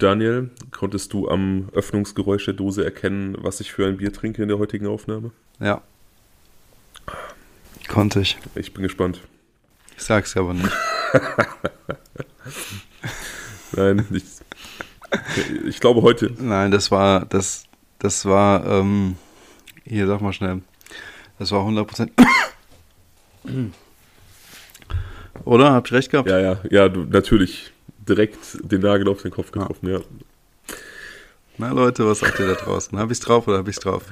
Und Daniel, konntest du am Öffnungsgeräusch der Dose erkennen, was ich für ein Bier trinke in der heutigen Aufnahme? Ja. Konnte ich. Ich bin gespannt. Ich sag's aber nicht. Nein, ich, ich glaube heute. Nein, das war, das, das war, ähm, hier, sag mal schnell. Das war 100%. Oder? Habt ihr recht gehabt? Ja, ja, ja, du, natürlich direkt den Nagel auf den Kopf getroffen, ja. ja. Na Leute, was sagt ihr da draußen? Hab ich's drauf oder hab ich's drauf?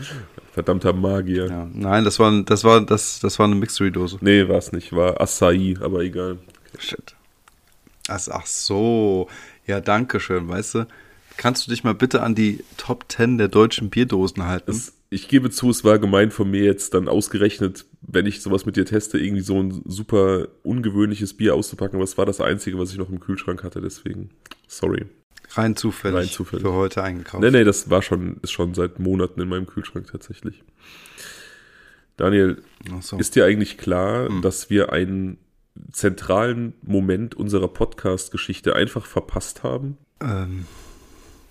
Verdammter Magier. Ja, nein, das war, das war, das, das war eine Mixery-Dose. Nee, war es nicht. War Acai, aber egal. Shit. Ach so. Ja, danke schön, weißt du. Kannst du dich mal bitte an die Top 10 der deutschen Bierdosen halten? Es, ich gebe zu, es war gemein von mir jetzt dann ausgerechnet, wenn ich sowas mit dir teste, irgendwie so ein super ungewöhnliches Bier auszupacken. Aber es war das Einzige, was ich noch im Kühlschrank hatte, deswegen sorry. Rein zufällig, Rein zufällig. für heute eingekauft. Nee, nee, das war schon, ist schon seit Monaten in meinem Kühlschrank tatsächlich. Daniel, so. ist dir eigentlich klar, hm. dass wir einen zentralen Moment unserer Podcast-Geschichte einfach verpasst haben? Ähm,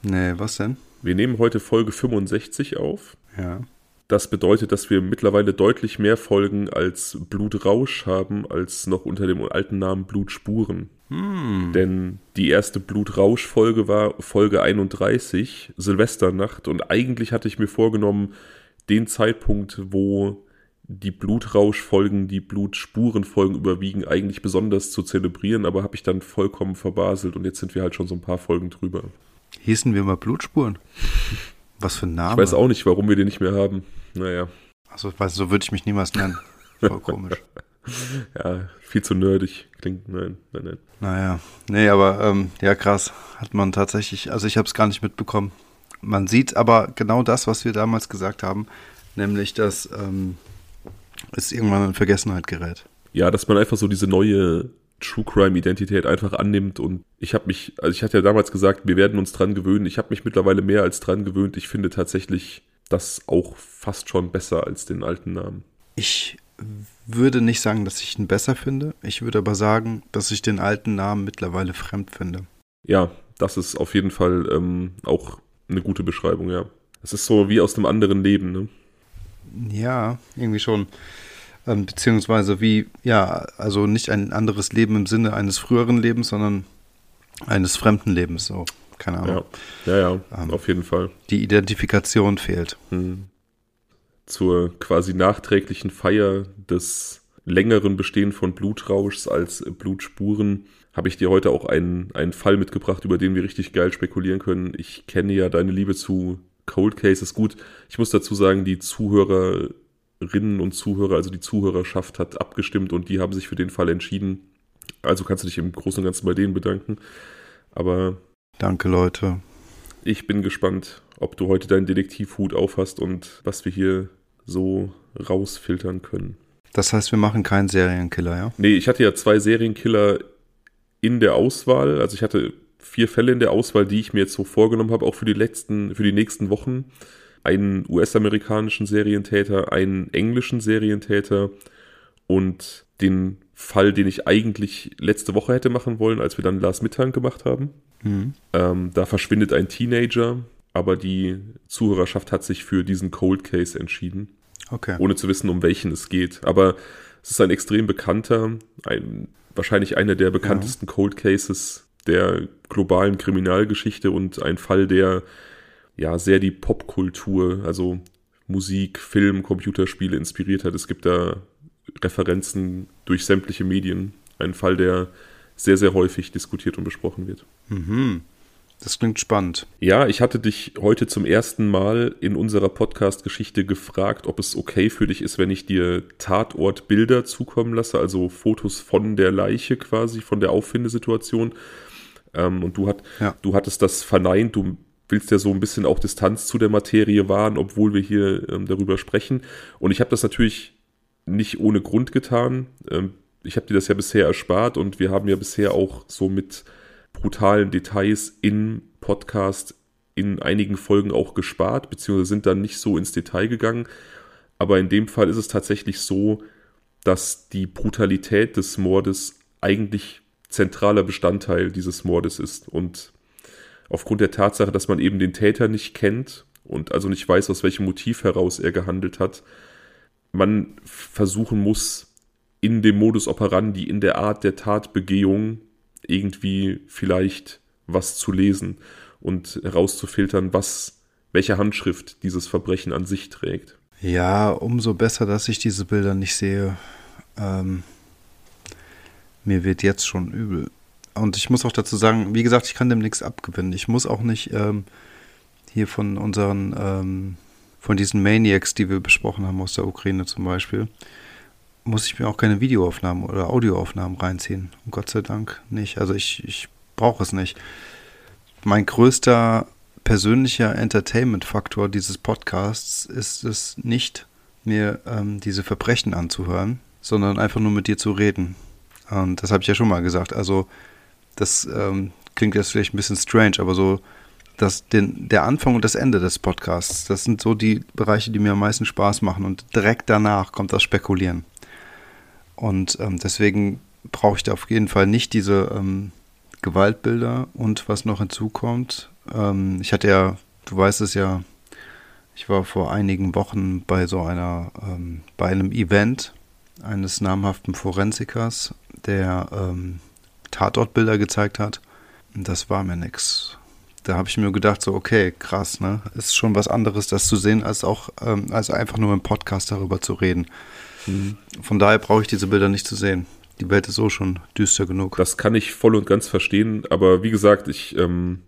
nee, was denn? Wir nehmen heute Folge 65 auf. Ja. Das bedeutet, dass wir mittlerweile deutlich mehr Folgen als Blutrausch haben, als noch unter dem alten Namen Blutspuren. Hm. Denn die erste Blutrausch-Folge war Folge 31, Silvesternacht. Und eigentlich hatte ich mir vorgenommen, den Zeitpunkt, wo die Blutrausch-Folgen, die Blutspuren-Folgen überwiegen, eigentlich besonders zu zelebrieren, aber habe ich dann vollkommen verbaselt und jetzt sind wir halt schon so ein paar Folgen drüber. Hießen wir mal Blutspuren? Was für ein Name? Ich weiß auch nicht, warum wir den nicht mehr haben. Naja. Also, weißt, so würde ich mich niemals nennen. Voll komisch. ja, viel zu nerdig. Klingt, nein, nein, nein. Naja, nee, aber ähm, ja, krass. Hat man tatsächlich, also ich habe es gar nicht mitbekommen. Man sieht aber genau das, was wir damals gesagt haben, nämlich, dass ähm, es irgendwann in Vergessenheit gerät. Ja, dass man einfach so diese neue True Crime Identität einfach annimmt und ich habe mich, also ich hatte ja damals gesagt, wir werden uns dran gewöhnen. Ich habe mich mittlerweile mehr als dran gewöhnt. Ich finde tatsächlich das auch fast schon besser als den alten Namen. Ich würde nicht sagen, dass ich ihn besser finde. Ich würde aber sagen, dass ich den alten Namen mittlerweile fremd finde. Ja, das ist auf jeden Fall ähm, auch eine gute Beschreibung, ja. Es ist so wie aus einem anderen Leben, ne? Ja, irgendwie schon. Ähm, beziehungsweise wie, ja, also nicht ein anderes Leben im Sinne eines früheren Lebens, sondern eines fremden Lebens, so. Keine Ahnung. Ja, ja, ja ähm, auf jeden Fall. Die Identifikation fehlt. Hm. Zur quasi nachträglichen Feier des längeren Bestehen von Blutrauschs als Blutspuren habe ich dir heute auch einen, einen Fall mitgebracht, über den wir richtig geil spekulieren können. Ich kenne ja deine Liebe zu Cold Cases. Gut, ich muss dazu sagen, die Zuhörer Zuhörerinnen und Zuhörer, also die Zuhörerschaft hat abgestimmt und die haben sich für den Fall entschieden. Also kannst du dich im Großen und Ganzen bei denen bedanken. Aber. Danke, Leute. Ich bin gespannt, ob du heute deinen Detektivhut aufhast und was wir hier so rausfiltern können. Das heißt, wir machen keinen Serienkiller, ja? Nee, ich hatte ja zwei Serienkiller in der Auswahl. Also ich hatte vier Fälle in der Auswahl, die ich mir jetzt so vorgenommen habe, auch für die letzten, für die nächsten Wochen einen US-amerikanischen Serientäter, einen englischen Serientäter und den Fall, den ich eigentlich letzte Woche hätte machen wollen, als wir dann Lars Mittank gemacht haben. Mhm. Ähm, da verschwindet ein Teenager, aber die Zuhörerschaft hat sich für diesen Cold Case entschieden. Okay. Ohne zu wissen, um welchen es geht. Aber es ist ein extrem bekannter, ein, wahrscheinlich einer der bekanntesten ja. Cold Cases der globalen Kriminalgeschichte und ein Fall, der ja sehr die Popkultur, also Musik, Film, Computerspiele inspiriert hat. Es gibt da Referenzen durch sämtliche Medien. Ein Fall, der sehr, sehr häufig diskutiert und besprochen wird. Mhm. Das klingt spannend. Ja, ich hatte dich heute zum ersten Mal in unserer Podcast-Geschichte gefragt, ob es okay für dich ist, wenn ich dir Tatortbilder zukommen lasse, also Fotos von der Leiche quasi, von der Auffindesituation. Ähm, und du, hat, ja. du hattest das verneint, du willst ja so ein bisschen auch Distanz zu der Materie wahren, obwohl wir hier ähm, darüber sprechen. Und ich habe das natürlich nicht ohne Grund getan. Ähm, ich habe dir das ja bisher erspart und wir haben ja bisher auch so mit brutalen Details im Podcast in einigen Folgen auch gespart, beziehungsweise sind dann nicht so ins Detail gegangen. Aber in dem Fall ist es tatsächlich so, dass die Brutalität des Mordes eigentlich zentraler Bestandteil dieses Mordes ist. Und aufgrund der Tatsache, dass man eben den Täter nicht kennt und also nicht weiß, aus welchem Motiv heraus er gehandelt hat, man versuchen muss, in dem Modus operandi, in der Art der Tatbegehung irgendwie vielleicht was zu lesen und herauszufiltern, was, welche Handschrift dieses Verbrechen an sich trägt. Ja, umso besser, dass ich diese Bilder nicht sehe. Ähm, mir wird jetzt schon übel. Und ich muss auch dazu sagen, wie gesagt, ich kann dem nichts abgewinnen. Ich muss auch nicht ähm, hier von unseren, ähm, von diesen Maniacs, die wir besprochen haben aus der Ukraine zum Beispiel, muss ich mir auch keine Videoaufnahmen oder Audioaufnahmen reinziehen. Und Gott sei Dank nicht. Also ich, ich brauche es nicht. Mein größter persönlicher Entertainment-Faktor dieses Podcasts ist es nicht, mir ähm, diese Verbrechen anzuhören, sondern einfach nur mit dir zu reden. Und das habe ich ja schon mal gesagt. Also, das ähm, klingt jetzt vielleicht ein bisschen strange, aber so, dass den, der Anfang und das Ende des Podcasts, das sind so die Bereiche, die mir am meisten Spaß machen. Und direkt danach kommt das Spekulieren. Und ähm, deswegen brauche ich da auf jeden Fall nicht diese ähm, Gewaltbilder. Und was noch hinzukommt, ähm, ich hatte ja, du weißt es ja, ich war vor einigen Wochen bei so einer, ähm, bei einem Event eines namhaften Forensikers, der ähm, Tatortbilder gezeigt hat. Das war mir nix. Da habe ich mir gedacht, so, okay, krass, ne? Ist schon was anderes, das zu sehen, als auch, ähm, als einfach nur im Podcast darüber zu reden. Mhm. Von daher brauche ich diese Bilder nicht zu sehen. Die Welt ist so schon düster genug. Das kann ich voll und ganz verstehen, aber wie gesagt, ich ähm,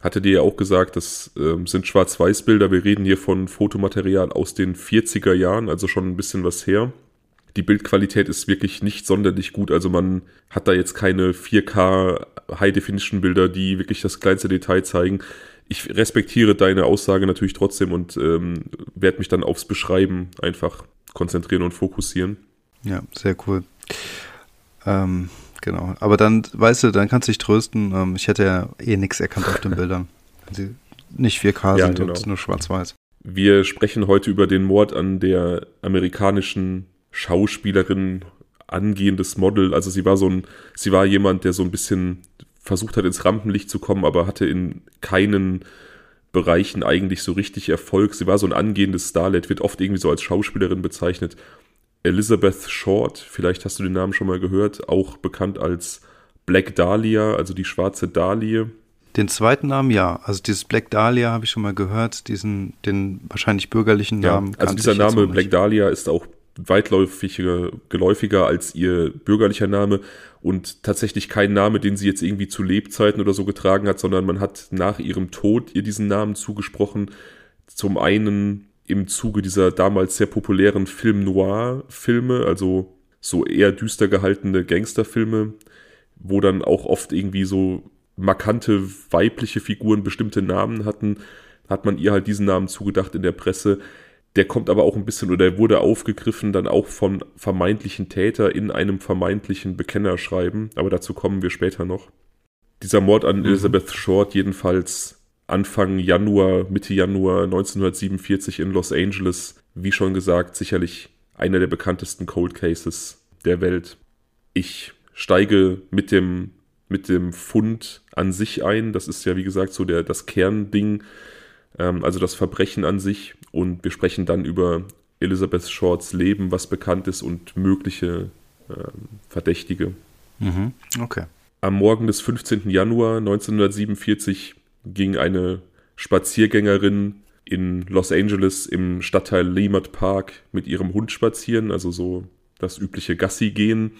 hatte dir ja auch gesagt, das ähm, sind Schwarz-Weiß-Bilder. Wir reden hier von Fotomaterial aus den 40er Jahren, also schon ein bisschen was her. Die Bildqualität ist wirklich nicht sonderlich gut. Also man hat da jetzt keine 4K High-Definition-Bilder, die wirklich das kleinste Detail zeigen. Ich respektiere deine Aussage natürlich trotzdem und ähm, werde mich dann aufs Beschreiben einfach konzentrieren und fokussieren. Ja, sehr cool. Ähm, Genau. Aber dann, weißt du, dann kannst du dich trösten. Ähm, ich hätte ja eh nichts erkannt auf den Bildern. Wenn sie nicht 4K ja, sind genau. und nur schwarz-weiß. Wir sprechen heute über den Mord an der amerikanischen Schauspielerin, angehendes Model. Also sie war so ein, sie war jemand, der so ein bisschen versucht hat, ins Rampenlicht zu kommen, aber hatte in keinen Bereichen eigentlich so richtig Erfolg. Sie war so ein angehendes Starlet, wird oft irgendwie so als Schauspielerin bezeichnet Elizabeth Short, vielleicht hast du den Namen schon mal gehört, auch bekannt als Black Dahlia, also die schwarze Dahlie. Den zweiten Namen ja, also dieses Black Dahlia habe ich schon mal gehört, diesen, den wahrscheinlich bürgerlichen Namen. Ja, also dieser Name Black Dahlia ist auch weitläufiger, geläufiger als ihr bürgerlicher Name und tatsächlich kein Name, den sie jetzt irgendwie zu Lebzeiten oder so getragen hat, sondern man hat nach ihrem Tod ihr diesen Namen zugesprochen. Zum einen im Zuge dieser damals sehr populären Film-Noir-Filme, also so eher düster gehaltene Gangsterfilme, wo dann auch oft irgendwie so markante weibliche Figuren bestimmte Namen hatten, hat man ihr halt diesen Namen zugedacht in der Presse. Der kommt aber auch ein bisschen oder der wurde aufgegriffen dann auch von vermeintlichen Täter in einem vermeintlichen Bekennerschreiben, aber dazu kommen wir später noch. Dieser Mord an mhm. Elizabeth Short jedenfalls Anfang Januar, Mitte Januar 1947 in Los Angeles. Wie schon gesagt, sicherlich einer der bekanntesten Cold Cases der Welt. Ich steige mit dem, mit dem Fund an sich ein. Das ist ja, wie gesagt, so der, das Kernding, ähm, also das Verbrechen an sich. Und wir sprechen dann über Elizabeth Shorts Leben, was bekannt ist und mögliche ähm, Verdächtige. Mhm, okay. Am Morgen des 15. Januar 1947 ging eine Spaziergängerin in Los Angeles im Stadtteil Lemert Park mit ihrem Hund spazieren, also so das übliche Gassi gehen,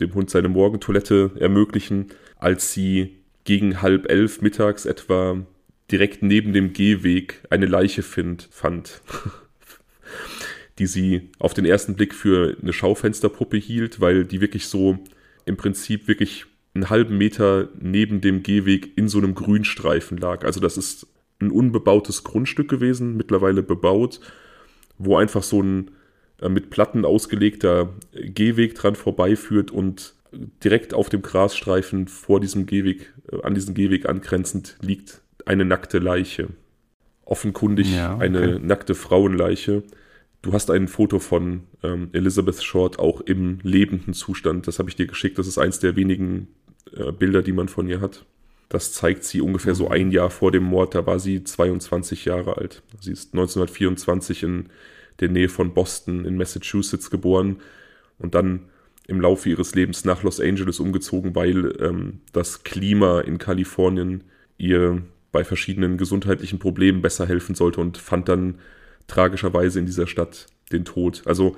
dem Hund seine Morgentoilette ermöglichen, als sie gegen halb elf mittags etwa direkt neben dem Gehweg eine Leiche find, fand, die sie auf den ersten Blick für eine Schaufensterpuppe hielt, weil die wirklich so im Prinzip wirklich einen halben Meter neben dem Gehweg in so einem Grünstreifen lag. Also das ist ein unbebautes Grundstück gewesen, mittlerweile bebaut, wo einfach so ein äh, mit Platten ausgelegter Gehweg dran vorbeiführt und direkt auf dem Grasstreifen vor diesem Gehweg, äh, an diesen Gehweg angrenzend liegt eine nackte Leiche. Offenkundig ja, okay. eine nackte Frauenleiche. Du hast ein Foto von ähm, Elizabeth Short auch im lebenden Zustand. Das habe ich dir geschickt. Das ist eins der wenigen äh, Bilder, die man von ihr hat. Das zeigt sie ungefähr so ein Jahr vor dem Mord, da war sie 22 Jahre alt. Sie ist 1924 in der Nähe von Boston in Massachusetts geboren und dann im Laufe ihres Lebens nach Los Angeles umgezogen, weil ähm, das Klima in Kalifornien ihr bei verschiedenen gesundheitlichen Problemen besser helfen sollte und fand dann tragischerweise in dieser Stadt den Tod. Also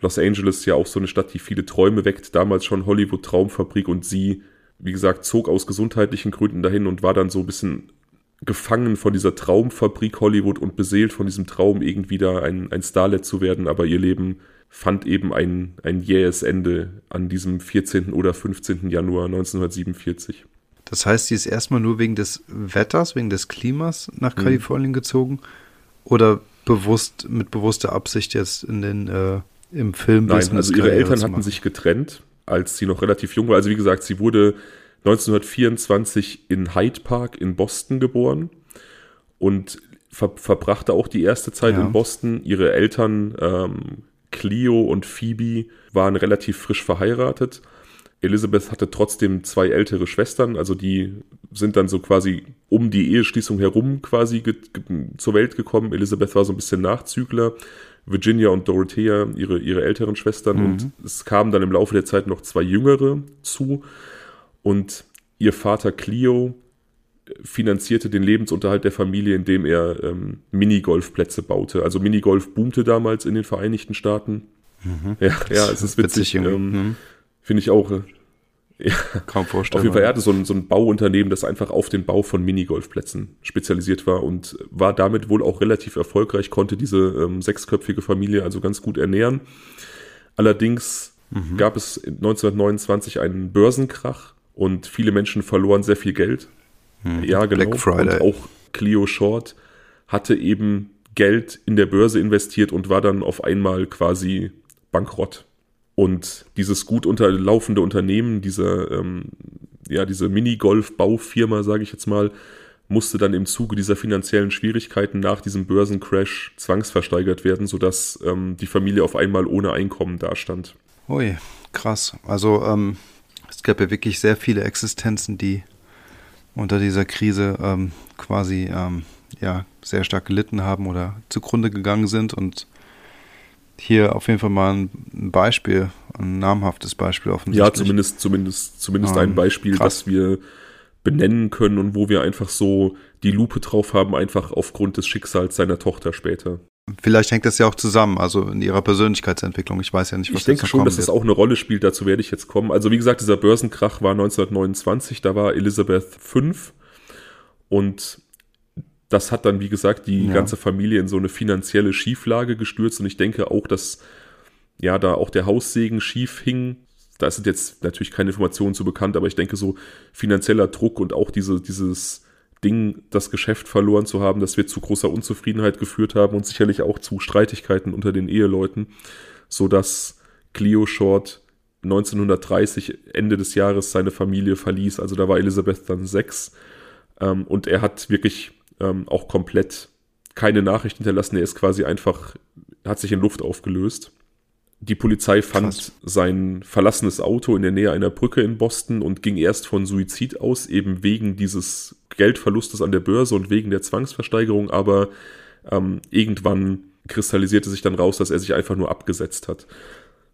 Los Angeles ist ja auch so eine Stadt, die viele Träume weckt, damals schon Hollywood Traumfabrik und sie, wie gesagt, zog aus gesundheitlichen Gründen dahin und war dann so ein bisschen gefangen von dieser Traumfabrik Hollywood und beseelt von diesem Traum, irgendwie da ein, ein Starlet zu werden, aber ihr Leben fand eben ein, ein jähes Ende an diesem 14. oder 15. Januar 1947. Das heißt, sie ist erstmal nur wegen des Wetters, wegen des Klimas nach mhm. Kalifornien gezogen oder bewusst, mit bewusster Absicht jetzt in den, äh, im Film? Nein, also ihre Eltern hatten sich getrennt, als sie noch relativ jung war. Also wie gesagt, sie wurde 1924 in Hyde Park in Boston geboren und ver verbrachte auch die erste Zeit ja. in Boston. Ihre Eltern ähm, Cleo und Phoebe waren relativ frisch verheiratet. Elizabeth hatte trotzdem zwei ältere Schwestern, also die sind dann so quasi um die Eheschließung herum quasi zur Welt gekommen. Elizabeth war so ein bisschen Nachzügler. Virginia und Dorothea, ihre, ihre älteren Schwestern. Mhm. Und es kamen dann im Laufe der Zeit noch zwei jüngere zu. Und ihr Vater Clio finanzierte den Lebensunterhalt der Familie, indem er ähm, Minigolfplätze baute. Also Minigolf boomte damals in den Vereinigten Staaten. Mhm. Ja, ja, es ist witzig. witzig ähm, mhm. Finde ich auch. Äh, ja, Kaum vorstellen. Auf jeden Fall, er hatte so ein, so ein Bauunternehmen, das einfach auf den Bau von Minigolfplätzen spezialisiert war und war damit wohl auch relativ erfolgreich, konnte diese ähm, sechsköpfige Familie also ganz gut ernähren. Allerdings mhm. gab es 1929 einen Börsenkrach und viele Menschen verloren sehr viel Geld. Mhm. Ja, genau. Black Friday. Und auch Clio Short hatte eben Geld in der Börse investiert und war dann auf einmal quasi bankrott. Und dieses gut unterlaufende Unternehmen, diese, ähm, ja, diese Minigolf-Baufirma, sage ich jetzt mal, musste dann im Zuge dieser finanziellen Schwierigkeiten nach diesem Börsencrash zwangsversteigert werden, sodass ähm, die Familie auf einmal ohne Einkommen dastand. Ui, krass. Also ähm, es gab ja wirklich sehr viele Existenzen, die unter dieser Krise ähm, quasi ähm, ja, sehr stark gelitten haben oder zugrunde gegangen sind und hier auf jeden Fall mal ein Beispiel, ein namhaftes Beispiel offensichtlich. Ja, zumindest, zumindest, zumindest ähm, ein Beispiel, krass. das wir benennen können und wo wir einfach so die Lupe drauf haben, einfach aufgrund des Schicksals seiner Tochter später. Vielleicht hängt das ja auch zusammen, also in ihrer Persönlichkeitsentwicklung. Ich weiß ja nicht, was Ich denke schon, dass das auch eine Rolle spielt, dazu werde ich jetzt kommen. Also wie gesagt, dieser Börsenkrach war 1929, da war Elizabeth fünf und das hat dann, wie gesagt, die ja. ganze Familie in so eine finanzielle Schieflage gestürzt und ich denke auch, dass ja da auch der Haussegen schief hing. Da sind jetzt natürlich keine Informationen zu bekannt, aber ich denke so finanzieller Druck und auch diese, dieses Ding, das Geschäft verloren zu haben, das wird zu großer Unzufriedenheit geführt haben und sicherlich auch zu Streitigkeiten unter den Eheleuten, so dass Cleo Short 1930 Ende des Jahres seine Familie verließ. Also da war Elizabeth dann sechs ähm, und er hat wirklich ähm, auch komplett keine Nachricht hinterlassen. Er ist quasi einfach, hat sich in Luft aufgelöst. Die Polizei fand Krass. sein verlassenes Auto in der Nähe einer Brücke in Boston und ging erst von Suizid aus, eben wegen dieses Geldverlustes an der Börse und wegen der Zwangsversteigerung, aber ähm, irgendwann kristallisierte sich dann raus, dass er sich einfach nur abgesetzt hat.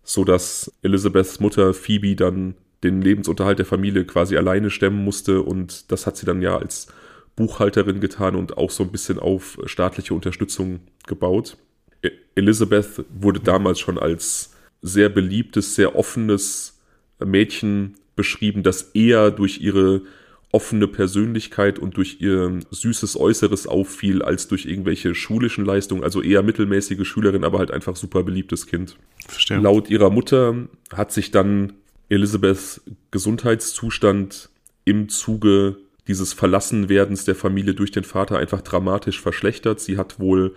So dass Elizabeths Mutter Phoebe dann den Lebensunterhalt der Familie quasi alleine stemmen musste und das hat sie dann ja als Buchhalterin getan und auch so ein bisschen auf staatliche Unterstützung gebaut. Elizabeth wurde damals schon als sehr beliebtes, sehr offenes Mädchen beschrieben, das eher durch ihre offene Persönlichkeit und durch ihr süßes Äußeres auffiel, als durch irgendwelche schulischen Leistungen, also eher mittelmäßige Schülerin, aber halt einfach super beliebtes Kind. Verstehe. Laut ihrer Mutter hat sich dann Elizabeths Gesundheitszustand im Zuge dieses Verlassenwerdens der Familie durch den Vater einfach dramatisch verschlechtert. Sie hat wohl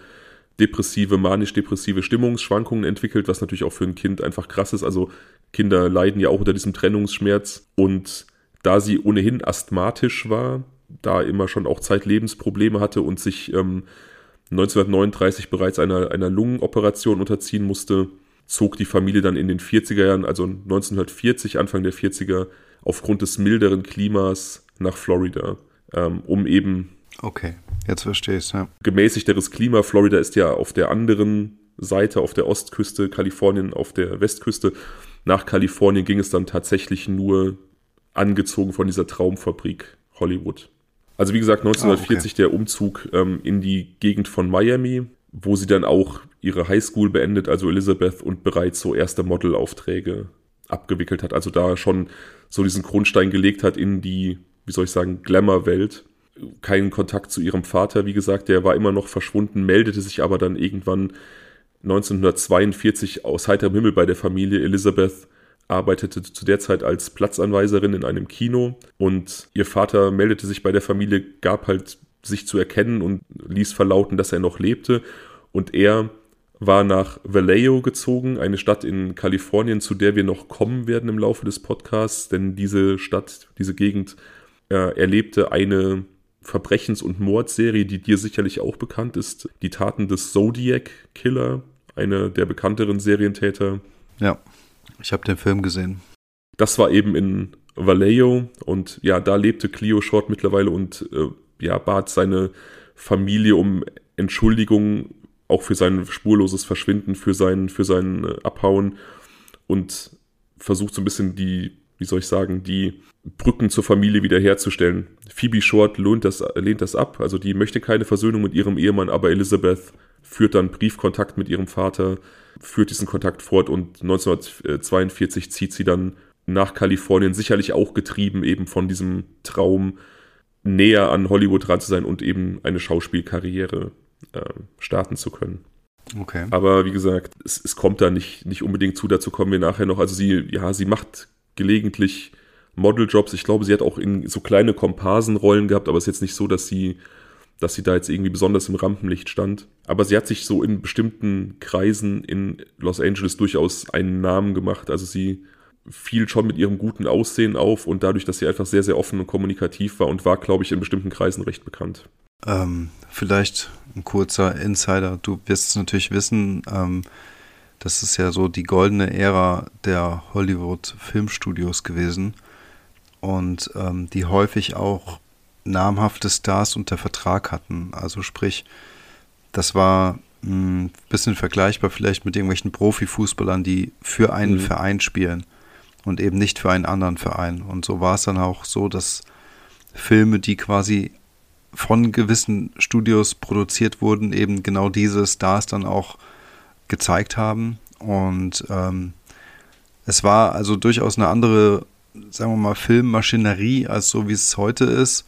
depressive, manisch-depressive Stimmungsschwankungen entwickelt, was natürlich auch für ein Kind einfach krass ist. Also Kinder leiden ja auch unter diesem Trennungsschmerz und da sie ohnehin asthmatisch war, da immer schon auch Zeitlebensprobleme hatte und sich ähm, 1939 bereits einer, einer Lungenoperation unterziehen musste, zog die Familie dann in den 40er Jahren, also 1940, Anfang der 40er, aufgrund des milderen Klimas nach Florida, ähm, um eben Okay, jetzt verstehe ich ja. gemäßigteres Klima. Florida ist ja auf der anderen Seite, auf der Ostküste, Kalifornien auf der Westküste. Nach Kalifornien ging es dann tatsächlich nur angezogen von dieser Traumfabrik Hollywood. Also wie gesagt, 1940 ah, okay. der Umzug ähm, in die Gegend von Miami, wo sie dann auch ihre Highschool beendet, also Elizabeth, und bereits so erste Modelaufträge abgewickelt hat. Also da schon so diesen Grundstein gelegt hat in die, wie soll ich sagen, Glamour-Welt keinen Kontakt zu ihrem Vater, wie gesagt, der war immer noch verschwunden, meldete sich aber dann irgendwann 1942 aus heiterem Himmel bei der Familie. Elizabeth arbeitete zu der Zeit als Platzanweiserin in einem Kino und ihr Vater meldete sich bei der Familie, gab halt sich zu erkennen und ließ verlauten, dass er noch lebte und er war nach Vallejo gezogen, eine Stadt in Kalifornien, zu der wir noch kommen werden im Laufe des Podcasts, denn diese Stadt, diese Gegend äh, erlebte eine Verbrechens- und Mordserie, die dir sicherlich auch bekannt ist. Die Taten des Zodiac Killer, einer der bekannteren Serientäter. Ja, ich habe den Film gesehen. Das war eben in Vallejo und ja, da lebte Cleo Short mittlerweile und äh, ja, bat seine Familie um Entschuldigung auch für sein spurloses Verschwinden, für sein, für sein äh, Abhauen und versucht so ein bisschen die, wie soll ich sagen, die Brücken zur Familie wiederherzustellen. Phoebe Short lehnt das, lehnt das ab, also die möchte keine Versöhnung mit ihrem Ehemann, aber Elizabeth führt dann Briefkontakt mit ihrem Vater, führt diesen Kontakt fort und 1942 zieht sie dann nach Kalifornien, sicherlich auch getrieben eben von diesem Traum, näher an Hollywood dran zu sein und eben eine Schauspielkarriere äh, starten zu können. Okay. Aber wie gesagt, es, es kommt da nicht, nicht unbedingt zu, dazu kommen wir nachher noch. Also sie, ja, sie macht gelegentlich Modeljobs. Ich glaube, sie hat auch in so kleine Komparsenrollen gehabt, aber es ist jetzt nicht so, dass sie, dass sie da jetzt irgendwie besonders im Rampenlicht stand. Aber sie hat sich so in bestimmten Kreisen in Los Angeles durchaus einen Namen gemacht. Also sie fiel schon mit ihrem guten Aussehen auf und dadurch, dass sie einfach sehr, sehr offen und kommunikativ war und war, glaube ich, in bestimmten Kreisen recht bekannt. Ähm, vielleicht ein kurzer Insider. Du wirst es natürlich wissen, ähm, das ist ja so die goldene Ära der Hollywood-Filmstudios gewesen und ähm, die häufig auch namhafte Stars unter Vertrag hatten. Also sprich, das war ein hm, bisschen vergleichbar vielleicht mit irgendwelchen Profifußballern, die für einen mhm. Verein spielen und eben nicht für einen anderen Verein. Und so war es dann auch so, dass Filme, die quasi von gewissen Studios produziert wurden, eben genau diese Stars dann auch gezeigt haben. Und ähm, es war also durchaus eine andere sagen wir mal, Filmmaschinerie als so, wie es heute ist.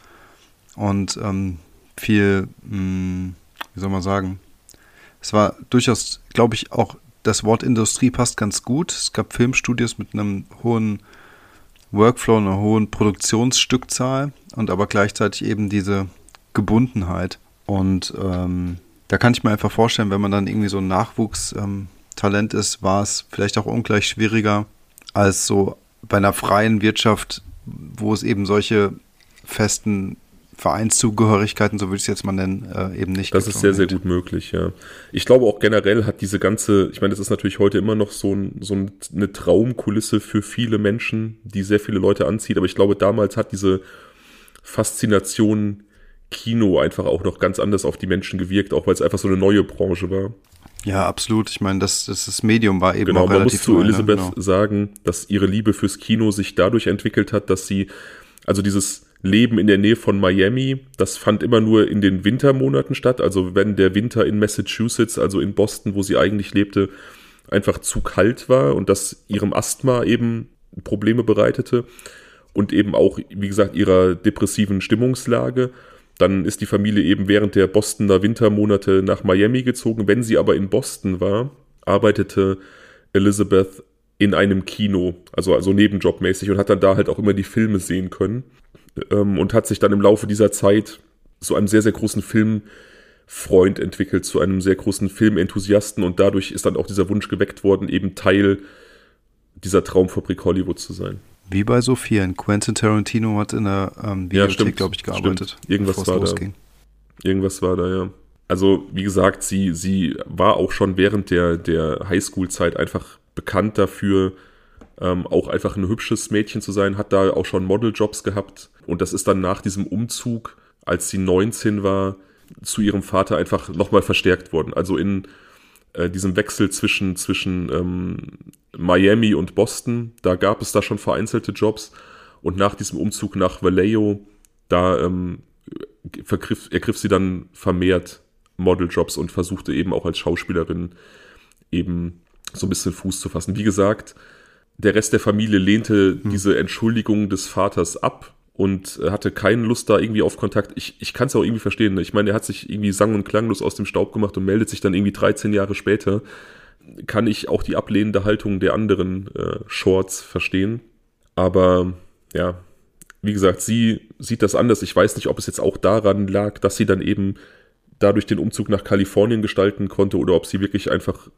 Und ähm, viel, mh, hm, wie soll man sagen, es war durchaus, glaube ich, auch das Wort Industrie passt ganz gut. Es gab Filmstudios mit einem hohen Workflow, einer hohen Produktionsstückzahl und aber gleichzeitig eben diese Gebundenheit. Und ähm, da kann ich mir einfach vorstellen, wenn man dann irgendwie so ein Nachwuchstalent ähm, ist, war es vielleicht auch ungleich schwieriger, als so bei einer freien Wirtschaft, wo es eben solche festen Vereinszugehörigkeiten, so würde ich es jetzt mal nennen, äh, eben nicht. Das ist sehr, sehr gut möglich, ja. Ich glaube auch generell hat diese ganze, ich meine, das ist natürlich heute immer noch so, ein, so eine Traumkulisse für viele Menschen, die sehr viele Leute anzieht, aber ich glaube, damals hat diese Faszination Kino einfach auch noch ganz anders auf die Menschen gewirkt, auch weil es einfach so eine neue Branche war. Ja, absolut. Ich meine, das, das, das Medium war eben genau, auch relativ man muss zu ne? Elisabeth genau. sagen, dass ihre Liebe fürs Kino sich dadurch entwickelt hat, dass sie, also dieses Leben in der Nähe von Miami, das fand immer nur in den Wintermonaten statt. Also wenn der Winter in Massachusetts, also in Boston, wo sie eigentlich lebte, einfach zu kalt war und das ihrem Asthma eben Probleme bereitete und eben auch, wie gesagt, ihrer depressiven Stimmungslage dann ist die Familie eben während der Bostoner Wintermonate nach Miami gezogen. Wenn sie aber in Boston war, arbeitete Elizabeth in einem Kino, also, also nebenjobmäßig und hat dann da halt auch immer die Filme sehen können ähm, und hat sich dann im Laufe dieser Zeit zu einem sehr, sehr großen Filmfreund entwickelt, zu einem sehr großen Filmenthusiasten und dadurch ist dann auch dieser Wunsch geweckt worden, eben Teil dieser Traumfabrik Hollywood zu sein. Wie bei so vielen. Quentin Tarantino hat in der ähm, Videothek, ja, glaube ich, gearbeitet. Stimmt. Irgendwas war da. Irgendwas war da, ja. Also, wie gesagt, sie, sie war auch schon während der, der Highschool-Zeit einfach bekannt dafür, ähm, auch einfach ein hübsches Mädchen zu sein, hat da auch schon Modeljobs gehabt. Und das ist dann nach diesem Umzug, als sie 19 war, zu ihrem Vater einfach nochmal verstärkt worden. Also in äh, diesem Wechsel zwischen, zwischen ähm, Miami und Boston, da gab es da schon vereinzelte Jobs. Und nach diesem Umzug nach Vallejo, da ähm, vergriff, ergriff sie dann vermehrt Modeljobs und versuchte eben auch als Schauspielerin eben so ein bisschen Fuß zu fassen. Wie gesagt, der Rest der Familie lehnte hm. diese Entschuldigung des Vaters ab und hatte keine Lust da irgendwie auf Kontakt. Ich, ich kann es auch irgendwie verstehen. Ich meine, er hat sich irgendwie sang- und klanglos aus dem Staub gemacht und meldet sich dann irgendwie 13 Jahre später. Kann ich auch die ablehnende Haltung der anderen äh, Shorts verstehen. Aber ja, wie gesagt, sie sieht das anders. Ich weiß nicht, ob es jetzt auch daran lag, dass sie dann eben dadurch den Umzug nach Kalifornien gestalten konnte oder ob sie wirklich einfach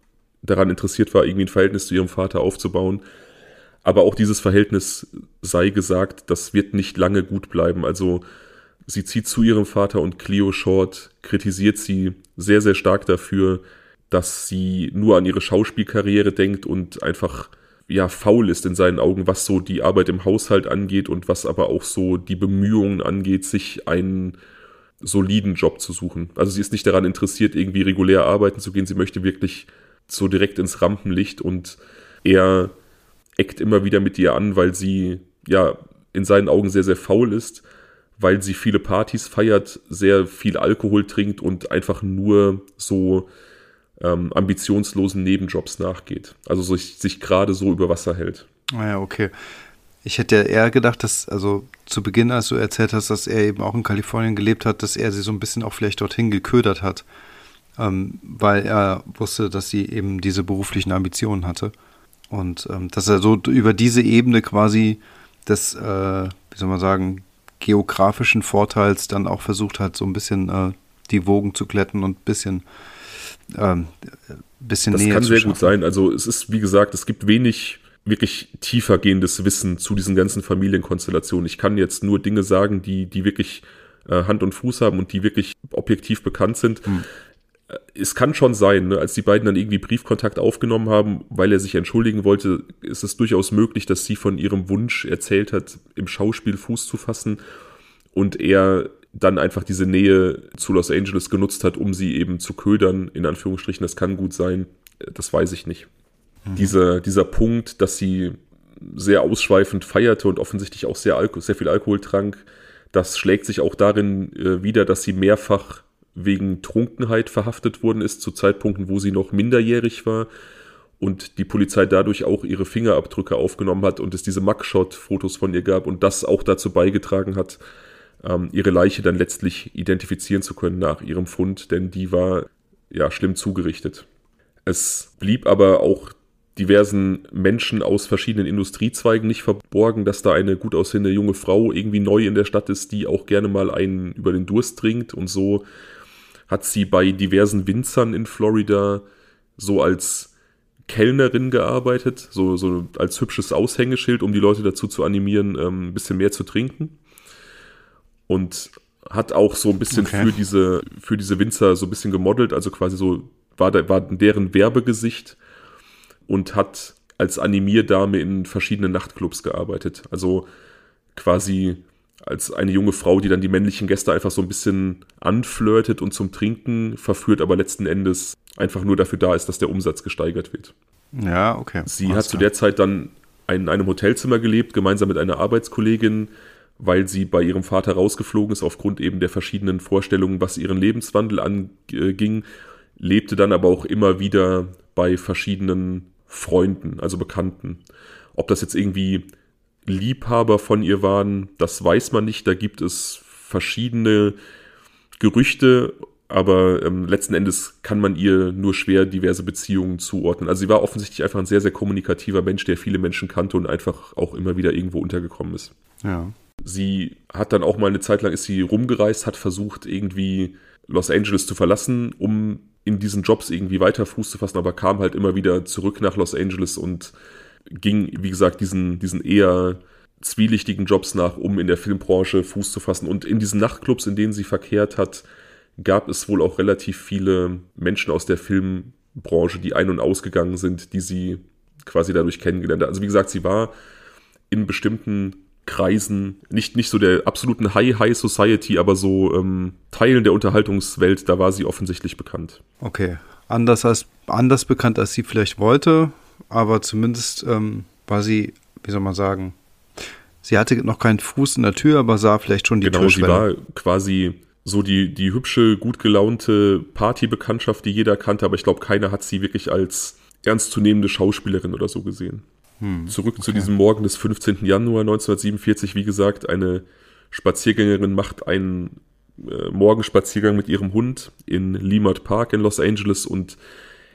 daran interessiert war, irgendwie ein Verhältnis zu ihrem Vater aufzubauen. Aber auch dieses Verhältnis sei gesagt, das wird nicht lange gut bleiben. Also sie zieht zu ihrem Vater und Cleo Short kritisiert sie sehr, sehr stark dafür, dass sie nur an ihre Schauspielkarriere denkt und einfach ja faul ist in seinen Augen, was so die Arbeit im Haushalt angeht und was aber auch so die Bemühungen angeht, sich einen soliden Job zu suchen. Also sie ist nicht daran interessiert, irgendwie regulär arbeiten zu gehen. Sie möchte wirklich so direkt ins Rampenlicht und er eckt immer wieder mit ihr an, weil sie ja in seinen Augen sehr, sehr faul ist, weil sie viele Partys feiert, sehr viel Alkohol trinkt und einfach nur so ähm, ambitionslosen Nebenjobs nachgeht. Also sich, sich gerade so über Wasser hält. Ah ja, okay. Ich hätte ja eher gedacht, dass, also zu Beginn, als du erzählt hast, dass er eben auch in Kalifornien gelebt hat, dass er sie so ein bisschen auch vielleicht dorthin geködert hat, ähm, weil er wusste, dass sie eben diese beruflichen Ambitionen hatte. Und ähm, dass er so über diese Ebene quasi des, äh, wie soll man sagen, geografischen Vorteils dann auch versucht hat, so ein bisschen äh, die Wogen zu glätten und ein bisschen, ähm, bisschen das näher Das kann sehr gut sein. Also es ist, wie gesagt, es gibt wenig wirklich tiefergehendes Wissen zu diesen ganzen Familienkonstellationen. Ich kann jetzt nur Dinge sagen, die, die wirklich äh, Hand und Fuß haben und die wirklich objektiv bekannt sind. Hm es kann schon sein, ne, als die beiden dann irgendwie Briefkontakt aufgenommen haben, weil er sich entschuldigen wollte, ist es durchaus möglich, dass sie von ihrem Wunsch erzählt hat, im Schauspiel Fuß zu fassen und er dann einfach diese Nähe zu Los Angeles genutzt hat, um sie eben zu ködern, in Anführungsstrichen. Das kann gut sein, das weiß ich nicht. Mhm. Dieser, dieser Punkt, dass sie sehr ausschweifend feierte und offensichtlich auch sehr, Alko sehr viel Alkohol trank, das schlägt sich auch darin äh, wieder, dass sie mehrfach wegen Trunkenheit verhaftet worden ist, zu Zeitpunkten, wo sie noch minderjährig war und die Polizei dadurch auch ihre Fingerabdrücke aufgenommen hat und es diese Mugshot-Fotos von ihr gab und das auch dazu beigetragen hat, ähm, ihre Leiche dann letztlich identifizieren zu können nach ihrem Fund, denn die war ja schlimm zugerichtet. Es blieb aber auch diversen Menschen aus verschiedenen Industriezweigen nicht verborgen, dass da eine gut aussehende junge Frau irgendwie neu in der Stadt ist, die auch gerne mal einen über den Durst trinkt und so hat sie bei diversen Winzern in Florida so als Kellnerin gearbeitet, so, so als hübsches Aushängeschild, um die Leute dazu zu animieren, ähm, ein bisschen mehr zu trinken. Und hat auch so ein bisschen okay. für diese, für diese Winzer so ein bisschen gemodelt, also quasi so war, da, war deren Werbegesicht und hat als Animierdame in verschiedenen Nachtclubs gearbeitet. Also quasi als eine junge Frau, die dann die männlichen Gäste einfach so ein bisschen anflirtet und zum Trinken verführt, aber letzten Endes einfach nur dafür da ist, dass der Umsatz gesteigert wird. Ja, okay. Sie Alles hat zu der Zeit dann in einem Hotelzimmer gelebt, gemeinsam mit einer Arbeitskollegin, weil sie bei ihrem Vater rausgeflogen ist, aufgrund eben der verschiedenen Vorstellungen, was ihren Lebenswandel anging, lebte dann aber auch immer wieder bei verschiedenen Freunden, also Bekannten. Ob das jetzt irgendwie Liebhaber von ihr waren, das weiß man nicht. Da gibt es verschiedene Gerüchte, aber ähm, letzten Endes kann man ihr nur schwer diverse Beziehungen zuordnen. Also sie war offensichtlich einfach ein sehr, sehr kommunikativer Mensch, der viele Menschen kannte und einfach auch immer wieder irgendwo untergekommen ist. Ja. Sie hat dann auch mal eine Zeit lang ist sie rumgereist, hat versucht irgendwie Los Angeles zu verlassen, um in diesen Jobs irgendwie weiter Fuß zu fassen, aber kam halt immer wieder zurück nach Los Angeles und ging, wie gesagt, diesen, diesen eher zwielichtigen Jobs nach, um in der Filmbranche Fuß zu fassen. Und in diesen Nachtclubs, in denen sie verkehrt hat, gab es wohl auch relativ viele Menschen aus der Filmbranche, die ein- und ausgegangen sind, die sie quasi dadurch kennengelernt. Also wie gesagt, sie war in bestimmten Kreisen, nicht, nicht so der absoluten High High Society, aber so ähm, Teilen der Unterhaltungswelt, da war sie offensichtlich bekannt. Okay, anders als anders bekannt, als sie vielleicht wollte, aber zumindest ähm, war sie, wie soll man sagen, sie hatte noch keinen Fuß in der Tür, aber sah vielleicht schon die genau. Genau, sie war quasi so die, die hübsche, gut gelaunte Partybekanntschaft, die jeder kannte, aber ich glaube, keiner hat sie wirklich als ernstzunehmende Schauspielerin oder so gesehen. Hm, Zurück okay. zu diesem Morgen des 15. Januar 1947. Wie gesagt, eine Spaziergängerin macht einen äh, Morgenspaziergang mit ihrem Hund in Lemart Park in Los Angeles und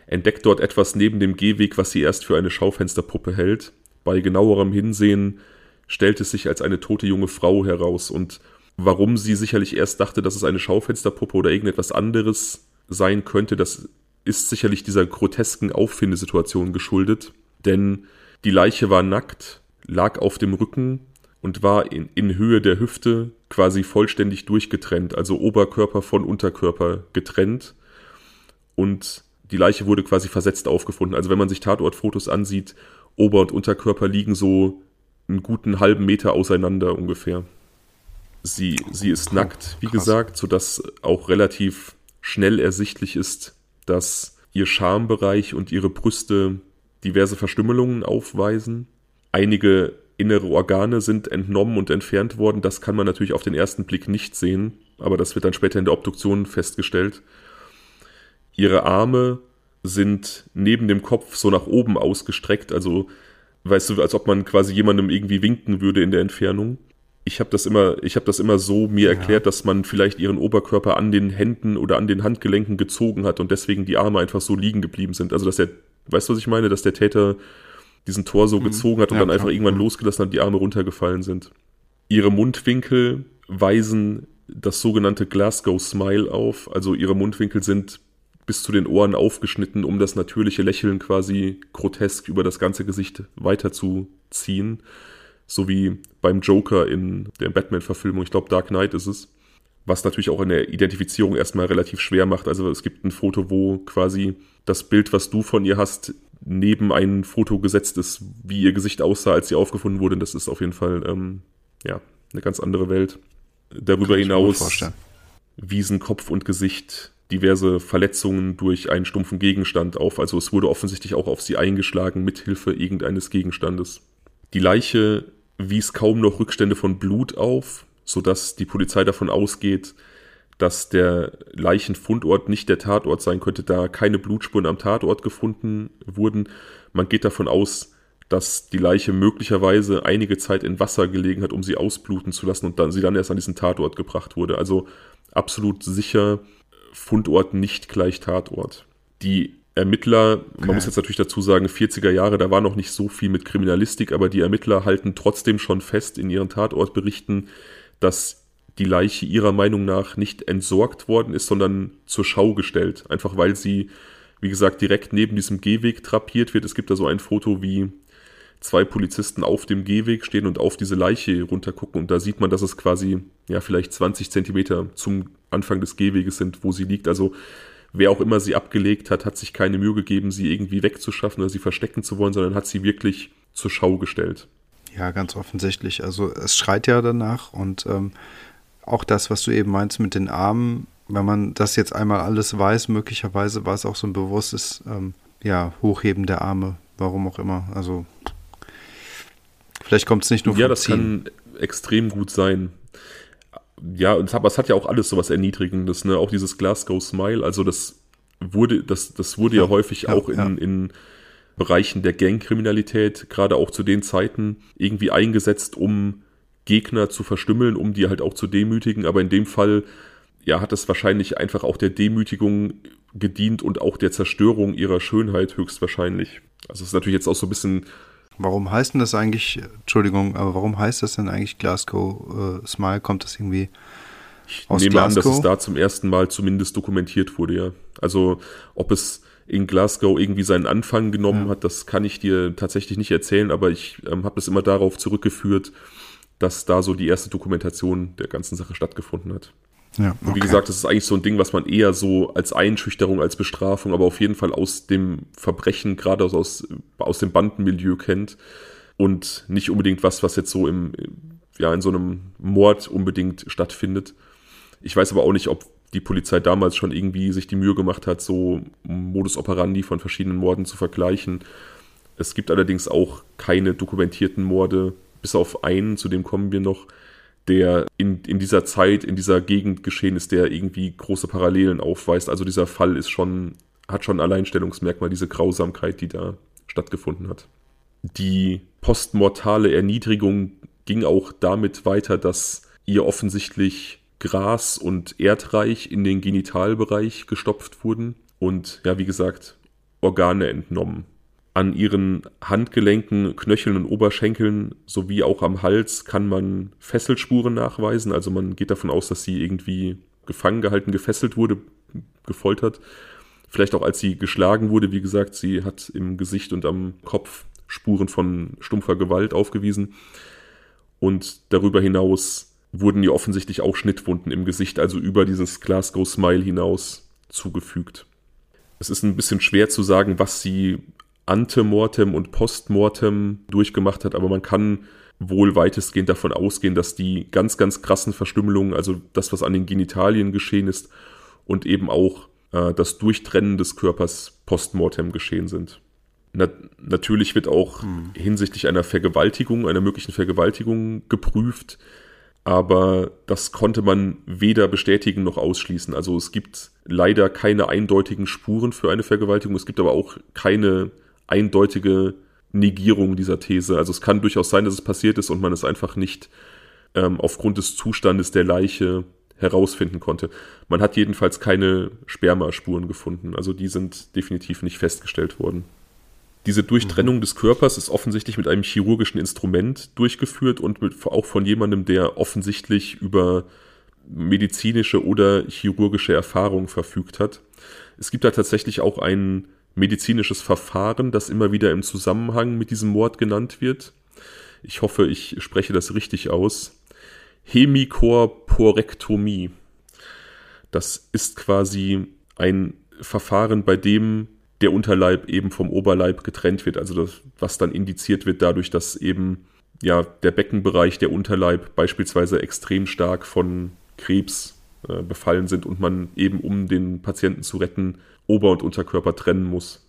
entdeckt dort etwas neben dem Gehweg, was sie erst für eine Schaufensterpuppe hält. Bei genauerem Hinsehen stellt es sich als eine tote junge Frau heraus und warum sie sicherlich erst dachte, dass es eine Schaufensterpuppe oder irgendetwas anderes sein könnte, das ist sicherlich dieser grotesken Auffindesituation geschuldet, denn die Leiche war nackt, lag auf dem Rücken und war in, in Höhe der Hüfte quasi vollständig durchgetrennt, also Oberkörper von Unterkörper getrennt. Und die Leiche wurde quasi versetzt aufgefunden. Also wenn man sich Tatortfotos ansieht, Ober- und Unterkörper liegen so einen guten halben Meter auseinander ungefähr. Sie, sie ist nackt, wie Krass. gesagt, sodass auch relativ schnell ersichtlich ist, dass ihr Schambereich und ihre Brüste diverse Verstümmelungen aufweisen. Einige innere Organe sind entnommen und entfernt worden. Das kann man natürlich auf den ersten Blick nicht sehen, aber das wird dann später in der Obduktion festgestellt. Ihre Arme sind neben dem Kopf so nach oben ausgestreckt, also weißt du, als ob man quasi jemandem irgendwie winken würde in der Entfernung. Ich habe das immer, ich habe das immer so mir erklärt, dass man vielleicht ihren Oberkörper an den Händen oder an den Handgelenken gezogen hat und deswegen die Arme einfach so liegen geblieben sind. Also dass der Weißt du, was ich meine? Dass der Täter diesen Tor so mhm. gezogen hat und ja, dann einfach klar. irgendwann mhm. losgelassen hat und die Arme runtergefallen sind. Ihre Mundwinkel weisen das sogenannte Glasgow Smile auf. Also ihre Mundwinkel sind bis zu den Ohren aufgeschnitten, um das natürliche Lächeln quasi grotesk über das ganze Gesicht weiterzuziehen. So wie beim Joker in der Batman-Verfilmung. Ich glaube, Dark Knight ist es was natürlich auch in der Identifizierung erstmal relativ schwer macht. Also es gibt ein Foto, wo quasi das Bild, was du von ihr hast, neben ein Foto gesetzt ist, wie ihr Gesicht aussah, als sie aufgefunden wurde. Das ist auf jeden Fall ähm, ja eine ganz andere Welt. Darüber hinaus wiesen Kopf und Gesicht diverse Verletzungen durch einen stumpfen Gegenstand auf. Also es wurde offensichtlich auch auf sie eingeschlagen mithilfe irgendeines Gegenstandes. Die Leiche wies kaum noch Rückstände von Blut auf, sodass die Polizei davon ausgeht, dass der Leichenfundort nicht der Tatort sein könnte, da keine Blutspuren am Tatort gefunden wurden. Man geht davon aus, dass die Leiche möglicherweise einige Zeit in Wasser gelegen hat, um sie ausbluten zu lassen und dann sie dann erst an diesen Tatort gebracht wurde. Also absolut sicher Fundort nicht gleich Tatort. Die Ermittler, okay. man muss jetzt natürlich dazu sagen, 40er Jahre, da war noch nicht so viel mit Kriminalistik, aber die Ermittler halten trotzdem schon fest in ihren Tatortberichten, dass die Leiche ihrer Meinung nach nicht entsorgt worden ist, sondern zur Schau gestellt. Einfach weil sie, wie gesagt, direkt neben diesem Gehweg trapiert wird. Es gibt da so ein Foto, wie zwei Polizisten auf dem Gehweg stehen und auf diese Leiche runtergucken. Und da sieht man, dass es quasi, ja, vielleicht 20 Zentimeter zum Anfang des Gehweges sind, wo sie liegt. Also wer auch immer sie abgelegt hat, hat sich keine Mühe gegeben, sie irgendwie wegzuschaffen oder sie verstecken zu wollen, sondern hat sie wirklich zur Schau gestellt. Ja, ganz offensichtlich. Also es schreit ja danach und ähm, auch das, was du eben meinst mit den Armen, wenn man das jetzt einmal alles weiß, möglicherweise war es auch so ein bewusstes ähm, ja, Hochheben der Arme, warum auch immer. Also vielleicht kommt es nicht nur vom Ja, das Ziehen. kann extrem gut sein. Ja, und es hat ja auch alles so was Erniedrigendes, ne? Auch dieses Glasgow Smile, also das wurde, das, das wurde ja, ja häufig ja, auch in, ja. in Bereichen der Gangkriminalität, gerade auch zu den Zeiten, irgendwie eingesetzt, um Gegner zu verstümmeln, um die halt auch zu demütigen. Aber in dem Fall, ja, hat es wahrscheinlich einfach auch der Demütigung gedient und auch der Zerstörung ihrer Schönheit höchstwahrscheinlich. Also es ist natürlich jetzt auch so ein bisschen. Warum heißt denn das eigentlich, Entschuldigung, aber warum heißt das denn eigentlich Glasgow äh, Smile? Kommt das irgendwie ich aus nehme Glasgow? an, dass es da zum ersten Mal zumindest dokumentiert wurde, ja. Also ob es in Glasgow irgendwie seinen Anfang genommen ja. hat, das kann ich dir tatsächlich nicht erzählen, aber ich ähm, habe das immer darauf zurückgeführt, dass da so die erste Dokumentation der ganzen Sache stattgefunden hat. Ja, okay. Und wie gesagt, das ist eigentlich so ein Ding, was man eher so als Einschüchterung, als Bestrafung, aber auf jeden Fall aus dem Verbrechen, gerade aus, aus dem Bandenmilieu kennt und nicht unbedingt was, was jetzt so im, ja, in so einem Mord unbedingt stattfindet. Ich weiß aber auch nicht, ob die Polizei damals schon irgendwie sich die Mühe gemacht hat, so Modus operandi von verschiedenen Morden zu vergleichen. Es gibt allerdings auch keine dokumentierten Morde, bis auf einen, zu dem kommen wir noch, der in, in dieser Zeit, in dieser Gegend geschehen ist, der irgendwie große Parallelen aufweist. Also dieser Fall ist schon, hat schon ein Alleinstellungsmerkmal, diese Grausamkeit, die da stattgefunden hat. Die postmortale Erniedrigung ging auch damit weiter, dass ihr offensichtlich Gras und Erdreich in den Genitalbereich gestopft wurden und ja, wie gesagt, Organe entnommen. An ihren Handgelenken, Knöcheln und Oberschenkeln sowie auch am Hals kann man Fesselspuren nachweisen. Also man geht davon aus, dass sie irgendwie gefangen gehalten, gefesselt wurde, gefoltert. Vielleicht auch als sie geschlagen wurde. Wie gesagt, sie hat im Gesicht und am Kopf Spuren von stumpfer Gewalt aufgewiesen. Und darüber hinaus wurden ihr offensichtlich auch Schnittwunden im Gesicht, also über dieses Glasgow Smile hinaus zugefügt. Es ist ein bisschen schwer zu sagen, was sie Antemortem und Postmortem durchgemacht hat, aber man kann wohl weitestgehend davon ausgehen, dass die ganz, ganz krassen Verstümmelungen, also das, was an den Genitalien geschehen ist, und eben auch äh, das Durchtrennen des Körpers postmortem geschehen sind. Na, natürlich wird auch hm. hinsichtlich einer Vergewaltigung, einer möglichen Vergewaltigung geprüft, aber das konnte man weder bestätigen noch ausschließen. Also es gibt leider keine eindeutigen Spuren für eine Vergewaltigung, es gibt aber auch keine eindeutige Negierung dieser These. Also es kann durchaus sein, dass es passiert ist und man es einfach nicht ähm, aufgrund des Zustandes der Leiche herausfinden konnte. Man hat jedenfalls keine Spermaspuren gefunden. Also die sind definitiv nicht festgestellt worden. Diese Durchtrennung mhm. des Körpers ist offensichtlich mit einem chirurgischen Instrument durchgeführt und mit, auch von jemandem, der offensichtlich über medizinische oder chirurgische Erfahrung verfügt hat. Es gibt da tatsächlich auch einen medizinisches Verfahren, das immer wieder im Zusammenhang mit diesem Mord genannt wird. Ich hoffe, ich spreche das richtig aus. Hemikorporektomie. Das ist quasi ein Verfahren, bei dem der Unterleib eben vom Oberleib getrennt wird, also das, was dann indiziert wird dadurch, dass eben ja der Beckenbereich, der Unterleib beispielsweise extrem stark von Krebs äh, befallen sind und man eben um den Patienten zu retten Ober- und Unterkörper trennen muss.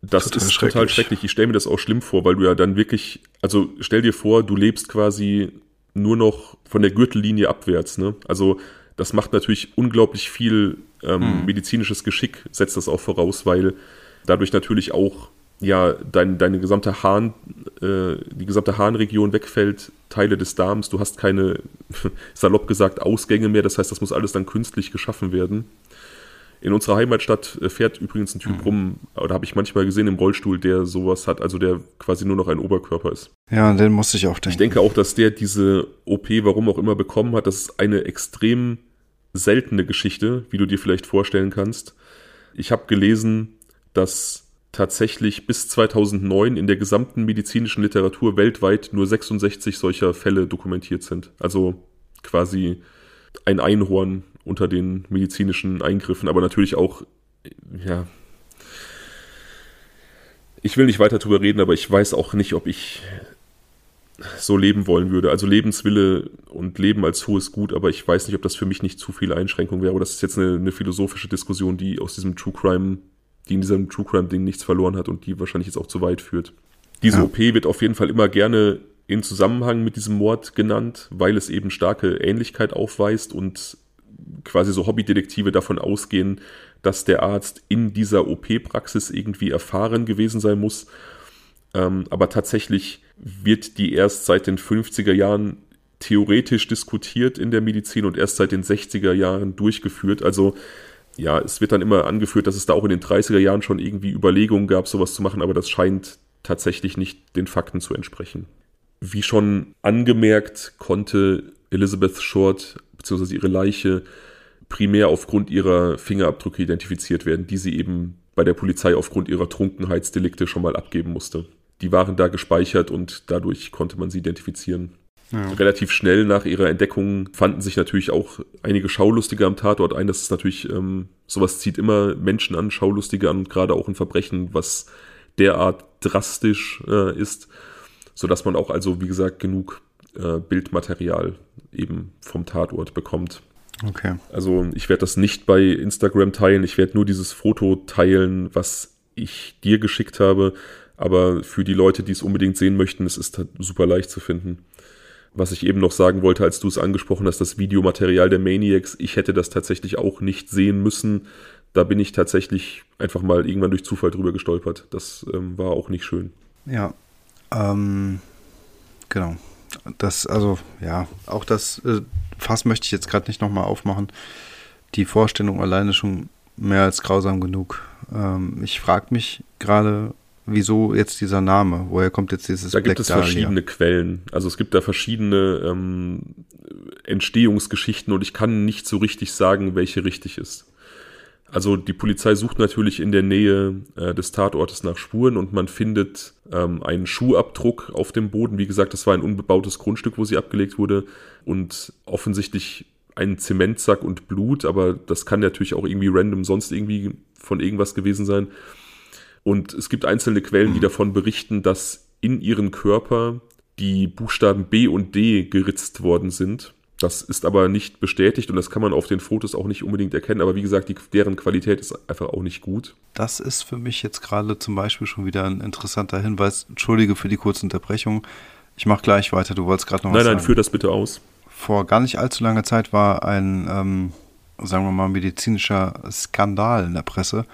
Das total ist schrecklich. total schrecklich. Ich stelle mir das auch schlimm vor, weil du ja dann wirklich, also stell dir vor, du lebst quasi nur noch von der Gürtellinie abwärts. Ne? Also das macht natürlich unglaublich viel ähm, mhm. medizinisches Geschick, setzt das auch voraus, weil dadurch natürlich auch ja dein, deine gesamte Harn, äh, die gesamte Harnregion wegfällt, Teile des Darms, du hast keine, salopp gesagt, Ausgänge mehr, das heißt, das muss alles dann künstlich geschaffen werden. In unserer Heimatstadt äh, fährt übrigens ein Typ mhm. rum, oder habe ich manchmal gesehen im Rollstuhl, der sowas hat, also der quasi nur noch ein Oberkörper ist. Ja, den musste ich auch denken. Ich denke auch, dass der diese OP, warum auch immer, bekommen hat. Das ist eine extrem seltene Geschichte, wie du dir vielleicht vorstellen kannst. Ich habe gelesen, dass tatsächlich bis 2009 in der gesamten medizinischen Literatur weltweit nur 66 solcher Fälle dokumentiert sind. Also quasi ein Einhorn unter den medizinischen Eingriffen, aber natürlich auch, ja. Ich will nicht weiter darüber reden, aber ich weiß auch nicht, ob ich so leben wollen würde. Also Lebenswille und Leben als hohes Gut, aber ich weiß nicht, ob das für mich nicht zu viel Einschränkung wäre. Aber das ist jetzt eine, eine philosophische Diskussion, die aus diesem True Crime, die in diesem True Crime-Ding nichts verloren hat und die wahrscheinlich jetzt auch zu weit führt. Diese ja. OP wird auf jeden Fall immer gerne in Zusammenhang mit diesem Mord genannt, weil es eben starke Ähnlichkeit aufweist und quasi so Hobbydetektive davon ausgehen, dass der Arzt in dieser OP-Praxis irgendwie erfahren gewesen sein muss. Ähm, aber tatsächlich wird die erst seit den 50er Jahren theoretisch diskutiert in der Medizin und erst seit den 60er Jahren durchgeführt. Also ja, es wird dann immer angeführt, dass es da auch in den 30er Jahren schon irgendwie Überlegungen gab, sowas zu machen, aber das scheint tatsächlich nicht den Fakten zu entsprechen. Wie schon angemerkt, konnte Elizabeth Short bzw. ihre Leiche primär aufgrund ihrer Fingerabdrücke identifiziert werden, die sie eben bei der Polizei aufgrund ihrer Trunkenheitsdelikte schon mal abgeben musste. Die waren da gespeichert und dadurch konnte man sie identifizieren. Ja. Relativ schnell nach ihrer Entdeckung fanden sich natürlich auch einige Schaulustige am Tatort ein. Das ist natürlich, ähm, sowas zieht immer Menschen an, Schaulustige an, gerade auch ein Verbrechen, was derart drastisch äh, ist, sodass man auch also, wie gesagt, genug äh, Bildmaterial eben vom Tatort bekommt. Okay. Also ich werde das nicht bei Instagram teilen, ich werde nur dieses Foto teilen, was ich dir geschickt habe, aber für die Leute, die es unbedingt sehen möchten, es ist halt super leicht zu finden. Was ich eben noch sagen wollte, als du es angesprochen hast, das Videomaterial der Maniacs, ich hätte das tatsächlich auch nicht sehen müssen. Da bin ich tatsächlich einfach mal irgendwann durch Zufall drüber gestolpert. Das ähm, war auch nicht schön. Ja, ähm, genau. Das, also, ja, auch das äh, Fass möchte ich jetzt gerade nicht nochmal aufmachen. Die Vorstellung alleine schon mehr als grausam genug. Ähm, ich frage mich gerade, wieso jetzt dieser Name? Woher kommt jetzt dieses Da Black gibt es Dahlia? verschiedene Quellen. Also es gibt da verschiedene ähm, Entstehungsgeschichten und ich kann nicht so richtig sagen, welche richtig ist. Also die Polizei sucht natürlich in der Nähe äh, des Tatortes nach Spuren und man findet ähm, einen Schuhabdruck auf dem Boden. Wie gesagt, das war ein unbebautes Grundstück, wo sie abgelegt wurde und offensichtlich einen Zementsack und Blut, aber das kann natürlich auch irgendwie random sonst irgendwie von irgendwas gewesen sein. Und es gibt einzelne Quellen, die davon berichten, dass in ihren Körper die Buchstaben B und D geritzt worden sind das ist aber nicht bestätigt und das kann man auf den Fotos auch nicht unbedingt erkennen. Aber wie gesagt, die, deren Qualität ist einfach auch nicht gut. Das ist für mich jetzt gerade zum Beispiel schon wieder ein interessanter Hinweis. Entschuldige für die kurze Unterbrechung. Ich mache gleich weiter. Du wolltest gerade noch nein, was Nein, nein, führ das bitte aus. Vor gar nicht allzu langer Zeit war ein, ähm, sagen wir mal, medizinischer Skandal in der Presse.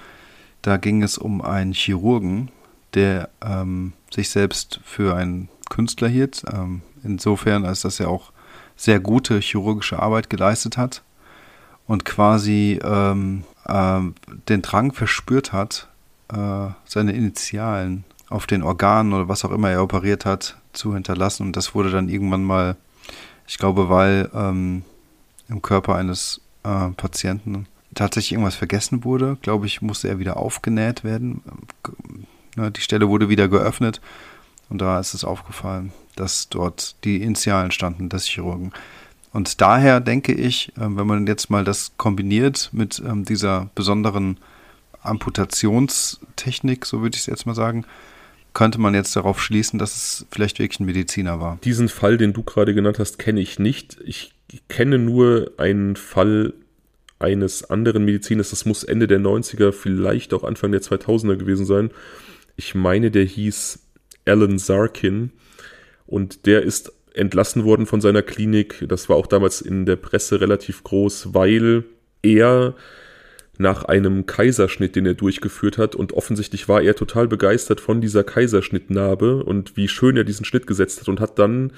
Da ging es um einen Chirurgen, der ähm, sich selbst für einen Künstler hielt. Ähm, insofern, als dass er auch sehr gute chirurgische Arbeit geleistet hat und quasi ähm, äh, den Drang verspürt hat, äh, seine Initialen auf den Organen oder was auch immer er operiert hat, zu hinterlassen. Und das wurde dann irgendwann mal, ich glaube, weil ähm, im Körper eines äh, Patienten tatsächlich irgendwas vergessen wurde, glaube ich, musste er wieder aufgenäht werden. Ne, die Stelle wurde wieder geöffnet und da ist es aufgefallen dass dort die Initialen standen des Chirurgen. Und daher denke ich, ähm, wenn man jetzt mal das kombiniert mit ähm, dieser besonderen Amputationstechnik, so würde ich es jetzt mal sagen, könnte man jetzt darauf schließen, dass es vielleicht wirklich ein Mediziner war. Diesen Fall, den du gerade genannt hast, kenne ich nicht. Ich kenne nur einen Fall eines anderen Mediziners, das muss Ende der 90er, vielleicht auch Anfang der 2000er gewesen sein. Ich meine, der hieß Alan Sarkin und der ist entlassen worden von seiner Klinik. Das war auch damals in der Presse relativ groß, weil er nach einem Kaiserschnitt, den er durchgeführt hat, und offensichtlich war er total begeistert von dieser Kaiserschnittnarbe und wie schön er diesen Schnitt gesetzt hat und hat dann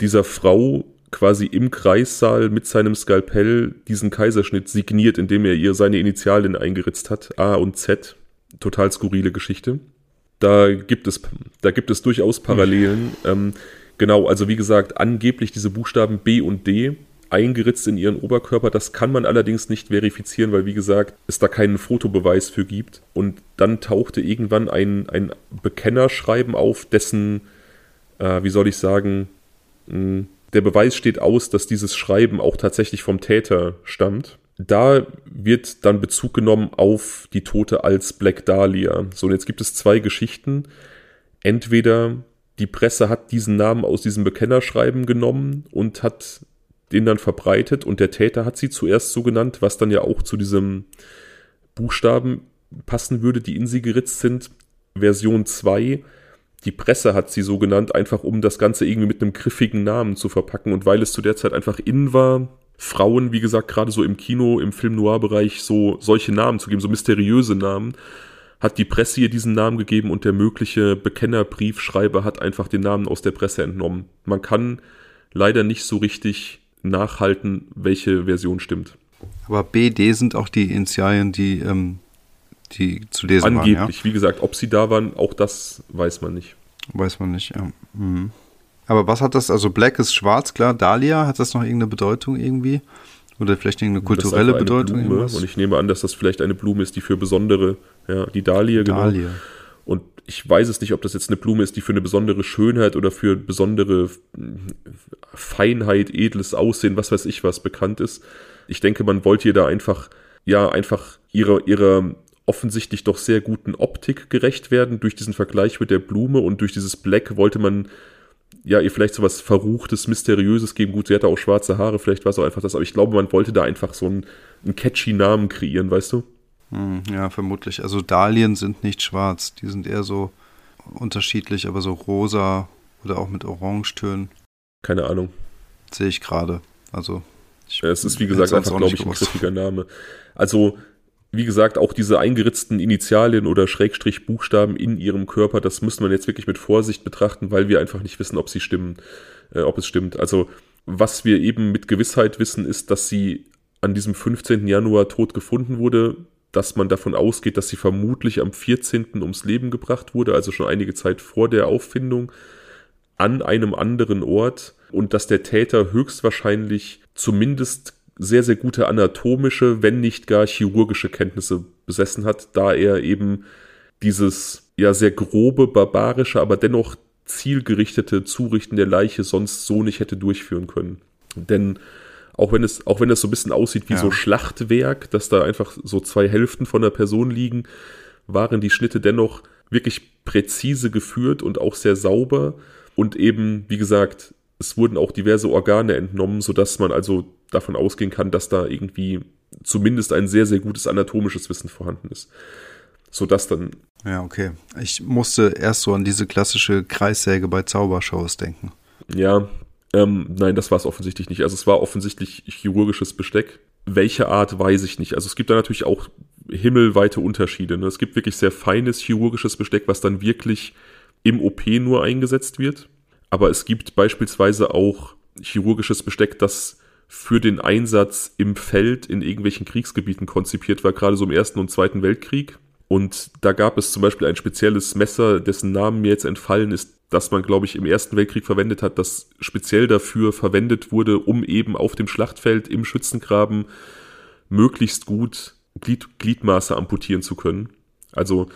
dieser Frau quasi im Kreissaal mit seinem Skalpell diesen Kaiserschnitt signiert, indem er ihr seine Initialien eingeritzt hat, A und Z. Total skurrile Geschichte da gibt es, da gibt es durchaus Parallelen. Ähm, genau, also wie gesagt, angeblich diese Buchstaben B und D eingeritzt in ihren Oberkörper. Das kann man allerdings nicht verifizieren, weil wie gesagt, es da keinen Fotobeweis für gibt. Und dann tauchte irgendwann ein, ein Bekennerschreiben auf, dessen, äh, wie soll ich sagen, mh, hm, der Beweis steht aus, dass dieses Schreiben auch tatsächlich vom Täter stammt da wird dann Bezug genommen auf die Tote als Black Dahlia. So, und jetzt gibt es zwei Geschichten. Entweder die Presse hat diesen Namen aus diesem Bekennerschreiben genommen und hat den dann verbreitet und der Täter hat sie zuerst so genannt, was dann ja auch zu diesem Buchstaben passen würde, die in sie geritzt sind. Version 2. Die Presse hat sie so genannt, einfach um das Ganze irgendwie mit einem griffigen Namen zu verpacken und weil es zu der Zeit einfach in war, Frauen, wie gesagt, gerade so im Kino, im Film-Noir-Bereich so solche Namen zu geben, so mysteriöse Namen, hat die Presse ihr diesen Namen gegeben und der mögliche Bekennerbriefschreiber hat einfach den Namen aus der Presse entnommen. Man kann leider nicht so richtig nachhalten, welche Version stimmt. Aber BD sind auch die Initialien, die, ähm, die zu lesen Angeblich, waren. Angeblich, ja? wie gesagt, ob sie da waren, auch das weiß man nicht. Weiß man nicht, ja. Mhm. Aber was hat das, also Black ist schwarz, klar, Dahlia, hat das noch irgendeine Bedeutung irgendwie? Oder vielleicht irgendeine kulturelle eine Bedeutung? Blume, und ich nehme an, dass das vielleicht eine Blume ist, die für besondere, ja, die Dahlia, genau. Dahlia. Und ich weiß es nicht, ob das jetzt eine Blume ist, die für eine besondere Schönheit oder für besondere Feinheit, edles Aussehen, was weiß ich was bekannt ist. Ich denke, man wollte ihr da einfach, ja, einfach ihre, ihre offensichtlich doch sehr guten Optik gerecht werden durch diesen Vergleich mit der Blume und durch dieses Black wollte man ja, ihr vielleicht so was Verruchtes, Mysteriöses geben. Gut, sie hatte auch schwarze Haare, vielleicht war es auch einfach das, aber ich glaube, man wollte da einfach so einen, einen catchy Namen kreieren, weißt du? Hm, ja, vermutlich. Also Dahlien sind nicht schwarz, die sind eher so unterschiedlich, aber so rosa oder auch mit Orangetönen. Keine Ahnung. Sehe ich gerade. Also. Ich es ist wie gesagt einfach, glaube ich, ein griffiger Name. Also wie gesagt, auch diese eingeritzten Initialien oder Schrägstrich Buchstaben in ihrem Körper, das müsste man jetzt wirklich mit Vorsicht betrachten, weil wir einfach nicht wissen, ob sie stimmen, äh, ob es stimmt. Also, was wir eben mit Gewissheit wissen, ist, dass sie an diesem 15. Januar tot gefunden wurde, dass man davon ausgeht, dass sie vermutlich am 14. ums Leben gebracht wurde, also schon einige Zeit vor der Auffindung, an einem anderen Ort und dass der Täter höchstwahrscheinlich zumindest sehr, sehr gute anatomische, wenn nicht gar chirurgische Kenntnisse besessen hat, da er eben dieses ja sehr grobe, barbarische, aber dennoch zielgerichtete Zurichten der Leiche sonst so nicht hätte durchführen können. Denn auch wenn es, auch wenn es so ein bisschen aussieht wie ja. so Schlachtwerk, dass da einfach so zwei Hälften von der Person liegen, waren die Schnitte dennoch wirklich präzise geführt und auch sehr sauber und eben, wie gesagt, es wurden auch diverse Organe entnommen, sodass man also davon ausgehen kann, dass da irgendwie zumindest ein sehr, sehr gutes anatomisches Wissen vorhanden ist. Sodass dann. Ja, okay. Ich musste erst so an diese klassische Kreissäge bei Zaubershows denken. Ja, ähm, nein, das war es offensichtlich nicht. Also es war offensichtlich chirurgisches Besteck. Welche Art weiß ich nicht. Also es gibt da natürlich auch himmelweite Unterschiede. Ne? Es gibt wirklich sehr feines chirurgisches Besteck, was dann wirklich im OP nur eingesetzt wird. Aber es gibt beispielsweise auch chirurgisches Besteck, das für den Einsatz im Feld in irgendwelchen Kriegsgebieten konzipiert war, gerade so im Ersten und Zweiten Weltkrieg. Und da gab es zum Beispiel ein spezielles Messer, dessen Namen mir jetzt entfallen ist, das man, glaube ich, im Ersten Weltkrieg verwendet hat, das speziell dafür verwendet wurde, um eben auf dem Schlachtfeld im Schützengraben möglichst gut Glied Gliedmaße amputieren zu können. Also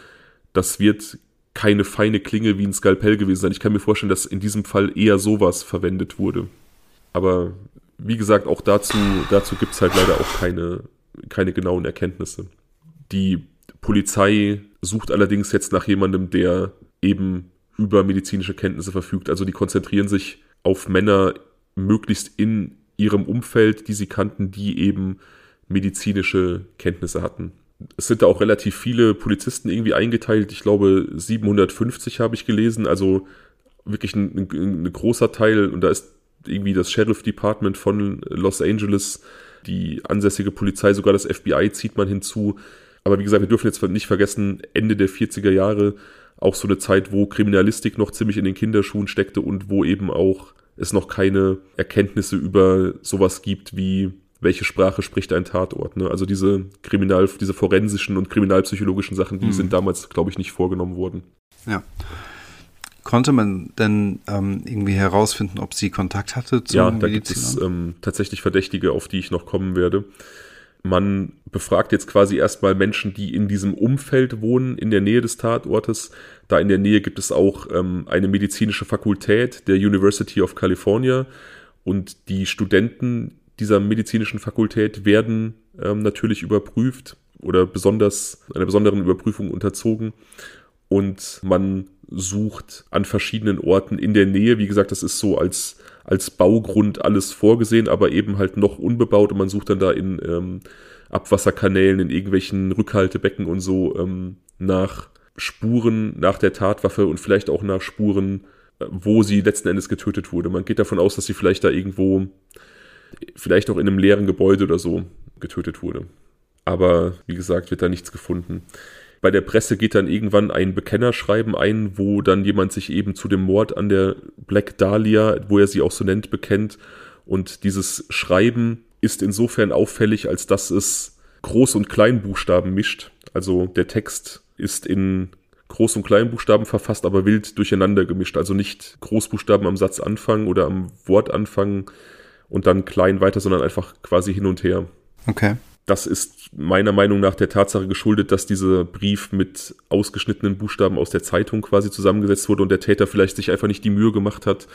das wird keine feine Klinge wie ein Skalpell gewesen sein. Ich kann mir vorstellen, dass in diesem Fall eher sowas verwendet wurde. Aber wie gesagt, auch dazu, dazu gibt es halt leider auch keine, keine genauen Erkenntnisse. Die Polizei sucht allerdings jetzt nach jemandem, der eben über medizinische Kenntnisse verfügt. Also die konzentrieren sich auf Männer möglichst in ihrem Umfeld, die sie kannten, die eben medizinische Kenntnisse hatten. Es sind da auch relativ viele Polizisten irgendwie eingeteilt. Ich glaube, 750 habe ich gelesen. Also wirklich ein, ein, ein großer Teil. Und da ist irgendwie das Sheriff Department von Los Angeles, die ansässige Polizei, sogar das FBI zieht man hinzu. Aber wie gesagt, wir dürfen jetzt nicht vergessen, Ende der 40er Jahre auch so eine Zeit, wo Kriminalistik noch ziemlich in den Kinderschuhen steckte und wo eben auch es noch keine Erkenntnisse über sowas gibt wie welche Sprache spricht ein Tatort. Ne? Also diese Kriminal, diese forensischen und kriminalpsychologischen Sachen, die mhm. sind damals, glaube ich, nicht vorgenommen worden. Ja. Konnte man denn ähm, irgendwie herausfinden, ob sie Kontakt hatte zu Ja, da gibt es ähm, tatsächlich Verdächtige, auf die ich noch kommen werde. Man befragt jetzt quasi erstmal Menschen, die in diesem Umfeld wohnen, in der Nähe des Tatortes. Da in der Nähe gibt es auch ähm, eine medizinische Fakultät der University of California und die Studenten dieser medizinischen Fakultät werden ähm, natürlich überprüft oder besonders einer besonderen Überprüfung unterzogen und man sucht an verschiedenen Orten in der Nähe. Wie gesagt, das ist so als, als Baugrund alles vorgesehen, aber eben halt noch unbebaut und man sucht dann da in ähm, Abwasserkanälen, in irgendwelchen Rückhaltebecken und so ähm, nach Spuren nach der Tatwaffe und vielleicht auch nach Spuren, äh, wo sie letzten Endes getötet wurde. Man geht davon aus, dass sie vielleicht da irgendwo, vielleicht auch in einem leeren Gebäude oder so getötet wurde. Aber wie gesagt, wird da nichts gefunden. Bei der Presse geht dann irgendwann ein Bekennerschreiben ein, wo dann jemand sich eben zu dem Mord an der Black Dahlia, wo er sie auch so nennt, bekennt. Und dieses Schreiben ist insofern auffällig, als dass es Groß- und Kleinbuchstaben mischt. Also der Text ist in Groß- und Kleinbuchstaben verfasst, aber wild durcheinander gemischt. Also nicht Großbuchstaben am Satzanfang oder am Wortanfang und dann klein weiter, sondern einfach quasi hin und her. Okay. Das ist meiner Meinung nach der Tatsache geschuldet, dass dieser Brief mit ausgeschnittenen Buchstaben aus der Zeitung quasi zusammengesetzt wurde und der Täter vielleicht sich einfach nicht die Mühe gemacht hat,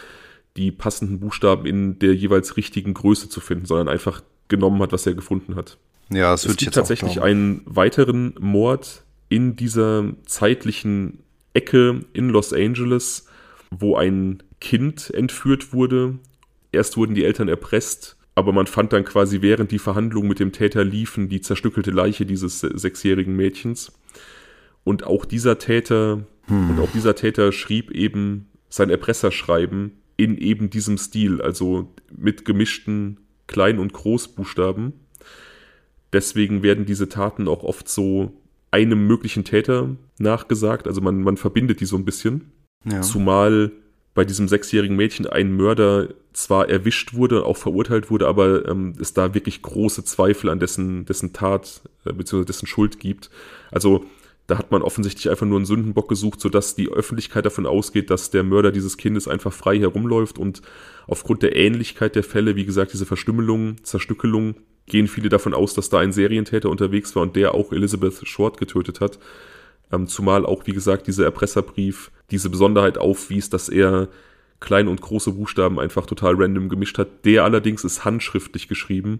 die passenden Buchstaben in der jeweils richtigen Größe zu finden, sondern einfach genommen hat, was er gefunden hat. Ja, das es würde ich gibt jetzt tatsächlich einen weiteren Mord in dieser zeitlichen Ecke in Los Angeles, wo ein Kind entführt wurde. Erst wurden die Eltern erpresst, aber man fand dann quasi während die Verhandlungen mit dem Täter liefen die zerstückelte Leiche dieses sechsjährigen Mädchens. Und auch dieser Täter und auch dieser Täter schrieb eben sein Erpresserschreiben in eben diesem Stil, also mit gemischten Klein- und Großbuchstaben. Deswegen werden diese Taten auch oft so einem möglichen Täter nachgesagt. Also man, man verbindet die so ein bisschen. Ja. Zumal bei diesem sechsjährigen Mädchen ein Mörder zwar erwischt wurde, auch verurteilt wurde, aber ähm, es da wirklich große Zweifel an dessen, dessen Tat äh, bzw. dessen Schuld gibt. Also da hat man offensichtlich einfach nur einen Sündenbock gesucht, sodass die Öffentlichkeit davon ausgeht, dass der Mörder dieses Kindes einfach frei herumläuft und aufgrund der Ähnlichkeit der Fälle, wie gesagt, diese Verstümmelung, Zerstückelung, gehen viele davon aus, dass da ein Serientäter unterwegs war und der auch Elizabeth Short getötet hat. Ähm, zumal auch, wie gesagt, dieser Erpresserbrief diese Besonderheit aufwies, dass er kleine und große Buchstaben einfach total random gemischt hat. Der allerdings ist handschriftlich geschrieben.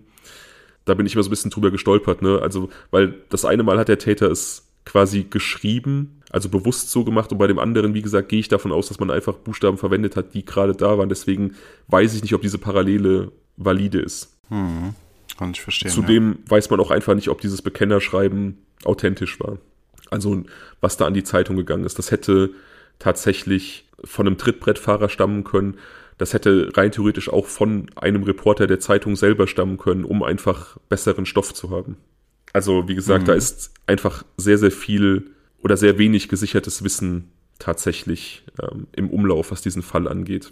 Da bin ich immer so ein bisschen drüber gestolpert, ne? Also, weil das eine Mal hat der Täter es quasi geschrieben, also bewusst so gemacht und bei dem anderen, wie gesagt, gehe ich davon aus, dass man einfach Buchstaben verwendet hat, die gerade da waren. Deswegen weiß ich nicht, ob diese Parallele valide ist. Hm. Kann ich verstehen. Zudem ja. weiß man auch einfach nicht, ob dieses Bekennerschreiben authentisch war. Also was da an die Zeitung gegangen ist. Das hätte tatsächlich von einem Trittbrettfahrer stammen können. Das hätte rein theoretisch auch von einem Reporter der Zeitung selber stammen können, um einfach besseren Stoff zu haben. Also wie gesagt, mhm. da ist einfach sehr, sehr viel oder sehr wenig gesichertes Wissen tatsächlich ähm, im Umlauf, was diesen Fall angeht.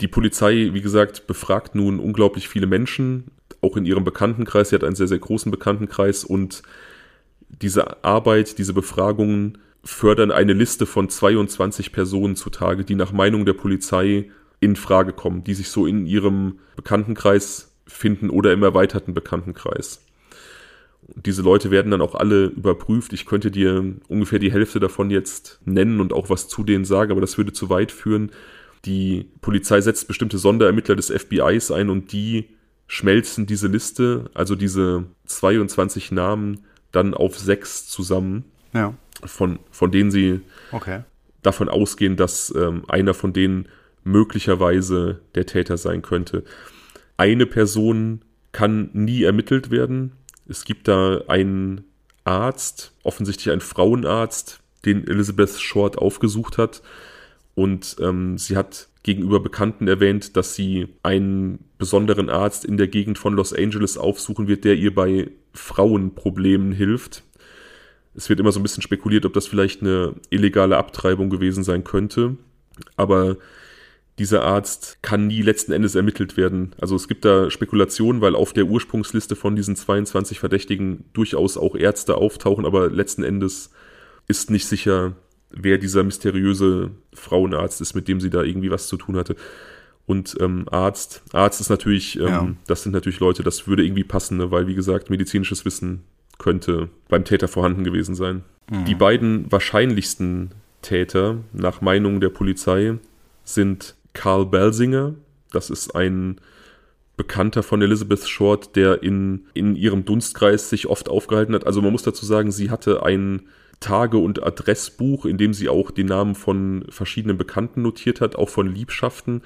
Die Polizei, wie gesagt, befragt nun unglaublich viele Menschen, auch in ihrem Bekanntenkreis. Sie hat einen sehr, sehr großen Bekanntenkreis und diese Arbeit, diese Befragungen fördern eine Liste von 22 Personen zutage, die nach Meinung der Polizei in Frage kommen, die sich so in ihrem Bekanntenkreis finden oder im erweiterten Bekanntenkreis. Diese Leute werden dann auch alle überprüft. Ich könnte dir ungefähr die Hälfte davon jetzt nennen und auch was zu denen sagen, aber das würde zu weit führen. Die Polizei setzt bestimmte Sonderermittler des FBIs ein und die schmelzen diese Liste, also diese 22 Namen, dann auf sechs zusammen. Ja. Von, von denen sie okay. davon ausgehen, dass ähm, einer von denen möglicherweise der Täter sein könnte. Eine Person kann nie ermittelt werden. Es gibt da einen Arzt, offensichtlich ein Frauenarzt, den Elizabeth Short aufgesucht hat. Und ähm, sie hat gegenüber Bekannten erwähnt, dass sie einen besonderen Arzt in der Gegend von Los Angeles aufsuchen wird, der ihr bei Frauenproblemen hilft. Es wird immer so ein bisschen spekuliert, ob das vielleicht eine illegale Abtreibung gewesen sein könnte. Aber dieser Arzt kann nie letzten Endes ermittelt werden. Also es gibt da Spekulationen, weil auf der Ursprungsliste von diesen 22 Verdächtigen durchaus auch Ärzte auftauchen, aber letzten Endes ist nicht sicher, wer dieser mysteriöse Frauenarzt ist, mit dem sie da irgendwie was zu tun hatte. Und ähm, Arzt, Arzt ist natürlich, ähm, ja. das sind natürlich Leute, das würde irgendwie passen, ne? weil wie gesagt, medizinisches Wissen könnte beim Täter vorhanden gewesen sein. Mhm. Die beiden wahrscheinlichsten Täter, nach Meinung der Polizei, sind Carl Belsinger. Das ist ein Bekannter von Elizabeth Short, der in, in ihrem Dunstkreis sich oft aufgehalten hat. Also man muss dazu sagen, sie hatte ein Tage- und Adressbuch, in dem sie auch die Namen von verschiedenen Bekannten notiert hat, auch von Liebschaften.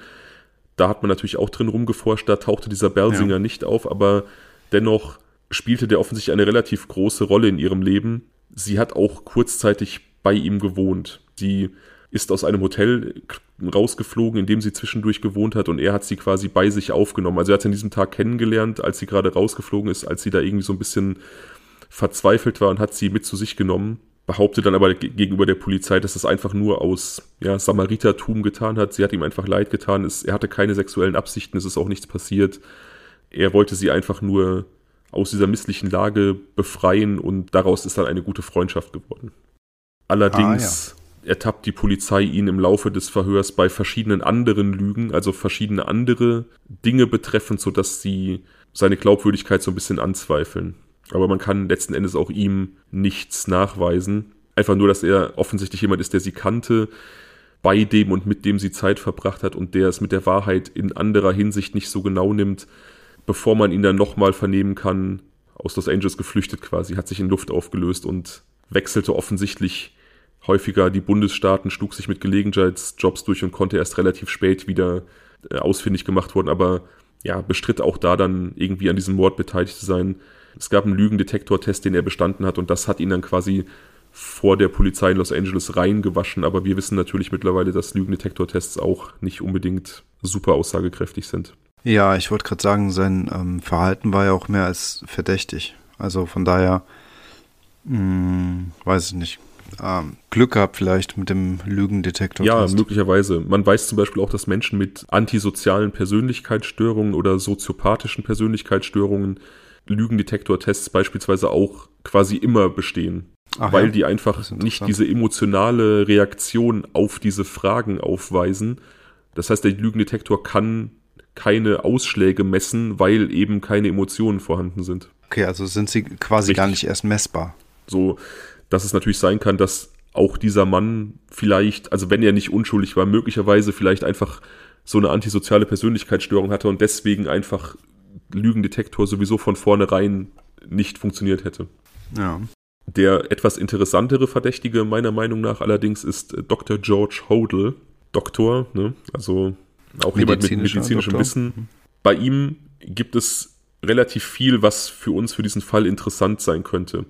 Da hat man natürlich auch drin rumgeforscht, da tauchte dieser Belsinger ja. nicht auf, aber dennoch spielte der offensichtlich eine relativ große Rolle in ihrem Leben. Sie hat auch kurzzeitig bei ihm gewohnt. Sie ist aus einem Hotel rausgeflogen, in dem sie zwischendurch gewohnt hat und er hat sie quasi bei sich aufgenommen. Also er hat sie an diesem Tag kennengelernt, als sie gerade rausgeflogen ist, als sie da irgendwie so ein bisschen verzweifelt war und hat sie mit zu sich genommen behauptet dann aber gegenüber der Polizei, dass es einfach nur aus ja, Samaritertum getan hat. Sie hat ihm einfach leid getan. Es, er hatte keine sexuellen Absichten, es ist auch nichts passiert. Er wollte sie einfach nur aus dieser misslichen Lage befreien und daraus ist dann eine gute Freundschaft geworden. Allerdings ah, ja. ertappt die Polizei ihn im Laufe des Verhörs bei verschiedenen anderen Lügen, also verschiedene andere Dinge betreffend, sodass sie seine Glaubwürdigkeit so ein bisschen anzweifeln. Aber man kann letzten Endes auch ihm nichts nachweisen. Einfach nur, dass er offensichtlich jemand ist, der sie kannte, bei dem und mit dem sie Zeit verbracht hat und der es mit der Wahrheit in anderer Hinsicht nicht so genau nimmt, bevor man ihn dann nochmal vernehmen kann, aus Los Angeles geflüchtet quasi, hat sich in Luft aufgelöst und wechselte offensichtlich häufiger die Bundesstaaten, schlug sich mit Gelegenheitsjobs durch und konnte erst relativ spät wieder äh, ausfindig gemacht worden, aber ja, bestritt auch da dann irgendwie an diesem Mord beteiligt zu sein. Es gab einen Lügendetektor-Test, den er bestanden hat und das hat ihn dann quasi vor der Polizei in Los Angeles reingewaschen, aber wir wissen natürlich mittlerweile, dass Lügendetektor-Tests auch nicht unbedingt super aussagekräftig sind. Ja, ich wollte gerade sagen, sein ähm, Verhalten war ja auch mehr als verdächtig. Also von daher, mh, hm, weiß ich nicht. Ähm, Glück gehabt vielleicht mit dem Lügendetektor. Ja, möglicherweise. Man weiß zum Beispiel auch, dass Menschen mit antisozialen Persönlichkeitsstörungen oder soziopathischen Persönlichkeitsstörungen Lügendetektor-Tests beispielsweise auch quasi immer bestehen. Ach weil ja, die einfach nicht diese emotionale Reaktion auf diese Fragen aufweisen. Das heißt, der Lügendetektor kann keine Ausschläge messen, weil eben keine Emotionen vorhanden sind. Okay, also sind sie quasi Richtig. gar nicht erst messbar. So, dass es natürlich sein kann, dass auch dieser Mann vielleicht, also wenn er nicht unschuldig war, möglicherweise vielleicht einfach so eine antisoziale Persönlichkeitsstörung hatte und deswegen einfach Lügendetektor sowieso von vornherein nicht funktioniert hätte. Ja. Der etwas interessantere Verdächtige meiner Meinung nach allerdings ist äh, Dr. George Hodel. Doktor, ne? also auch jemand mit medizinischem Doktor. Wissen. Bei ihm gibt es relativ viel, was für uns für diesen Fall interessant sein könnte.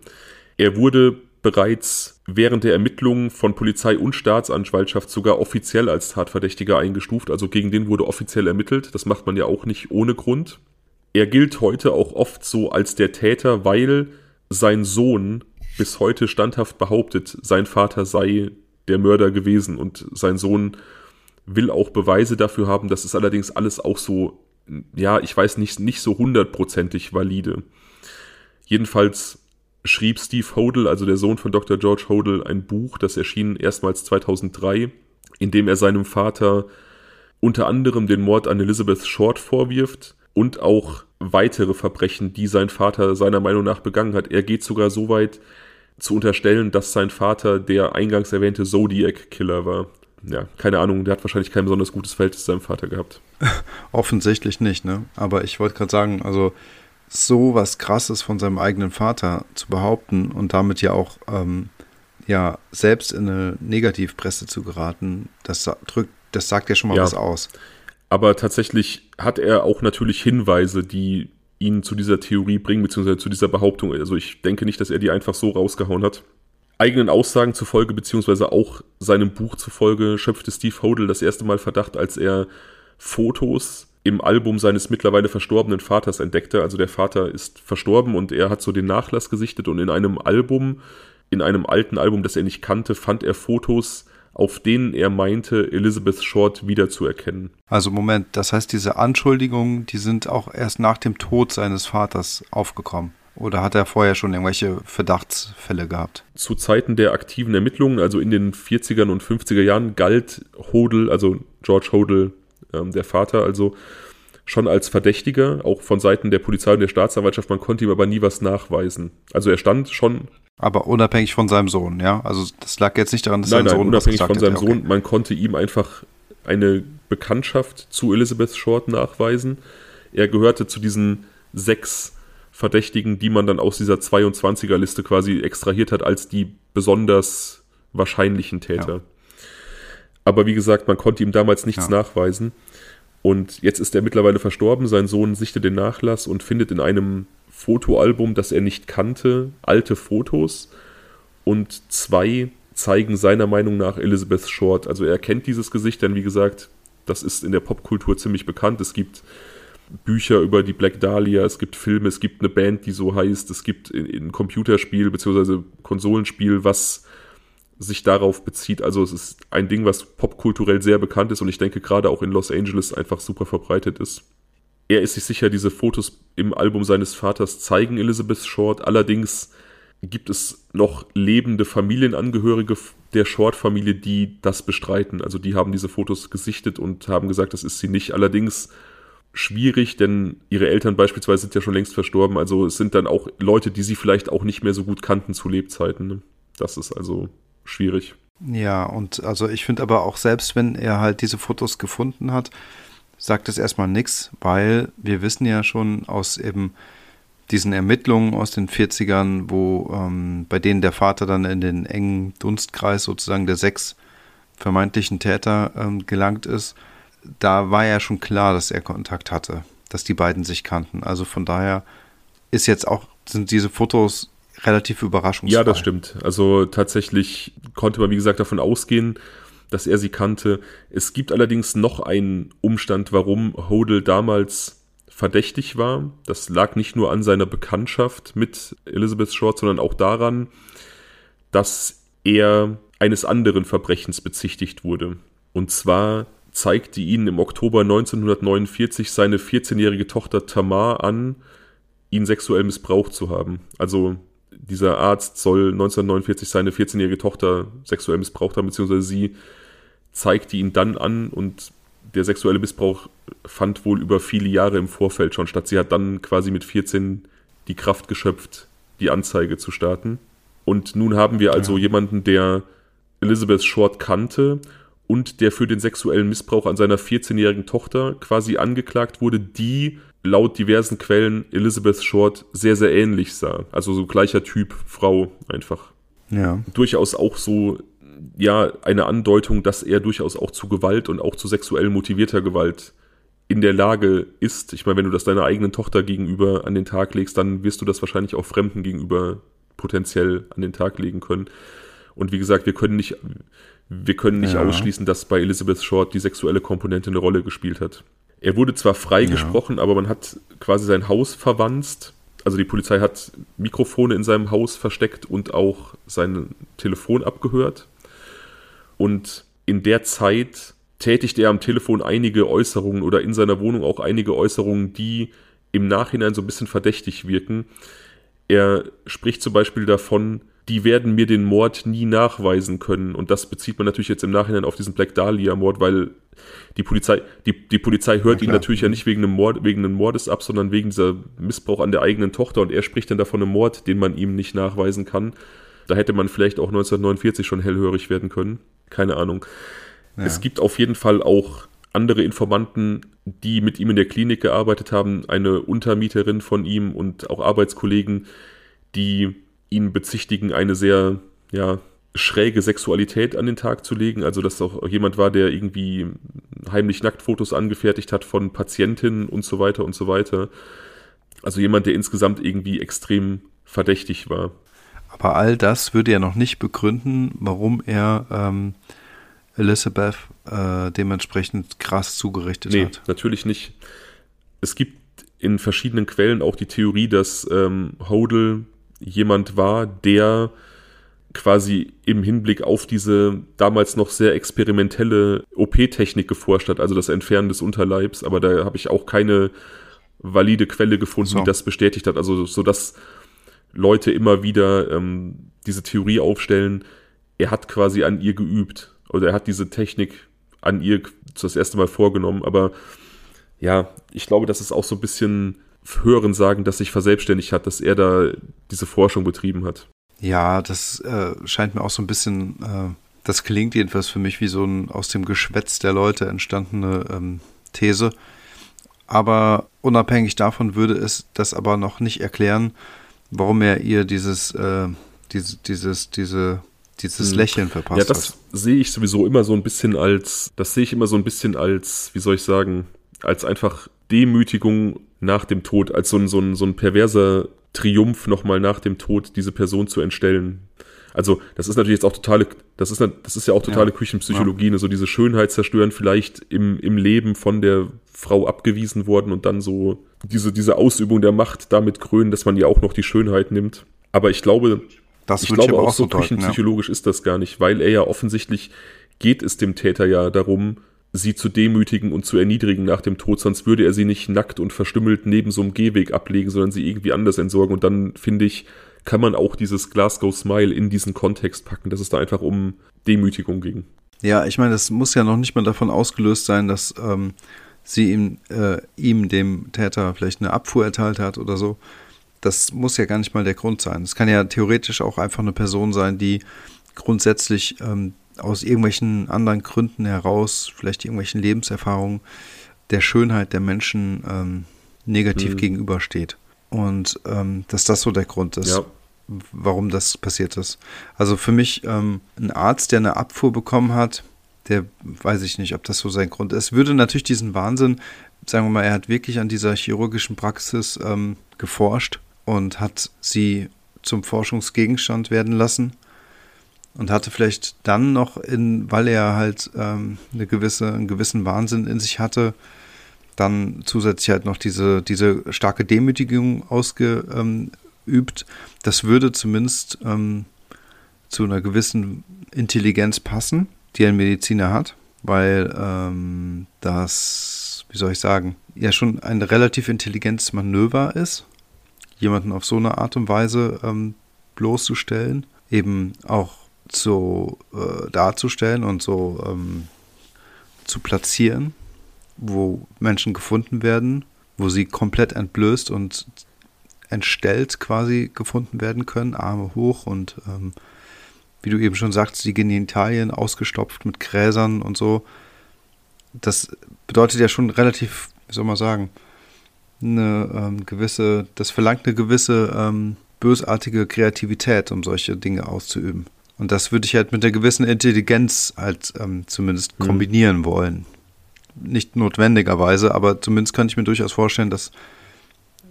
Er wurde bereits während der Ermittlungen von Polizei und Staatsanwaltschaft sogar offiziell als Tatverdächtiger eingestuft, also gegen den wurde offiziell ermittelt. Das macht man ja auch nicht ohne Grund. Er gilt heute auch oft so als der Täter, weil sein Sohn bis heute standhaft behauptet, sein Vater sei der Mörder gewesen und sein Sohn will auch Beweise dafür haben. Das ist allerdings alles auch so, ja, ich weiß nicht, nicht so hundertprozentig valide. Jedenfalls schrieb Steve Hodel, also der Sohn von Dr. George Hodel, ein Buch, das erschien erstmals 2003, in dem er seinem Vater unter anderem den Mord an Elizabeth Short vorwirft und auch weitere Verbrechen, die sein Vater seiner Meinung nach begangen hat. Er geht sogar so weit, zu unterstellen, dass sein Vater der eingangs erwähnte Zodiac-Killer war. Ja, keine Ahnung, der hat wahrscheinlich kein besonders gutes Verhältnis zu seinem Vater gehabt. Offensichtlich nicht, ne? Aber ich wollte gerade sagen, also so was Krasses von seinem eigenen Vater zu behaupten und damit ja auch ähm, ja selbst in eine Negativpresse zu geraten, das drückt, das sagt ja schon mal ja. was aus. Aber tatsächlich hat er auch natürlich Hinweise, die ihn zu dieser Theorie bringen, beziehungsweise zu dieser Behauptung. Also ich denke nicht, dass er die einfach so rausgehauen hat. Eigenen Aussagen zufolge, beziehungsweise auch seinem Buch zufolge, schöpfte Steve Hodel das erste Mal Verdacht, als er Fotos im Album seines mittlerweile verstorbenen Vaters entdeckte. Also der Vater ist verstorben und er hat so den Nachlass gesichtet und in einem Album, in einem alten Album, das er nicht kannte, fand er Fotos auf denen er meinte, Elizabeth Short wiederzuerkennen. Also Moment, das heißt, diese Anschuldigungen, die sind auch erst nach dem Tod seines Vaters aufgekommen. Oder hat er vorher schon irgendwelche Verdachtsfälle gehabt? Zu Zeiten der aktiven Ermittlungen, also in den 40er und 50er Jahren, galt Hodel, also George Hodel, ähm, der Vater, also schon als Verdächtiger, auch von Seiten der Polizei und der Staatsanwaltschaft. Man konnte ihm aber nie was nachweisen. Also er stand schon aber unabhängig von seinem Sohn, ja? Also das lag jetzt nicht daran, dass nein, sein nein, Sohn unabhängig von seinem hätte. Sohn. Okay. Man konnte ihm einfach eine Bekanntschaft zu Elizabeth Short nachweisen. Er gehörte zu diesen sechs Verdächtigen, die man dann aus dieser 22er-Liste quasi extrahiert hat als die besonders wahrscheinlichen Täter. Ja. Aber wie gesagt, man konnte ihm damals nichts ja. nachweisen. Und jetzt ist er mittlerweile verstorben. Sein Sohn sichtet den Nachlass und findet in einem Fotoalbum, das er nicht kannte, alte Fotos und zwei zeigen seiner Meinung nach Elizabeth Short. Also er kennt dieses Gesicht, denn wie gesagt, das ist in der Popkultur ziemlich bekannt. Es gibt Bücher über die Black Dahlia, es gibt Filme, es gibt eine Band, die so heißt, es gibt ein Computerspiel bzw. Konsolenspiel, was sich darauf bezieht. Also es ist ein Ding, was popkulturell sehr bekannt ist und ich denke gerade auch in Los Angeles einfach super verbreitet ist. Er ist sich sicher, diese Fotos im Album seines Vaters zeigen Elizabeth Short. Allerdings gibt es noch lebende Familienangehörige der Short-Familie, die das bestreiten. Also die haben diese Fotos gesichtet und haben gesagt, das ist sie nicht. Allerdings schwierig, denn ihre Eltern beispielsweise sind ja schon längst verstorben. Also es sind dann auch Leute, die sie vielleicht auch nicht mehr so gut kannten zu Lebzeiten. Ne? Das ist also schwierig. Ja, und also ich finde aber auch selbst, wenn er halt diese Fotos gefunden hat, sagt es erstmal nichts, weil wir wissen ja schon aus eben diesen Ermittlungen aus den 40ern, wo ähm, bei denen der Vater dann in den engen Dunstkreis sozusagen der sechs vermeintlichen Täter ähm, gelangt ist, da war ja schon klar, dass er Kontakt hatte, dass die beiden sich kannten. Also von daher ist jetzt auch, sind diese Fotos relativ überraschungsfrei. Ja, das stimmt. Also tatsächlich konnte man, wie gesagt, davon ausgehen, dass er sie kannte. Es gibt allerdings noch einen Umstand, warum Hodel damals verdächtig war. Das lag nicht nur an seiner Bekanntschaft mit Elizabeth Short, sondern auch daran, dass er eines anderen Verbrechens bezichtigt wurde. Und zwar zeigte ihn im Oktober 1949 seine 14-jährige Tochter Tamar an, ihn sexuell missbraucht zu haben. Also dieser Arzt soll 1949 seine 14-jährige Tochter sexuell missbraucht haben, beziehungsweise sie zeigte ihn dann an und der sexuelle Missbrauch fand wohl über viele Jahre im Vorfeld schon statt. Sie hat dann quasi mit 14 die Kraft geschöpft, die Anzeige zu starten. Und nun haben wir also ja. jemanden, der Elizabeth Short kannte und der für den sexuellen Missbrauch an seiner 14-jährigen Tochter quasi angeklagt wurde, die laut diversen Quellen Elizabeth Short sehr, sehr ähnlich sah. Also so gleicher Typ Frau einfach. Ja. Durchaus auch so, ja, eine Andeutung, dass er durchaus auch zu Gewalt und auch zu sexuell motivierter Gewalt in der Lage ist. Ich meine, wenn du das deiner eigenen Tochter gegenüber an den Tag legst, dann wirst du das wahrscheinlich auch Fremden gegenüber potenziell an den Tag legen können. Und wie gesagt, wir können nicht, wir können nicht ja. ausschließen, dass bei Elizabeth Short die sexuelle Komponente eine Rolle gespielt hat. Er wurde zwar freigesprochen, ja. aber man hat quasi sein Haus verwanzt. Also die Polizei hat Mikrofone in seinem Haus versteckt und auch sein Telefon abgehört. Und in der Zeit tätigt er am Telefon einige Äußerungen oder in seiner Wohnung auch einige Äußerungen, die im Nachhinein so ein bisschen verdächtig wirken. Er spricht zum Beispiel davon, die werden mir den Mord nie nachweisen können. Und das bezieht man natürlich jetzt im Nachhinein auf diesen Black Dahlia-Mord, weil die Polizei, die, die Polizei hört ihn natürlich ja nicht wegen einem Mord, wegen einem Mordes ab, sondern wegen dieser Missbrauch an der eigenen Tochter und er spricht dann davon einem Mord, den man ihm nicht nachweisen kann. Da hätte man vielleicht auch 1949 schon hellhörig werden können. Keine Ahnung. Ja. Es gibt auf jeden Fall auch andere Informanten, die mit ihm in der Klinik gearbeitet haben, eine Untermieterin von ihm und auch Arbeitskollegen, die ihn bezichtigen, eine sehr, ja, schräge Sexualität an den Tag zu legen. Also, dass auch jemand war, der irgendwie heimlich Nacktfotos angefertigt hat von Patientinnen und so weiter und so weiter. Also jemand, der insgesamt irgendwie extrem verdächtig war. Aber all das würde ja noch nicht begründen, warum er ähm, Elizabeth äh, dementsprechend krass zugerichtet nee, hat. Natürlich nicht. Es gibt in verschiedenen Quellen auch die Theorie, dass ähm, Hodel jemand war, der quasi im Hinblick auf diese damals noch sehr experimentelle OP-Technik geforscht hat, also das Entfernen des Unterleibs, aber da habe ich auch keine valide Quelle gefunden, so. die das bestätigt hat. Also so dass Leute immer wieder ähm, diese Theorie aufstellen, er hat quasi an ihr geübt oder er hat diese Technik an ihr das erste Mal vorgenommen, aber ja, ich glaube, das ist auch so ein bisschen Hören sagen, dass sich verselbstständigt hat, dass er da diese Forschung betrieben hat. Ja, das äh, scheint mir auch so ein bisschen, äh, das klingt jedenfalls für mich wie so ein aus dem Geschwätz der Leute entstandene ähm, These. Aber unabhängig davon würde es das aber noch nicht erklären, warum er ihr dieses, äh, diese, dieses, diese, dieses hm. Lächeln verpasst hat. Ja, das hat. sehe ich sowieso immer so ein bisschen als, das sehe ich immer so ein bisschen als, wie soll ich sagen, als einfach Demütigung nach dem Tod, als so ein, so ein, so ein perverser Triumph nochmal nach dem Tod, diese Person zu entstellen. Also, das ist natürlich jetzt auch totale, das ist, das ist ja auch totale ja. Küchenpsychologie, ne? so diese Schönheit zerstören, vielleicht im, im Leben von der Frau abgewiesen worden und dann so diese, diese Ausübung der Macht damit krönen, dass man ja auch noch die Schönheit nimmt. Aber ich glaube, das ich glaube auch, auch so küchenpsychologisch ja. ist das gar nicht, weil er ja offensichtlich geht es dem Täter ja darum, sie zu demütigen und zu erniedrigen nach dem Tod, sonst würde er sie nicht nackt und verstümmelt neben so einem Gehweg ablegen, sondern sie irgendwie anders entsorgen. Und dann, finde ich, kann man auch dieses Glasgow Smile in diesen Kontext packen, dass es da einfach um Demütigung ging. Ja, ich meine, das muss ja noch nicht mal davon ausgelöst sein, dass ähm, sie ihm, äh, ihm, dem Täter, vielleicht eine Abfuhr erteilt hat oder so. Das muss ja gar nicht mal der Grund sein. Es kann ja theoretisch auch einfach eine Person sein, die grundsätzlich ähm, aus irgendwelchen anderen Gründen heraus, vielleicht irgendwelchen Lebenserfahrungen, der Schönheit der Menschen ähm, negativ mhm. gegenübersteht. Und ähm, dass das so der Grund ist, ja. warum das passiert ist. Also für mich ähm, ein Arzt, der eine Abfuhr bekommen hat, der weiß ich nicht, ob das so sein Grund ist. Würde natürlich diesen Wahnsinn, sagen wir mal, er hat wirklich an dieser chirurgischen Praxis ähm, geforscht und hat sie zum Forschungsgegenstand werden lassen und hatte vielleicht dann noch in, weil er halt ähm, eine gewisse, einen gewissen Wahnsinn in sich hatte, dann zusätzlich halt noch diese, diese starke Demütigung ausgeübt. Ähm, das würde zumindest ähm, zu einer gewissen Intelligenz passen, die ein Mediziner hat, weil ähm, das, wie soll ich sagen, ja schon ein relativ intelligentes Manöver ist, jemanden auf so eine Art und Weise ähm, bloßzustellen, eben auch so äh, darzustellen und so ähm, zu platzieren wo Menschen gefunden werden, wo sie komplett entblößt und entstellt quasi gefunden werden können, Arme hoch und ähm, wie du eben schon sagst, die Genitalien ausgestopft mit Gräsern und so. Das bedeutet ja schon relativ, wie soll man sagen, eine ähm, gewisse, das verlangt eine gewisse ähm, bösartige Kreativität, um solche Dinge auszuüben. Und das würde ich halt mit einer gewissen Intelligenz halt ähm, zumindest mhm. kombinieren wollen nicht notwendigerweise, aber zumindest könnte ich mir durchaus vorstellen, dass,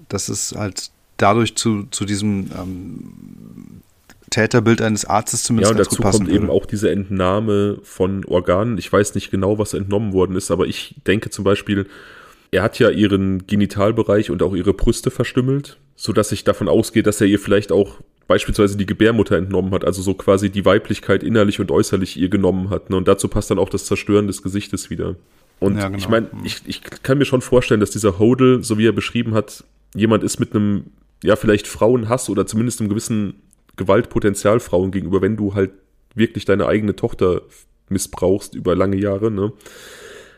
dass es halt dadurch zu, zu diesem ähm, Täterbild eines Arztes zumindest ja, und dazu kommt würde. eben auch diese Entnahme von Organen. Ich weiß nicht genau, was entnommen worden ist, aber ich denke zum Beispiel, er hat ja ihren Genitalbereich und auch ihre Brüste verstümmelt, sodass ich davon ausgehe, dass er ihr vielleicht auch beispielsweise die Gebärmutter entnommen hat, also so quasi die Weiblichkeit innerlich und äußerlich ihr genommen hat. Ne? Und dazu passt dann auch das Zerstören des Gesichtes wieder. Und ja, genau. ich meine, ich, ich kann mir schon vorstellen, dass dieser Hodel, so wie er beschrieben hat, jemand ist mit einem, ja, vielleicht Frauenhass oder zumindest einem gewissen Gewaltpotenzial Frauen gegenüber, wenn du halt wirklich deine eigene Tochter missbrauchst über lange Jahre, ne?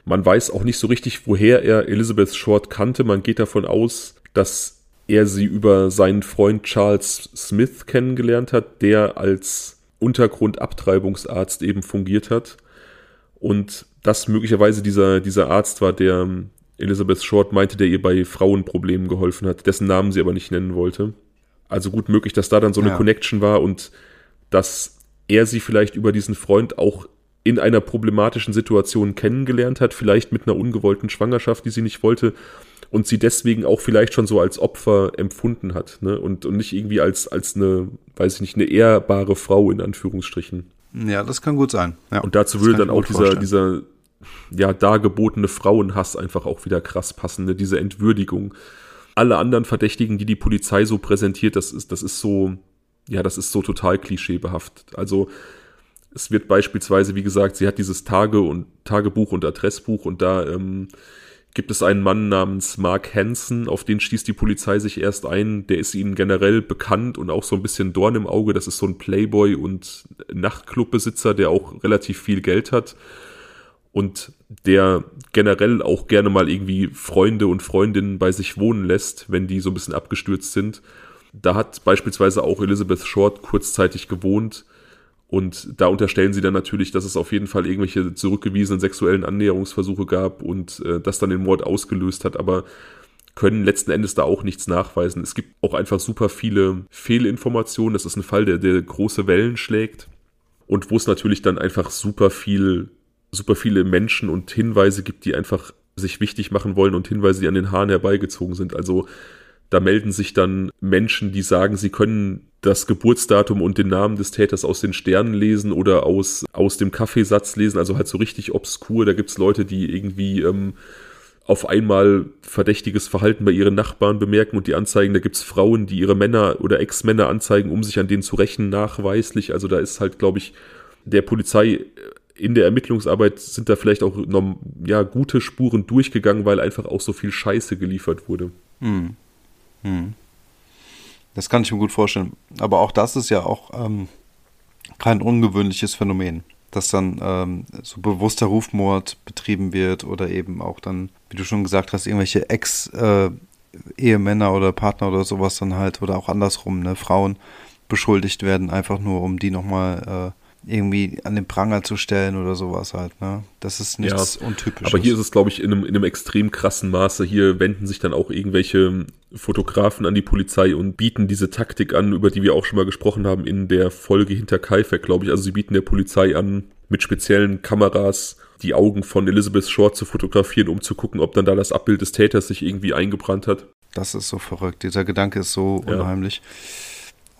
Man weiß auch nicht so richtig, woher er Elizabeth Short kannte. Man geht davon aus, dass er sie über seinen Freund Charles Smith kennengelernt hat, der als Untergrundabtreibungsarzt eben fungiert hat. Und das möglicherweise dieser, dieser Arzt war, der ähm, Elizabeth Short meinte, der ihr bei Frauenproblemen geholfen hat, dessen Namen sie aber nicht nennen wollte. Also gut möglich, dass da dann so eine ja. Connection war und dass er sie vielleicht über diesen Freund auch in einer problematischen Situation kennengelernt hat, vielleicht mit einer ungewollten Schwangerschaft, die sie nicht wollte und sie deswegen auch vielleicht schon so als Opfer empfunden hat ne? und, und nicht irgendwie als, als eine, weiß ich nicht, eine ehrbare Frau in Anführungsstrichen. Ja, das kann gut sein. Ja, und dazu würde dann auch dieser, dieser ja, dargebotene Frauenhass einfach auch wieder krass passen, ne? diese Entwürdigung. Alle anderen Verdächtigen, die die Polizei so präsentiert, das ist, das ist so, ja, das ist so total klischeebehaftet. Also, es wird beispielsweise, wie gesagt, sie hat dieses Tage- und Tagebuch und Adressbuch und da ähm, gibt es einen Mann namens Mark Hansen, auf den stieß die Polizei sich erst ein. Der ist ihnen generell bekannt und auch so ein bisschen Dorn im Auge. Das ist so ein Playboy und Nachtclubbesitzer, der auch relativ viel Geld hat und der generell auch gerne mal irgendwie Freunde und Freundinnen bei sich wohnen lässt, wenn die so ein bisschen abgestürzt sind. Da hat beispielsweise auch Elizabeth Short kurzzeitig gewohnt und da unterstellen sie dann natürlich, dass es auf jeden Fall irgendwelche zurückgewiesenen sexuellen Annäherungsversuche gab und äh, das dann den Mord ausgelöst hat, aber können letzten Endes da auch nichts nachweisen. Es gibt auch einfach super viele Fehlinformationen. Das ist ein Fall, der, der große Wellen schlägt und wo es natürlich dann einfach super viel super viele Menschen und Hinweise gibt, die einfach sich wichtig machen wollen und Hinweise, die an den Haaren herbeigezogen sind. Also da melden sich dann Menschen, die sagen, sie können das Geburtsdatum und den Namen des Täters aus den Sternen lesen oder aus, aus dem Kaffeesatz lesen, also halt so richtig obskur. Da gibt's Leute, die irgendwie ähm, auf einmal verdächtiges Verhalten bei ihren Nachbarn bemerken und die anzeigen. Da gibt's Frauen, die ihre Männer oder Ex-Männer anzeigen, um sich an denen zu rächen, nachweislich. Also da ist halt, glaube ich, der Polizei in der Ermittlungsarbeit sind da vielleicht auch noch, ja, gute Spuren durchgegangen, weil einfach auch so viel Scheiße geliefert wurde. Hm. Hm. Das kann ich mir gut vorstellen. Aber auch das ist ja auch ähm, kein ungewöhnliches Phänomen. dass dann ähm, so bewusster Rufmord betrieben wird oder eben auch dann, wie du schon gesagt hast, irgendwelche Ex-Ehemänner äh, oder Partner oder sowas dann halt oder auch andersrum, ne, Frauen beschuldigt werden, einfach nur um die nochmal äh, irgendwie an den Pranger zu stellen oder sowas halt. Ne? Das ist nichts ja, Untypisches. Aber hier ist es, glaube ich, in einem, in einem extrem krassen Maße. Hier wenden sich dann auch irgendwelche Fotografen an die Polizei und bieten diese Taktik an, über die wir auch schon mal gesprochen haben in der Folge hinter Kaifek, glaube ich. Also sie bieten der Polizei an, mit speziellen Kameras die Augen von Elizabeth Short zu fotografieren, um zu gucken, ob dann da das Abbild des Täters sich irgendwie eingebrannt hat. Das ist so verrückt. Dieser Gedanke ist so ja. unheimlich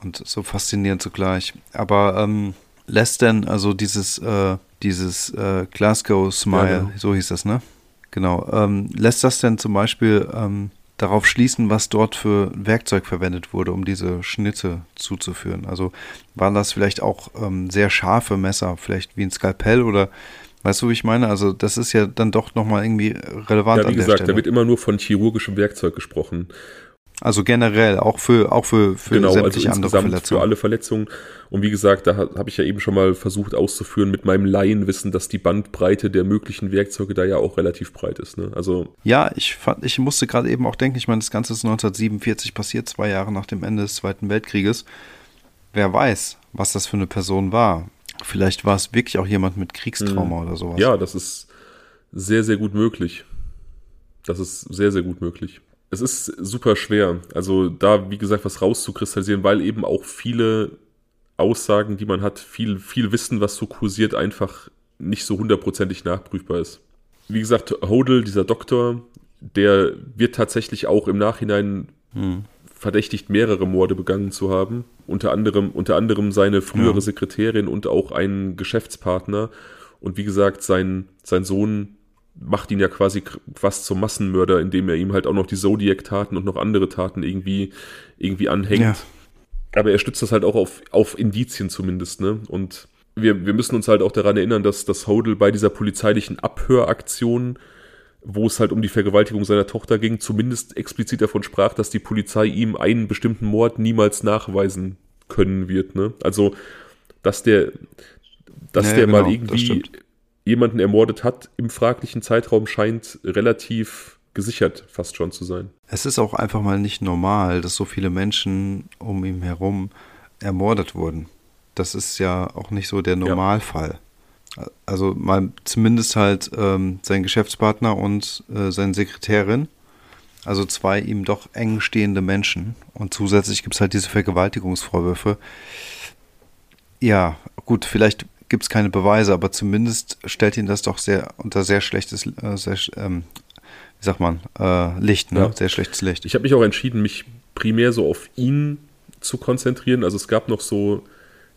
und so faszinierend zugleich. Aber ähm, lässt denn also dieses, äh, dieses äh, Glasgow Smile, ja, genau. so hieß das, ne? Genau. Ähm, lässt das denn zum Beispiel ähm, darauf schließen, was dort für Werkzeug verwendet wurde, um diese Schnitte zuzuführen? Also waren das vielleicht auch ähm, sehr scharfe Messer, vielleicht wie ein Skalpell oder Weißt du, wie ich meine? Also, das ist ja dann doch nochmal irgendwie relevant. Ja, wie gesagt, da wird immer nur von chirurgischem Werkzeug gesprochen. Also generell, auch für, auch für, für genau, sämtliche also andere Verletzungen. Für alle Verletzungen. Und wie gesagt, da habe ich ja eben schon mal versucht auszuführen mit meinem Laienwissen, dass die Bandbreite der möglichen Werkzeuge da ja auch relativ breit ist. Ne? Also ja, ich, fand, ich musste gerade eben auch denken, ich meine, das Ganze ist 1947 passiert, zwei Jahre nach dem Ende des Zweiten Weltkrieges. Wer weiß, was das für eine Person war. Vielleicht war es wirklich auch jemand mit Kriegstrauma hm. oder sowas. Ja, das ist sehr, sehr gut möglich. Das ist sehr, sehr gut möglich es ist super schwer. Also da, wie gesagt, was rauszukristallisieren, weil eben auch viele Aussagen, die man hat, viel, viel Wissen, was so kursiert, einfach nicht so hundertprozentig nachprüfbar ist. Wie gesagt, Hodel, dieser Doktor, der wird tatsächlich auch im Nachhinein hm. verdächtigt, mehrere Morde begangen zu haben. Unter anderem, unter anderem seine frühere ja. Sekretärin und auch einen Geschäftspartner. Und wie gesagt, sein, sein Sohn macht ihn ja quasi fast zum Massenmörder, indem er ihm halt auch noch die Zodiac-Taten und noch andere Taten irgendwie, irgendwie anhängt. Ja. Aber er stützt das halt auch auf, auf Indizien zumindest, ne? Und wir, wir müssen uns halt auch daran erinnern, dass das Hodel bei dieser polizeilichen Abhöraktion, wo es halt um die Vergewaltigung seiner Tochter ging, zumindest explizit davon sprach, dass die Polizei ihm einen bestimmten Mord niemals nachweisen können wird, ne? Also, dass der, dass ja, der genau, mal irgendwie jemanden ermordet hat im fraglichen Zeitraum, scheint relativ gesichert fast schon zu sein. Es ist auch einfach mal nicht normal, dass so viele Menschen um ihn herum ermordet wurden. Das ist ja auch nicht so der Normalfall. Ja. Also mal zumindest halt ähm, sein Geschäftspartner und äh, seine Sekretärin. Also zwei ihm doch eng stehende Menschen. Und zusätzlich gibt es halt diese Vergewaltigungsvorwürfe. Ja, gut, vielleicht gibt es keine Beweise, aber zumindest stellt ihn das doch sehr unter sehr schlechtes, äh, sehr, ähm, wie sagt man, äh, Licht, ne? Ja. Sehr schlechtes Licht. Ich habe mich auch entschieden, mich primär so auf ihn zu konzentrieren. Also es gab noch so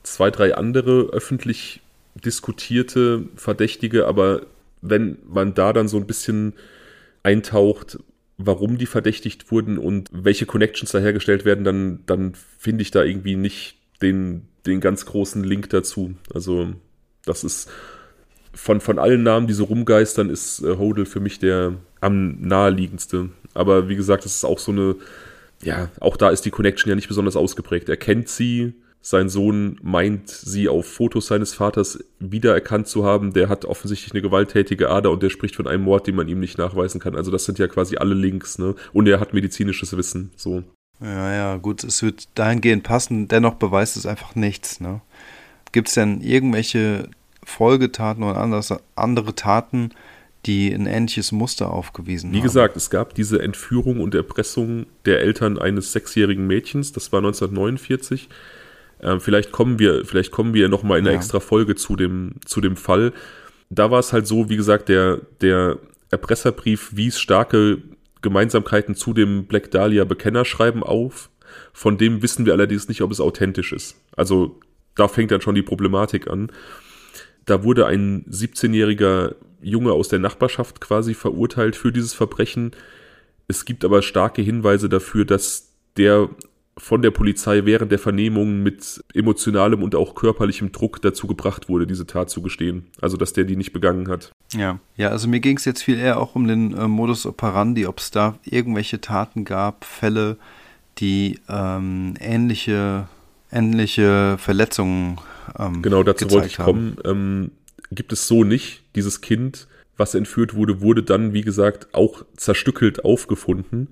zwei, drei andere öffentlich diskutierte Verdächtige, aber wenn man da dann so ein bisschen eintaucht, warum die verdächtigt wurden und welche Connections da hergestellt werden, dann, dann finde ich da irgendwie nicht den, den ganz großen Link dazu. Also, das ist von, von allen Namen, die so rumgeistern, ist äh, Hodel für mich der am naheliegendste. Aber wie gesagt, das ist auch so eine, ja, auch da ist die Connection ja nicht besonders ausgeprägt. Er kennt sie, sein Sohn meint, sie auf Fotos seines Vaters wiedererkannt zu haben. Der hat offensichtlich eine gewalttätige Ader und der spricht von einem Mord, den man ihm nicht nachweisen kann. Also das sind ja quasi alle Links, ne? Und er hat medizinisches Wissen, so. Ja, ja, gut, es wird dahingehend passen, dennoch beweist es einfach nichts. Ne? Gibt es denn irgendwelche Folgetaten oder anders, andere Taten, die ein ähnliches Muster aufgewiesen Wie haben? Wie gesagt, es gab diese Entführung und Erpressung der Eltern eines sechsjährigen Mädchens, das war 1949. Ähm, vielleicht kommen wir, vielleicht kommen wir nochmal in einer ja. extra Folge zu dem, zu dem Fall. Da war es halt so, wie gesagt, der, der Erpresserbrief wies starke Gemeinsamkeiten zu dem Black Dahlia Bekennerschreiben auf. Von dem wissen wir allerdings nicht, ob es authentisch ist. Also da fängt dann schon die Problematik an. Da wurde ein 17-jähriger Junge aus der Nachbarschaft quasi verurteilt für dieses Verbrechen. Es gibt aber starke Hinweise dafür, dass der von der Polizei während der Vernehmung mit emotionalem und auch körperlichem Druck dazu gebracht wurde, diese Tat zu gestehen. Also, dass der die nicht begangen hat. Ja, ja, also mir ging es jetzt viel eher auch um den äh, Modus operandi, ob es da irgendwelche Taten gab, Fälle, die ähm, ähnliche, ähnliche Verletzungen ähm, Genau, dazu wollte ich haben. kommen. Ähm, gibt es so nicht. Dieses Kind, was entführt wurde, wurde dann, wie gesagt, auch zerstückelt aufgefunden.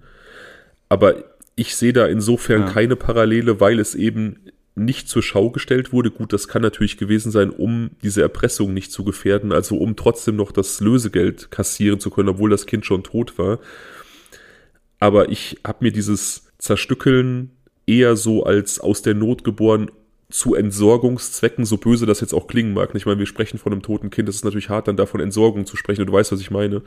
Aber ich sehe da insofern ja. keine Parallele, weil es eben nicht zur Schau gestellt wurde. Gut, das kann natürlich gewesen sein, um diese Erpressung nicht zu gefährden, also um trotzdem noch das Lösegeld kassieren zu können, obwohl das Kind schon tot war. Aber ich habe mir dieses Zerstückeln eher so als aus der Not geboren zu Entsorgungszwecken, so böse das jetzt auch klingen mag. Ich meine, wir sprechen von einem toten Kind, das ist natürlich hart, dann davon Entsorgung zu sprechen, und du weißt, was ich meine.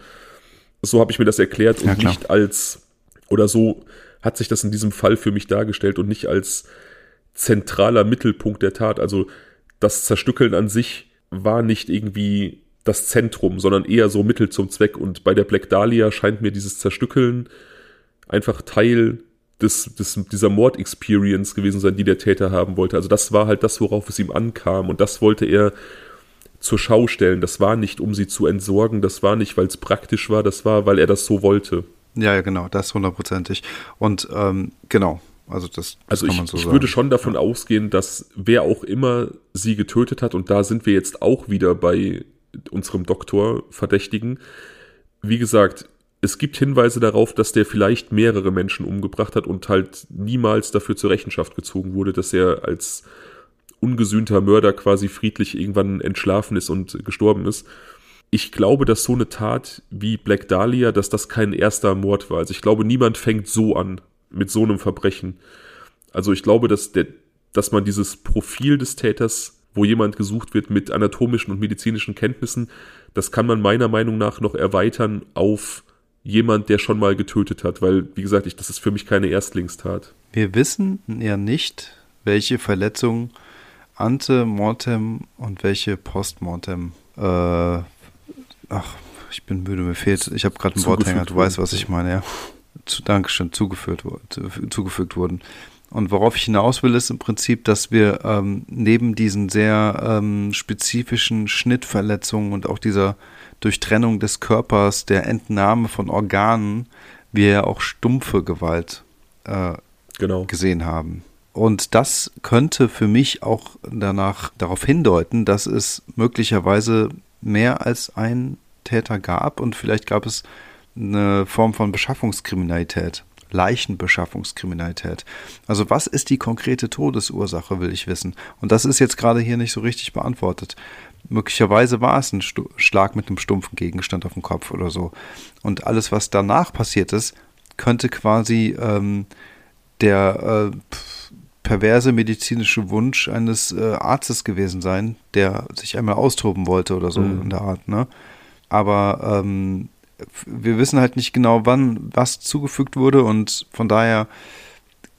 So habe ich mir das erklärt und ja, nicht als, oder so hat sich das in diesem Fall für mich dargestellt und nicht als zentraler Mittelpunkt der Tat. Also das Zerstückeln an sich war nicht irgendwie das Zentrum, sondern eher so Mittel zum Zweck. Und bei der Black Dahlia scheint mir dieses Zerstückeln einfach Teil des, des, dieser Mord-Experience gewesen sein, die der Täter haben wollte. Also das war halt das, worauf es ihm ankam. Und das wollte er zur Schau stellen. Das war nicht, um sie zu entsorgen. Das war nicht, weil es praktisch war. Das war, weil er das so wollte. Ja, ja, genau. Das hundertprozentig. Und ähm, genau. Also das, das also ich, so ich würde schon davon ja. ausgehen, dass wer auch immer sie getötet hat, und da sind wir jetzt auch wieder bei unserem Doktor Verdächtigen. Wie gesagt, es gibt Hinweise darauf, dass der vielleicht mehrere Menschen umgebracht hat und halt niemals dafür zur Rechenschaft gezogen wurde, dass er als ungesühnter Mörder quasi friedlich irgendwann entschlafen ist und gestorben ist. Ich glaube, dass so eine Tat wie Black Dahlia, dass das kein erster Mord war. Also ich glaube, niemand fängt so an mit so einem Verbrechen. Also ich glaube, dass der, dass man dieses Profil des Täters, wo jemand gesucht wird mit anatomischen und medizinischen Kenntnissen, das kann man meiner Meinung nach noch erweitern auf jemand, der schon mal getötet hat, weil, wie gesagt, ich, das ist für mich keine Erstlingstat. Wir wissen ja nicht, welche Verletzungen ante mortem und welche postmortem, äh, ach, ich bin müde, mir fehlt, ich habe gerade einen Worthänger, du weißt, was ich meine, ja. Zu, Dankeschön, zugeführt, zugefügt wurden. Und worauf ich hinaus will, ist im Prinzip, dass wir ähm, neben diesen sehr ähm, spezifischen Schnittverletzungen und auch dieser Durchtrennung des Körpers, der Entnahme von Organen, wir ja auch stumpfe Gewalt äh, genau. gesehen haben. Und das könnte für mich auch danach darauf hindeuten, dass es möglicherweise mehr als ein Täter gab und vielleicht gab es eine Form von Beschaffungskriminalität. Leichenbeschaffungskriminalität. Also was ist die konkrete Todesursache, will ich wissen. Und das ist jetzt gerade hier nicht so richtig beantwortet. Möglicherweise war es ein Schlag mit einem stumpfen Gegenstand auf dem Kopf oder so. Und alles, was danach passiert ist, könnte quasi ähm, der äh, perverse medizinische Wunsch eines äh, Arztes gewesen sein, der sich einmal austoben wollte oder so mhm. in der Art. Ne? Aber ähm, wir wissen halt nicht genau, wann was zugefügt wurde und von daher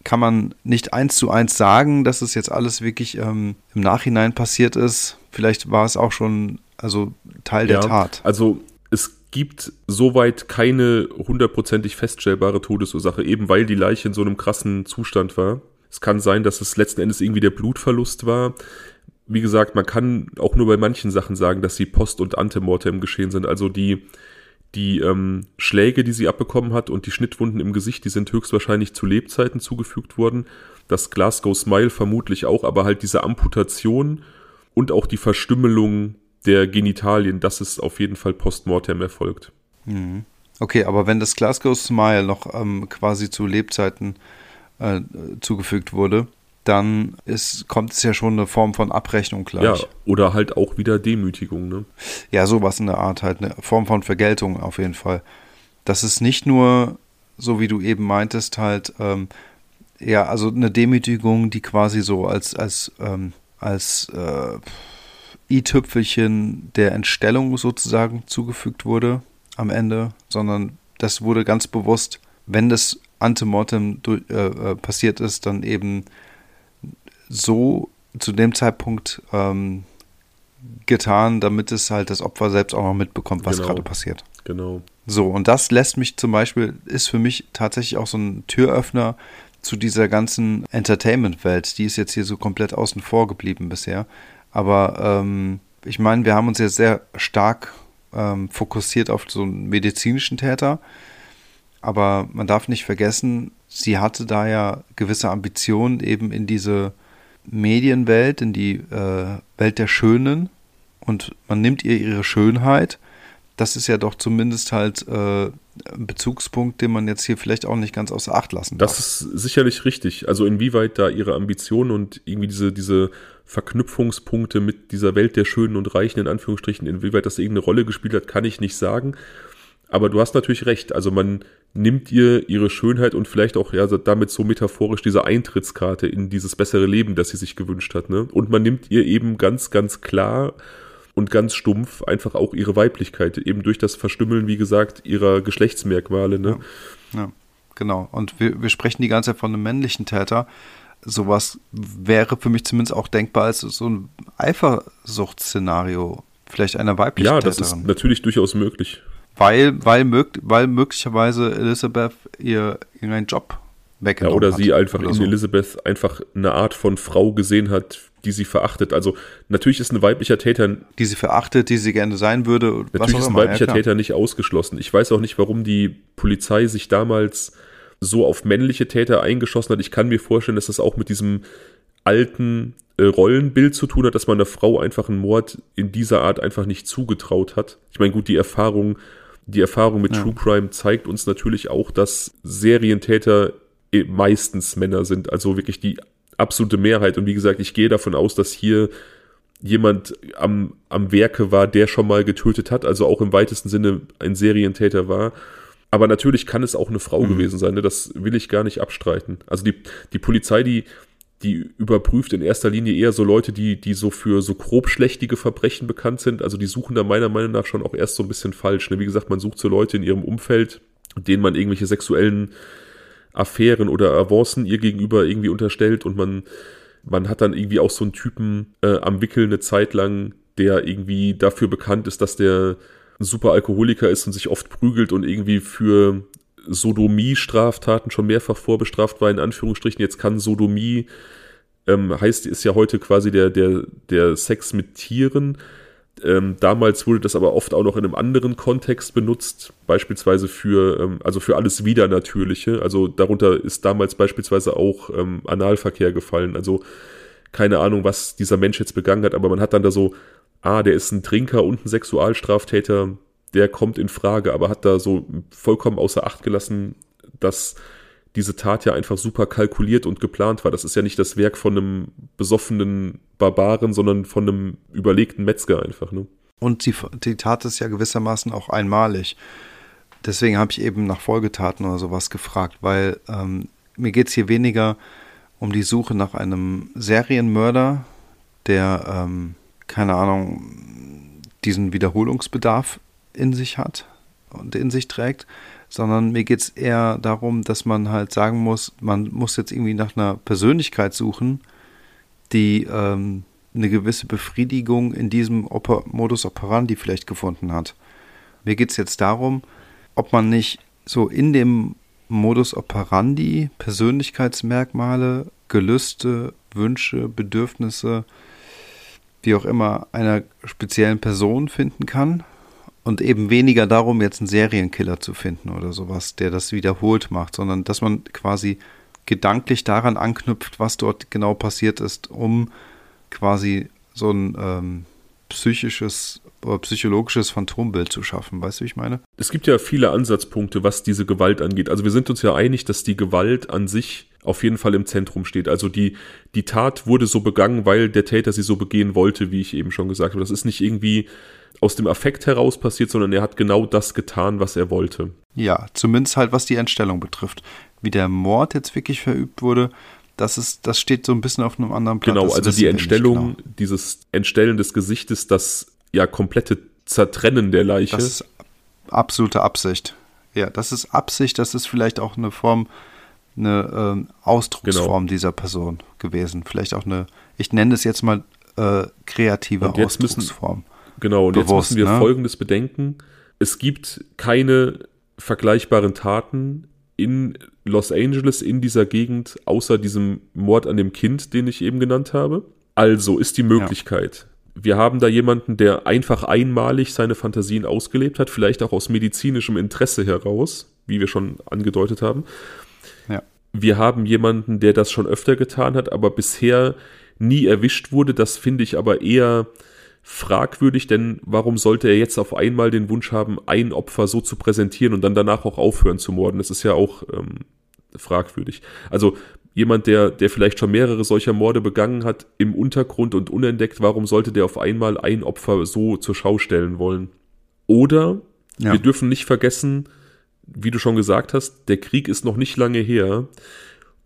kann man nicht eins zu eins sagen, dass es jetzt alles wirklich ähm, im Nachhinein passiert ist. Vielleicht war es auch schon also Teil ja, der Tat. Also es gibt soweit keine hundertprozentig feststellbare Todesursache, eben weil die Leiche in so einem krassen Zustand war. Es kann sein, dass es letzten Endes irgendwie der Blutverlust war. Wie gesagt, man kann auch nur bei manchen Sachen sagen, dass sie post- und antemortem geschehen sind. Also die die ähm, Schläge, die sie abbekommen hat und die Schnittwunden im Gesicht, die sind höchstwahrscheinlich zu Lebzeiten zugefügt worden. Das Glasgow Smile vermutlich auch, aber halt diese Amputation und auch die Verstümmelung der Genitalien, das ist auf jeden Fall postmortem erfolgt. Mhm. Okay, aber wenn das Glasgow Smile noch ähm, quasi zu Lebzeiten äh, zugefügt wurde, dann ist, kommt es ja schon eine Form von Abrechnung gleich. Ja, oder halt auch wieder Demütigung, ne? Ja, sowas in der Art halt, eine Form von Vergeltung auf jeden Fall. Das ist nicht nur, so wie du eben meintest, halt, ähm, ja, also eine Demütigung, die quasi so als, als, ähm, als äh, i-Tüpfelchen der Entstellung sozusagen zugefügt wurde am Ende, sondern das wurde ganz bewusst, wenn das Antemortem äh, äh, passiert ist, dann eben so zu dem Zeitpunkt ähm, getan, damit es halt das Opfer selbst auch noch mitbekommt, was genau. gerade passiert. Genau. So, und das lässt mich zum Beispiel, ist für mich tatsächlich auch so ein Türöffner zu dieser ganzen Entertainment-Welt. Die ist jetzt hier so komplett außen vor geblieben bisher. Aber ähm, ich meine, wir haben uns jetzt sehr stark ähm, fokussiert auf so einen medizinischen Täter. Aber man darf nicht vergessen, sie hatte da ja gewisse Ambitionen eben in diese Medienwelt, in die äh, Welt der Schönen und man nimmt ihr ihre Schönheit, das ist ja doch zumindest halt äh, ein Bezugspunkt, den man jetzt hier vielleicht auch nicht ganz außer Acht lassen darf. Das ist sicherlich richtig. Also inwieweit da ihre Ambitionen und irgendwie diese, diese Verknüpfungspunkte mit dieser Welt der Schönen und Reichen in Anführungsstrichen, inwieweit das irgendeine Rolle gespielt hat, kann ich nicht sagen. Aber du hast natürlich recht. Also man nimmt ihr ihre Schönheit und vielleicht auch ja damit so metaphorisch diese Eintrittskarte in dieses bessere Leben, das sie sich gewünscht hat. Ne? Und man nimmt ihr eben ganz, ganz klar und ganz stumpf einfach auch ihre Weiblichkeit, eben durch das Verstümmeln, wie gesagt, ihrer Geschlechtsmerkmale. Ne? Ja, ja genau. Und wir, wir sprechen die ganze Zeit von einem männlichen Täter. Sowas wäre für mich zumindest auch denkbar als so ein Eifersuchtsszenario vielleicht einer weiblichen Ja, das Täterin. ist natürlich durchaus möglich weil, weil, mög weil möglicherweise Elizabeth ihr ihren Job weggenommen ja, oder sie einfach oder in so. Elizabeth einfach eine Art von Frau gesehen hat, die sie verachtet. Also natürlich ist ein weiblicher Täter. Die sie verachtet, die sie gerne sein würde. Natürlich ist ein weiblicher ja, Täter nicht ausgeschlossen. Ich weiß auch nicht, warum die Polizei sich damals so auf männliche Täter eingeschossen hat. Ich kann mir vorstellen, dass das auch mit diesem alten äh, Rollenbild zu tun hat, dass man einer Frau einfach einen Mord in dieser Art einfach nicht zugetraut hat. Ich meine, gut, die Erfahrung die Erfahrung mit ja. True Crime zeigt uns natürlich auch, dass Serientäter eh meistens Männer sind, also wirklich die absolute Mehrheit. Und wie gesagt, ich gehe davon aus, dass hier jemand am, am Werke war, der schon mal getötet hat, also auch im weitesten Sinne ein Serientäter war. Aber natürlich kann es auch eine Frau mhm. gewesen sein, ne? das will ich gar nicht abstreiten. Also die, die Polizei, die die überprüft in erster Linie eher so Leute, die, die so für so grobschlächtige Verbrechen bekannt sind. Also die suchen da meiner Meinung nach schon auch erst so ein bisschen falsch. Ne? Wie gesagt, man sucht so Leute in ihrem Umfeld, denen man irgendwelche sexuellen Affären oder Avancen ihr gegenüber irgendwie unterstellt und man, man hat dann irgendwie auch so einen Typen äh, am Wickel eine Zeit lang, der irgendwie dafür bekannt ist, dass der ein super Alkoholiker ist und sich oft prügelt und irgendwie für Sodomie-Straftaten schon mehrfach vorbestraft war, in Anführungsstrichen. Jetzt kann Sodomie, ähm, heißt, ist ja heute quasi der, der, der Sex mit Tieren. Ähm, damals wurde das aber oft auch noch in einem anderen Kontext benutzt, beispielsweise für, ähm, also für alles Widernatürliche. Also darunter ist damals beispielsweise auch ähm, Analverkehr gefallen. Also keine Ahnung, was dieser Mensch jetzt begangen hat, aber man hat dann da so, ah, der ist ein Trinker und ein Sexualstraftäter, der kommt in Frage, aber hat da so vollkommen außer Acht gelassen, dass diese Tat ja einfach super kalkuliert und geplant war. Das ist ja nicht das Werk von einem besoffenen Barbaren, sondern von einem überlegten Metzger einfach. Ne? Und die, die Tat ist ja gewissermaßen auch einmalig. Deswegen habe ich eben nach Folgetaten oder sowas gefragt, weil ähm, mir geht es hier weniger um die Suche nach einem Serienmörder, der, ähm, keine Ahnung, diesen Wiederholungsbedarf in sich hat und in sich trägt, sondern mir geht es eher darum, dass man halt sagen muss, man muss jetzt irgendwie nach einer Persönlichkeit suchen, die ähm, eine gewisse Befriedigung in diesem Oper Modus operandi vielleicht gefunden hat. Mir geht es jetzt darum, ob man nicht so in dem Modus operandi Persönlichkeitsmerkmale, Gelüste, Wünsche, Bedürfnisse, wie auch immer, einer speziellen Person finden kann und eben weniger darum, jetzt einen Serienkiller zu finden oder sowas, der das wiederholt macht, sondern dass man quasi gedanklich daran anknüpft, was dort genau passiert ist, um quasi so ein ähm, psychisches oder psychologisches Phantombild zu schaffen. Weißt du, wie ich meine? Es gibt ja viele Ansatzpunkte, was diese Gewalt angeht. Also wir sind uns ja einig, dass die Gewalt an sich auf jeden Fall im Zentrum steht. Also die, die Tat wurde so begangen, weil der Täter sie so begehen wollte, wie ich eben schon gesagt habe. Das ist nicht irgendwie aus dem Affekt heraus passiert, sondern er hat genau das getan, was er wollte. Ja, zumindest halt was die Entstellung betrifft. Wie der Mord jetzt wirklich verübt wurde, das ist, das steht so ein bisschen auf einem anderen Platz. Genau, also die Entstellung, genau. dieses Entstellen des Gesichtes, das ja komplette Zertrennen der Leiche. Das ist absolute Absicht. Ja, das ist Absicht, das ist vielleicht auch eine Form, eine ähm, Ausdrucksform genau. dieser Person gewesen. Vielleicht auch eine, ich nenne es jetzt mal äh, kreative Ausdrucksform. Müssen, Genau, und bewusst, jetzt müssen wir ne? Folgendes bedenken. Es gibt keine vergleichbaren Taten in Los Angeles, in dieser Gegend, außer diesem Mord an dem Kind, den ich eben genannt habe. Also ist die Möglichkeit, ja. wir haben da jemanden, der einfach einmalig seine Fantasien ausgelebt hat, vielleicht auch aus medizinischem Interesse heraus, wie wir schon angedeutet haben. Ja. Wir haben jemanden, der das schon öfter getan hat, aber bisher nie erwischt wurde. Das finde ich aber eher fragwürdig, denn warum sollte er jetzt auf einmal den Wunsch haben, ein Opfer so zu präsentieren und dann danach auch aufhören zu morden? Das ist ja auch ähm, fragwürdig. Also jemand, der, der vielleicht schon mehrere solcher Morde begangen hat, im Untergrund und unentdeckt, warum sollte der auf einmal ein Opfer so zur Schau stellen wollen? Oder ja. wir dürfen nicht vergessen, wie du schon gesagt hast, der Krieg ist noch nicht lange her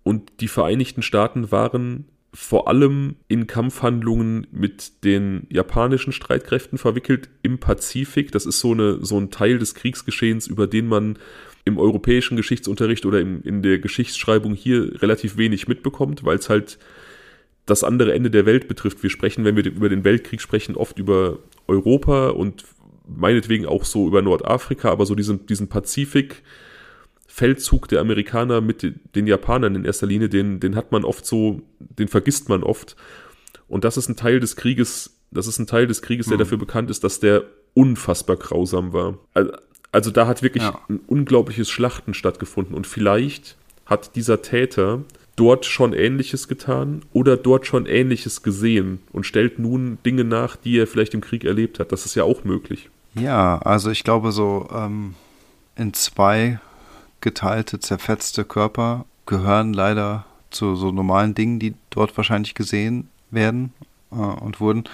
und die Vereinigten Staaten waren vor allem in Kampfhandlungen mit den japanischen Streitkräften verwickelt im Pazifik. Das ist so, eine, so ein Teil des Kriegsgeschehens, über den man im europäischen Geschichtsunterricht oder in, in der Geschichtsschreibung hier relativ wenig mitbekommt, weil es halt das andere Ende der Welt betrifft. Wir sprechen, wenn wir über den Weltkrieg sprechen, oft über Europa und meinetwegen auch so über Nordafrika, aber so diesen, diesen Pazifik, Feldzug der Amerikaner mit den Japanern in erster Linie, den, den hat man oft so, den vergisst man oft. Und das ist ein Teil des Krieges, das ist ein Teil des Krieges, der mhm. dafür bekannt ist, dass der unfassbar grausam war. Also da hat wirklich ja. ein unglaubliches Schlachten stattgefunden und vielleicht hat dieser Täter dort schon Ähnliches getan oder dort schon Ähnliches gesehen und stellt nun Dinge nach, die er vielleicht im Krieg erlebt hat. Das ist ja auch möglich. Ja, also ich glaube so ähm, in zwei geteilte, zerfetzte Körper gehören leider zu so normalen Dingen, die dort wahrscheinlich gesehen werden äh, und wurden.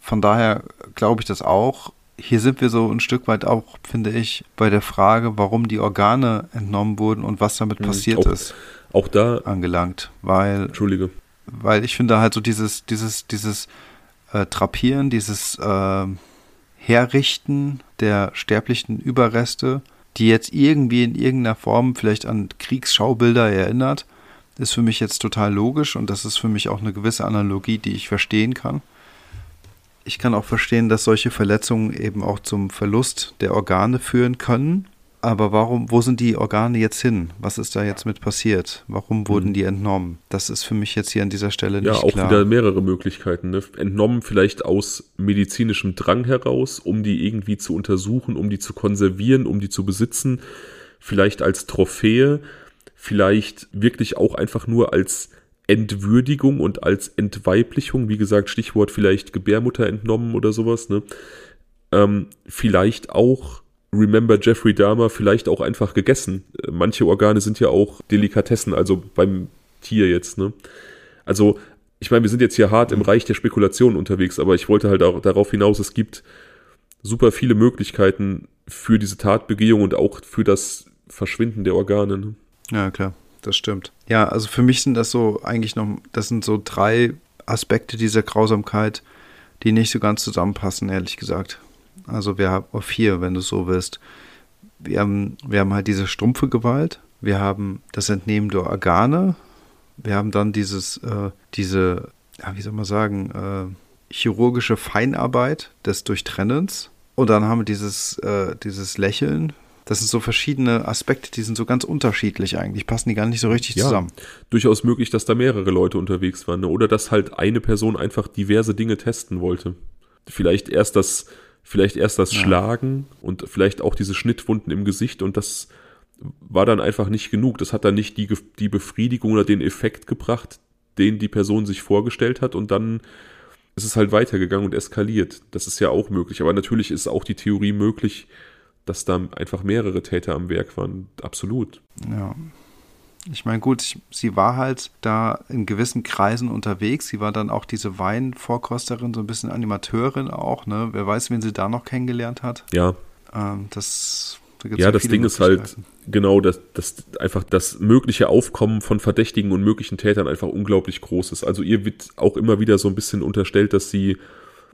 Von daher glaube ich das auch. Hier sind wir so ein Stück weit auch, finde ich, bei der Frage, warum die Organe entnommen wurden und was damit mhm, passiert auch, ist. Auch da angelangt, weil Entschuldige, weil ich finde halt so dieses dieses dieses äh, Trapieren, dieses äh, Herrichten der sterblichen Überreste die jetzt irgendwie in irgendeiner Form vielleicht an Kriegsschaubilder erinnert, ist für mich jetzt total logisch und das ist für mich auch eine gewisse Analogie, die ich verstehen kann. Ich kann auch verstehen, dass solche Verletzungen eben auch zum Verlust der Organe führen können aber warum, wo sind die Organe jetzt hin? Was ist da jetzt mit passiert? Warum wurden hm. die entnommen? Das ist für mich jetzt hier an dieser Stelle nicht klar. Ja, auch klar. wieder mehrere Möglichkeiten. Ne? Entnommen vielleicht aus medizinischem Drang heraus, um die irgendwie zu untersuchen, um die zu konservieren, um die zu besitzen. Vielleicht als Trophäe, vielleicht wirklich auch einfach nur als Entwürdigung und als Entweiblichung. Wie gesagt, Stichwort vielleicht Gebärmutter entnommen oder sowas. Ne? Ähm, vielleicht auch Remember Jeffrey Dahmer vielleicht auch einfach gegessen. Manche Organe sind ja auch Delikatessen, also beim Tier jetzt, ne? Also, ich meine, wir sind jetzt hier hart im Reich der Spekulation unterwegs, aber ich wollte halt auch darauf hinaus, es gibt super viele Möglichkeiten für diese Tatbegehung und auch für das Verschwinden der Organe. Ne? Ja, klar, das stimmt. Ja, also für mich sind das so eigentlich noch, das sind so drei Aspekte dieser Grausamkeit, die nicht so ganz zusammenpassen, ehrlich gesagt. Also wir haben auf vier, wenn du so willst. Wir haben, wir haben halt diese stumpfe Gewalt, wir haben das Entnehmen der Organe, wir haben dann dieses, äh, diese, ja, wie soll man sagen, äh, chirurgische Feinarbeit des Durchtrennens und dann haben wir dieses, äh, dieses Lächeln. Das sind so verschiedene Aspekte, die sind so ganz unterschiedlich eigentlich, passen die gar nicht so richtig ja, zusammen. Durchaus möglich, dass da mehrere Leute unterwegs waren ne? oder dass halt eine Person einfach diverse Dinge testen wollte. Vielleicht erst das vielleicht erst das ja. Schlagen und vielleicht auch diese Schnittwunden im Gesicht und das war dann einfach nicht genug. Das hat dann nicht die, die Befriedigung oder den Effekt gebracht, den die Person sich vorgestellt hat und dann ist es halt weitergegangen und eskaliert. Das ist ja auch möglich. Aber natürlich ist auch die Theorie möglich, dass da einfach mehrere Täter am Werk waren. Absolut. Ja. Ich meine, gut, sie war halt da in gewissen Kreisen unterwegs. Sie war dann auch diese Weinvorkosterin, so ein bisschen Animateurin auch, ne? Wer weiß, wen sie da noch kennengelernt hat. Ja. Ähm, das da ja, das Ding ist halt, genau, dass, dass einfach das mögliche Aufkommen von Verdächtigen und möglichen Tätern einfach unglaublich groß ist. Also ihr wird auch immer wieder so ein bisschen unterstellt, dass sie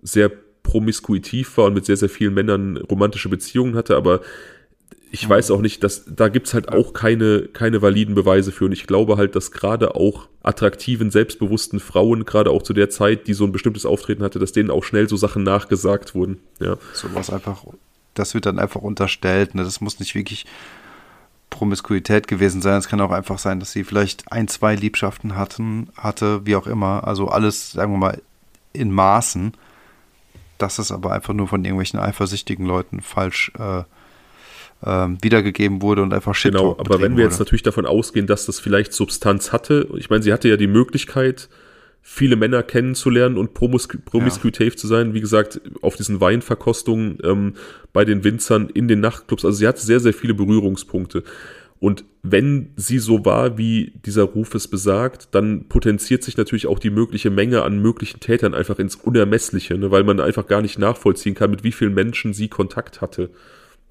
sehr promiskuitiv war und mit sehr, sehr vielen Männern romantische Beziehungen hatte, aber ich mhm. weiß auch nicht, dass da gibt's halt auch keine, keine validen Beweise für. Und ich glaube halt, dass gerade auch attraktiven, selbstbewussten Frauen, gerade auch zu der Zeit, die so ein bestimmtes Auftreten hatte, dass denen auch schnell so Sachen nachgesagt wurden. Ja. So was einfach, das wird dann einfach unterstellt. Ne? Das muss nicht wirklich Promiskuität gewesen sein. Es kann auch einfach sein, dass sie vielleicht ein, zwei Liebschaften hatten, hatte, wie auch immer. Also alles, sagen wir mal, in Maßen. Das ist aber einfach nur von irgendwelchen eifersüchtigen Leuten falsch äh, ähm, wiedergegeben wurde und einfach Shit Genau, aber wenn wir wurde. jetzt natürlich davon ausgehen, dass das vielleicht Substanz hatte, ich meine, sie hatte ja die Möglichkeit, viele Männer kennenzulernen und promiskuitiv ja. zu sein. Wie gesagt, auf diesen Weinverkostungen ähm, bei den Winzern in den Nachtclubs. Also sie hat sehr, sehr viele Berührungspunkte. Und wenn sie so war, wie dieser Ruf es besagt, dann potenziert sich natürlich auch die mögliche Menge an möglichen Tätern einfach ins Unermessliche, ne? weil man einfach gar nicht nachvollziehen kann, mit wie vielen Menschen sie Kontakt hatte.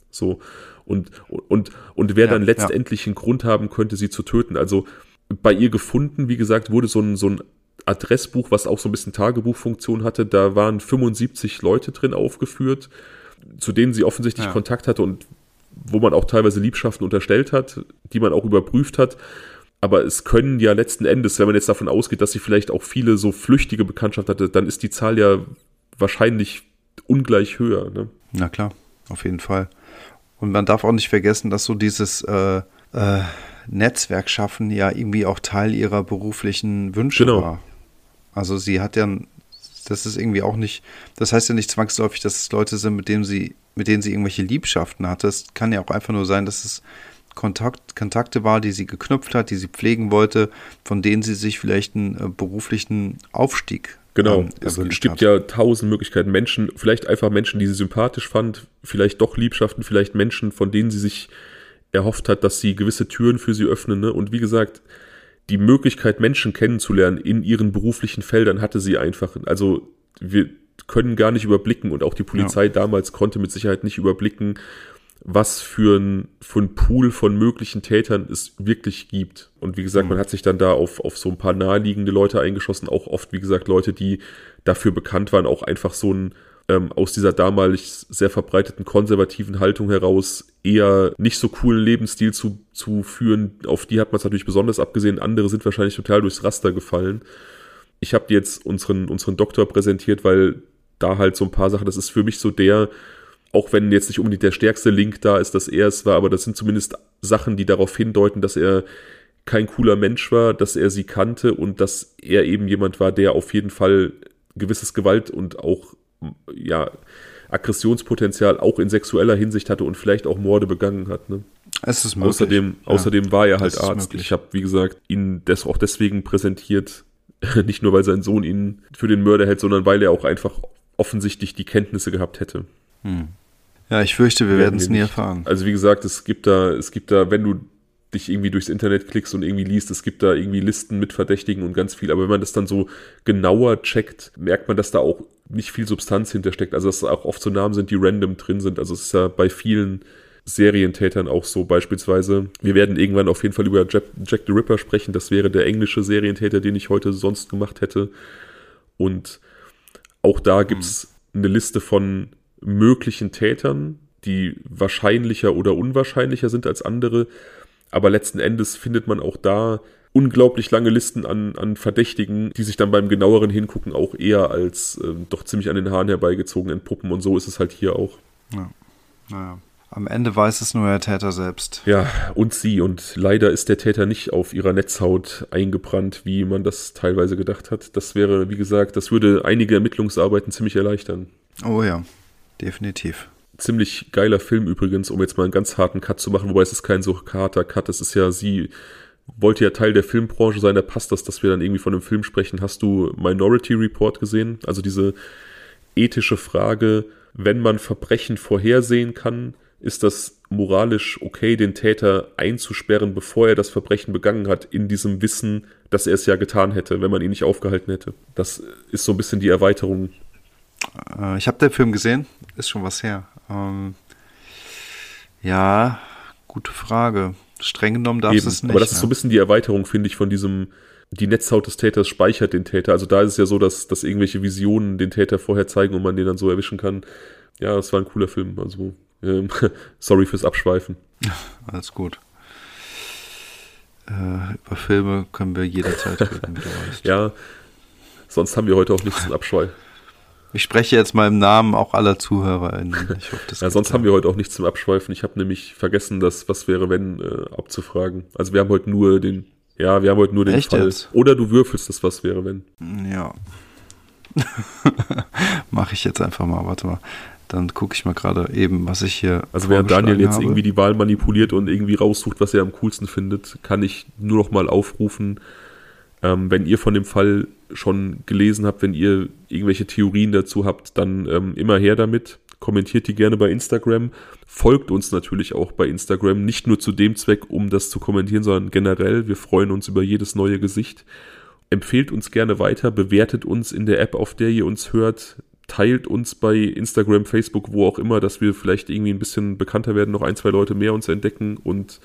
So. Und, und, und wer ja, dann letztendlich ja. einen Grund haben könnte, sie zu töten. Also bei ihr gefunden, wie gesagt, wurde so ein, so ein Adressbuch, was auch so ein bisschen Tagebuchfunktion hatte. Da waren 75 Leute drin aufgeführt, zu denen sie offensichtlich ja. Kontakt hatte und wo man auch teilweise Liebschaften unterstellt hat, die man auch überprüft hat. Aber es können ja letzten Endes, wenn man jetzt davon ausgeht, dass sie vielleicht auch viele so flüchtige Bekanntschaften hatte, dann ist die Zahl ja wahrscheinlich ungleich höher. Ne? Na klar, auf jeden Fall. Und man darf auch nicht vergessen, dass so dieses äh, äh, Netzwerk schaffen ja irgendwie auch Teil ihrer beruflichen Wünsche genau. war. Also sie hat ja, das ist irgendwie auch nicht, das heißt ja nicht zwangsläufig, dass es Leute sind, mit denen sie mit denen sie irgendwelche Liebschaften hatte. Es kann ja auch einfach nur sein, dass es Kontakt, Kontakte war, die sie geknüpft hat, die sie pflegen wollte, von denen sie sich vielleicht einen äh, beruflichen Aufstieg Genau, ähm, es gibt ja tausend Möglichkeiten. Menschen, vielleicht einfach Menschen, die sie sympathisch fand, vielleicht doch Liebschaften, vielleicht Menschen, von denen sie sich erhofft hat, dass sie gewisse Türen für sie öffnen. Ne? Und wie gesagt, die Möglichkeit, Menschen kennenzulernen in ihren beruflichen Feldern hatte sie einfach. Also wir, können gar nicht überblicken und auch die Polizei ja. damals konnte mit Sicherheit nicht überblicken, was für ein, für ein Pool von möglichen Tätern es wirklich gibt. Und wie gesagt, mhm. man hat sich dann da auf, auf so ein paar naheliegende Leute eingeschossen, auch oft, wie gesagt, Leute, die dafür bekannt waren, auch einfach so ein ähm, aus dieser damalig sehr verbreiteten konservativen Haltung heraus eher nicht so coolen Lebensstil zu, zu führen. Auf die hat man es natürlich besonders abgesehen. Andere sind wahrscheinlich total durchs Raster gefallen. Ich habe jetzt unseren, unseren Doktor präsentiert, weil da halt so ein paar Sachen, das ist für mich so der, auch wenn jetzt nicht unbedingt der stärkste Link da ist, dass er es war, aber das sind zumindest Sachen, die darauf hindeuten, dass er kein cooler Mensch war, dass er sie kannte und dass er eben jemand war, der auf jeden Fall gewisses Gewalt und auch ja Aggressionspotenzial auch in sexueller Hinsicht hatte und vielleicht auch Morde begangen hat. Ne? Es ist möglich. Außerdem, ja. außerdem war er halt Arzt. Möglich. Ich habe, wie gesagt, ihn des, auch deswegen präsentiert, nicht nur weil sein Sohn ihn für den Mörder hält, sondern weil er auch einfach offensichtlich die Kenntnisse gehabt hätte. Hm. Ja, ich fürchte, wir werden es nie erfahren. Also wie gesagt, es gibt da, es gibt da, wenn du dich irgendwie durchs Internet klickst und irgendwie liest, es gibt da irgendwie Listen mit Verdächtigen und ganz viel. Aber wenn man das dann so genauer checkt, merkt man, dass da auch nicht viel Substanz hintersteckt. Also dass auch oft so Namen sind, die random drin sind. Also es ist ja bei vielen Serientätern auch so beispielsweise. Wir werden irgendwann auf jeden Fall über Jack, Jack the Ripper sprechen. Das wäre der englische Serientäter, den ich heute sonst gemacht hätte. Und auch da gibt es mhm. eine Liste von möglichen Tätern, die wahrscheinlicher oder unwahrscheinlicher sind als andere. Aber letzten Endes findet man auch da unglaublich lange Listen an, an Verdächtigen, die sich dann beim genaueren Hingucken auch eher als äh, doch ziemlich an den Haaren herbeigezogen entpuppen. Und so ist es halt hier auch. Ja. Naja. Am Ende weiß es nur der Täter selbst. Ja, und sie. Und leider ist der Täter nicht auf ihrer Netzhaut eingebrannt, wie man das teilweise gedacht hat. Das wäre, wie gesagt, das würde einige Ermittlungsarbeiten ziemlich erleichtern. Oh ja, definitiv. Ziemlich geiler Film übrigens, um jetzt mal einen ganz harten Cut zu machen, wobei es ist kein so harter Cut, es ist ja sie wollte ja Teil der Filmbranche sein, da passt das, dass wir dann irgendwie von einem Film sprechen. Hast du Minority Report gesehen? Also diese ethische Frage, wenn man Verbrechen vorhersehen kann, ist das moralisch okay, den Täter einzusperren, bevor er das Verbrechen begangen hat, in diesem Wissen, dass er es ja getan hätte, wenn man ihn nicht aufgehalten hätte. Das ist so ein bisschen die Erweiterung. Äh, ich habe den Film gesehen, ist schon was her. Ähm, ja, gute Frage. Streng genommen darf es nicht. Aber das ist so ein bisschen die Erweiterung, finde ich, von diesem, die Netzhaut des Täters speichert den Täter. Also da ist es ja so, dass, dass irgendwelche Visionen den Täter vorher zeigen und man den dann so erwischen kann. Ja, das war ein cooler Film. Also ähm, sorry fürs Abschweifen. Alles gut. Äh, über Filme können wir jederzeit reden. Ja, sonst haben wir heute auch nichts zum Abschweifen. Ich spreche jetzt mal im Namen auch aller ZuhörerInnen. Ich hoffe, das ja, sonst haben wir heute auch nichts zum Abschweifen. Ich habe nämlich vergessen, das Was wäre, wenn äh, abzufragen. Also wir haben heute nur den, ja, wir haben heute nur den Echt Fall. Jetzt? Oder du würfelst das Was wäre, wenn. Ja. Mache ich jetzt einfach mal, warte mal. Dann gucke ich mal gerade eben, was ich hier. Also während Daniel jetzt habe. irgendwie die Wahl manipuliert und irgendwie raussucht, was er am coolsten findet, kann ich nur noch mal aufrufen. Ähm, wenn ihr von dem Fall schon gelesen habt, wenn ihr irgendwelche Theorien dazu habt, dann ähm, immer her damit. Kommentiert die gerne bei Instagram. Folgt uns natürlich auch bei Instagram. Nicht nur zu dem Zweck, um das zu kommentieren, sondern generell. Wir freuen uns über jedes neue Gesicht. Empfehlt uns gerne weiter, bewertet uns in der App, auf der ihr uns hört. Teilt uns bei Instagram, Facebook, wo auch immer, dass wir vielleicht irgendwie ein bisschen bekannter werden, noch ein, zwei Leute mehr uns entdecken und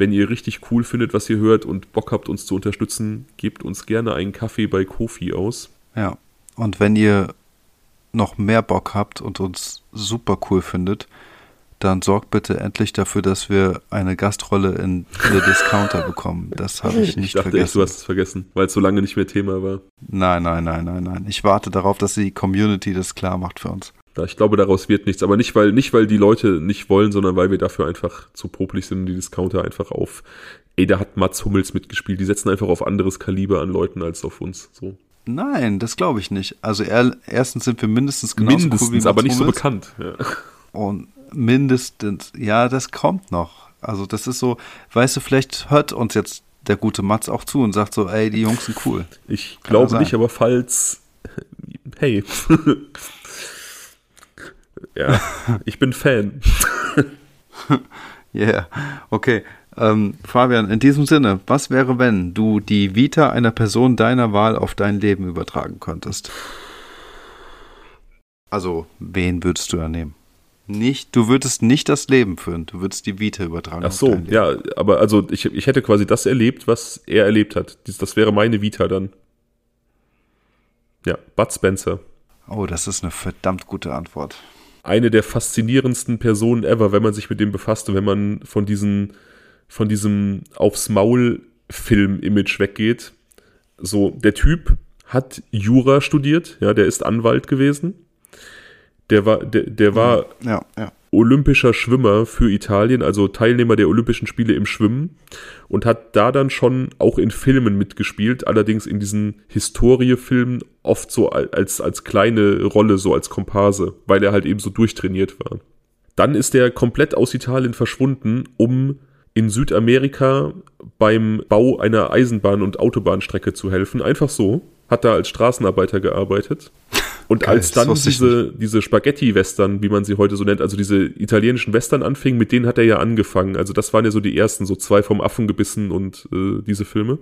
wenn ihr richtig cool findet, was ihr hört und Bock habt, uns zu unterstützen, gebt uns gerne einen Kaffee bei Kofi aus. Ja, und wenn ihr noch mehr Bock habt und uns super cool findet, dann sorgt bitte endlich dafür, dass wir eine Gastrolle in The Discounter bekommen. Das habe ich nicht ich dachte vergessen. Echt, du hast es vergessen, weil es so lange nicht mehr Thema war. Nein, nein, nein, nein, nein. Ich warte darauf, dass die Community das klar macht für uns. Ich glaube, daraus wird nichts. Aber nicht, weil, nicht, weil die Leute nicht wollen, sondern weil wir dafür einfach zu popelig sind und die Discounter einfach auf, ey, da hat Mats Hummels mitgespielt. Die setzen einfach auf anderes Kaliber an Leuten als auf uns. So. Nein, das glaube ich nicht. Also er, erstens sind wir mindestens genauso mindestens, cool wie Mats aber nicht Hummels. so bekannt. Ja. Und mindestens, ja, das kommt noch. Also das ist so, weißt du, vielleicht hört uns jetzt der gute Mats auch zu und sagt so, ey, die Jungs sind cool. Ich Kann glaube nicht, aber falls, hey, ja, ich bin Fan. yeah, okay. Ähm, Fabian, in diesem Sinne, was wäre, wenn du die Vita einer Person deiner Wahl auf dein Leben übertragen könntest? Also, wen würdest du da nehmen? Nicht, du würdest nicht das Leben führen, du würdest die Vita übertragen. Ach so, ja, aber also ich, ich hätte quasi das erlebt, was er erlebt hat. Das, das wäre meine Vita dann. Ja, Bud Spencer. Oh, das ist eine verdammt gute Antwort eine der faszinierendsten Personen ever, wenn man sich mit dem befasst und wenn man von diesen, von diesem aufs Maul Film-Image weggeht. So, der Typ hat Jura studiert, ja, der ist Anwalt gewesen. Der war, der, der war ja, ja olympischer Schwimmer für Italien, also Teilnehmer der Olympischen Spiele im Schwimmen und hat da dann schon auch in Filmen mitgespielt, allerdings in diesen Historiefilmen oft so als, als kleine Rolle, so als Komparse, weil er halt eben so durchtrainiert war. Dann ist er komplett aus Italien verschwunden, um in Südamerika beim Bau einer Eisenbahn- und Autobahnstrecke zu helfen. Einfach so. Hat da als Straßenarbeiter gearbeitet. Und Geil, als dann diese, diese Spaghetti-Western, wie man sie heute so nennt, also diese italienischen Western anfingen, mit denen hat er ja angefangen. Also das waren ja so die ersten, so zwei vom Affen gebissen und äh, diese Filme.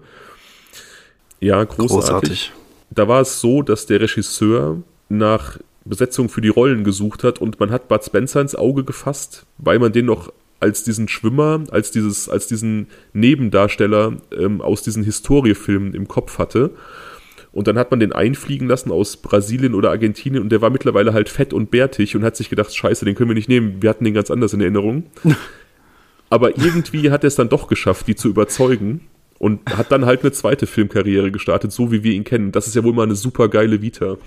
Ja, großartig. großartig. Da war es so, dass der Regisseur nach Besetzung für die Rollen gesucht hat und man hat Bud Spencer ins Auge gefasst, weil man den noch als diesen Schwimmer, als dieses, als diesen Nebendarsteller ähm, aus diesen Historiefilmen im Kopf hatte. Und dann hat man den einfliegen lassen aus Brasilien oder Argentinien und der war mittlerweile halt fett und bärtig und hat sich gedacht, scheiße, den können wir nicht nehmen, wir hatten den ganz anders in Erinnerung. Aber irgendwie hat er es dann doch geschafft, die zu überzeugen und hat dann halt eine zweite Filmkarriere gestartet, so wie wir ihn kennen. Das ist ja wohl mal eine super geile Vita.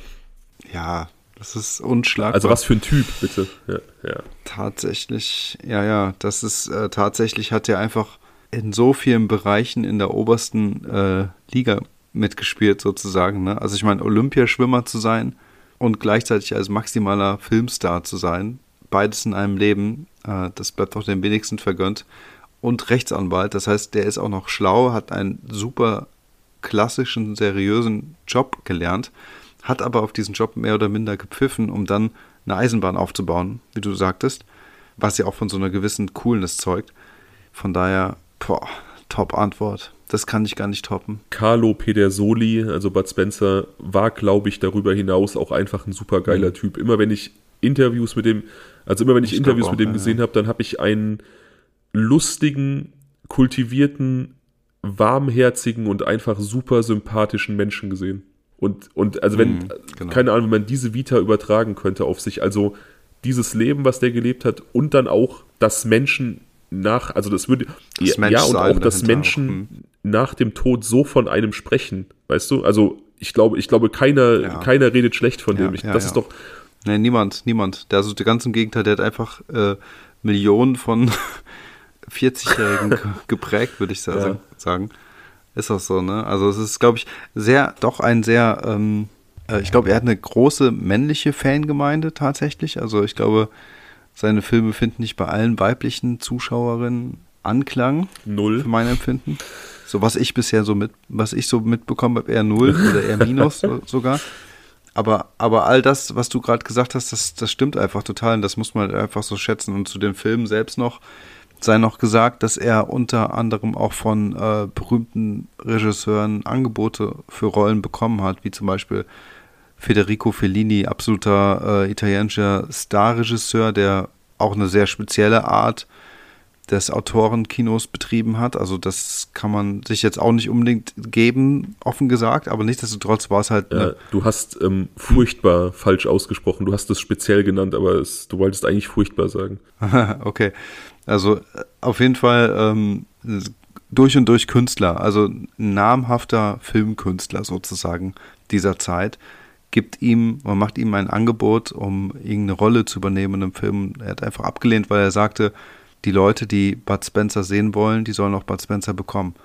Ja, das ist unschlagbar. Also was für ein Typ, bitte. Ja, ja. Tatsächlich, ja, ja, das ist äh, tatsächlich hat er einfach in so vielen Bereichen in der obersten äh, Liga mitgespielt sozusagen. Ne? Also ich meine, Olympiaschwimmer zu sein und gleichzeitig als maximaler Filmstar zu sein, beides in einem Leben, äh, das bleibt auch den wenigsten vergönnt. Und Rechtsanwalt, das heißt, der ist auch noch schlau, hat einen super klassischen, seriösen Job gelernt, hat aber auf diesen Job mehr oder minder gepfiffen, um dann eine Eisenbahn aufzubauen, wie du sagtest, was ja auch von so einer gewissen Coolness zeugt. Von daher, boah, Top-Antwort. Das kann ich gar nicht toppen. Carlo Pedersoli, also Bud Spencer, war, glaube ich, darüber hinaus auch einfach ein super geiler mhm. Typ. Immer wenn ich Interviews mit dem, also immer wenn ich, ich Interviews auch, mit dem ja. gesehen habe, dann habe ich einen lustigen, kultivierten, warmherzigen und einfach super sympathischen Menschen gesehen. Und, und also wenn, mhm, genau. keine Ahnung, wenn man diese Vita übertragen könnte auf sich, also dieses Leben, was der gelebt hat und dann auch, dass Menschen nach, also das würde, das ja, ja und auch, dass Menschen auch, hm. nach dem Tod so von einem sprechen, weißt du? Also ich glaube, ich glaube, keiner, ja. keiner redet schlecht von ja, dem. Ich, das ist doch. Nein, niemand, niemand. Der, also ganz im Gegenteil, der hat einfach äh, Millionen von 40-Jährigen geprägt, würde ich sagen. Ist auch so, ne? Also es ist, glaube ich, sehr, doch ein sehr, ähm, äh, ich glaube, er hat eine große männliche Fangemeinde tatsächlich. Also ich glaube, seine Filme finden nicht bei allen weiblichen Zuschauerinnen Anklang. Null. Für mein Empfinden. So was ich bisher so mit, was ich so mitbekommen habe, eher null oder eher minus sogar. Aber, aber all das, was du gerade gesagt hast, das, das stimmt einfach total und das muss man einfach so schätzen. Und zu dem Film selbst noch sei noch gesagt, dass er unter anderem auch von äh, berühmten Regisseuren Angebote für Rollen bekommen hat, wie zum Beispiel Federico Fellini, absoluter äh, italienischer Starregisseur, der auch eine sehr spezielle Art des Autorenkinos betrieben hat. Also das kann man sich jetzt auch nicht unbedingt geben, offen gesagt, aber nichtsdestotrotz war es halt. Ja, du hast ähm, furchtbar falsch ausgesprochen. Du hast es speziell genannt, aber es, du wolltest eigentlich furchtbar sagen. okay. Also äh, auf jeden Fall ähm, durch und durch Künstler, also namhafter Filmkünstler sozusagen dieser Zeit gibt ihm, man macht ihm ein Angebot, um irgendeine Rolle zu übernehmen in einem Film. Er hat einfach abgelehnt, weil er sagte, die Leute, die Bud Spencer sehen wollen, die sollen auch Bud Spencer bekommen.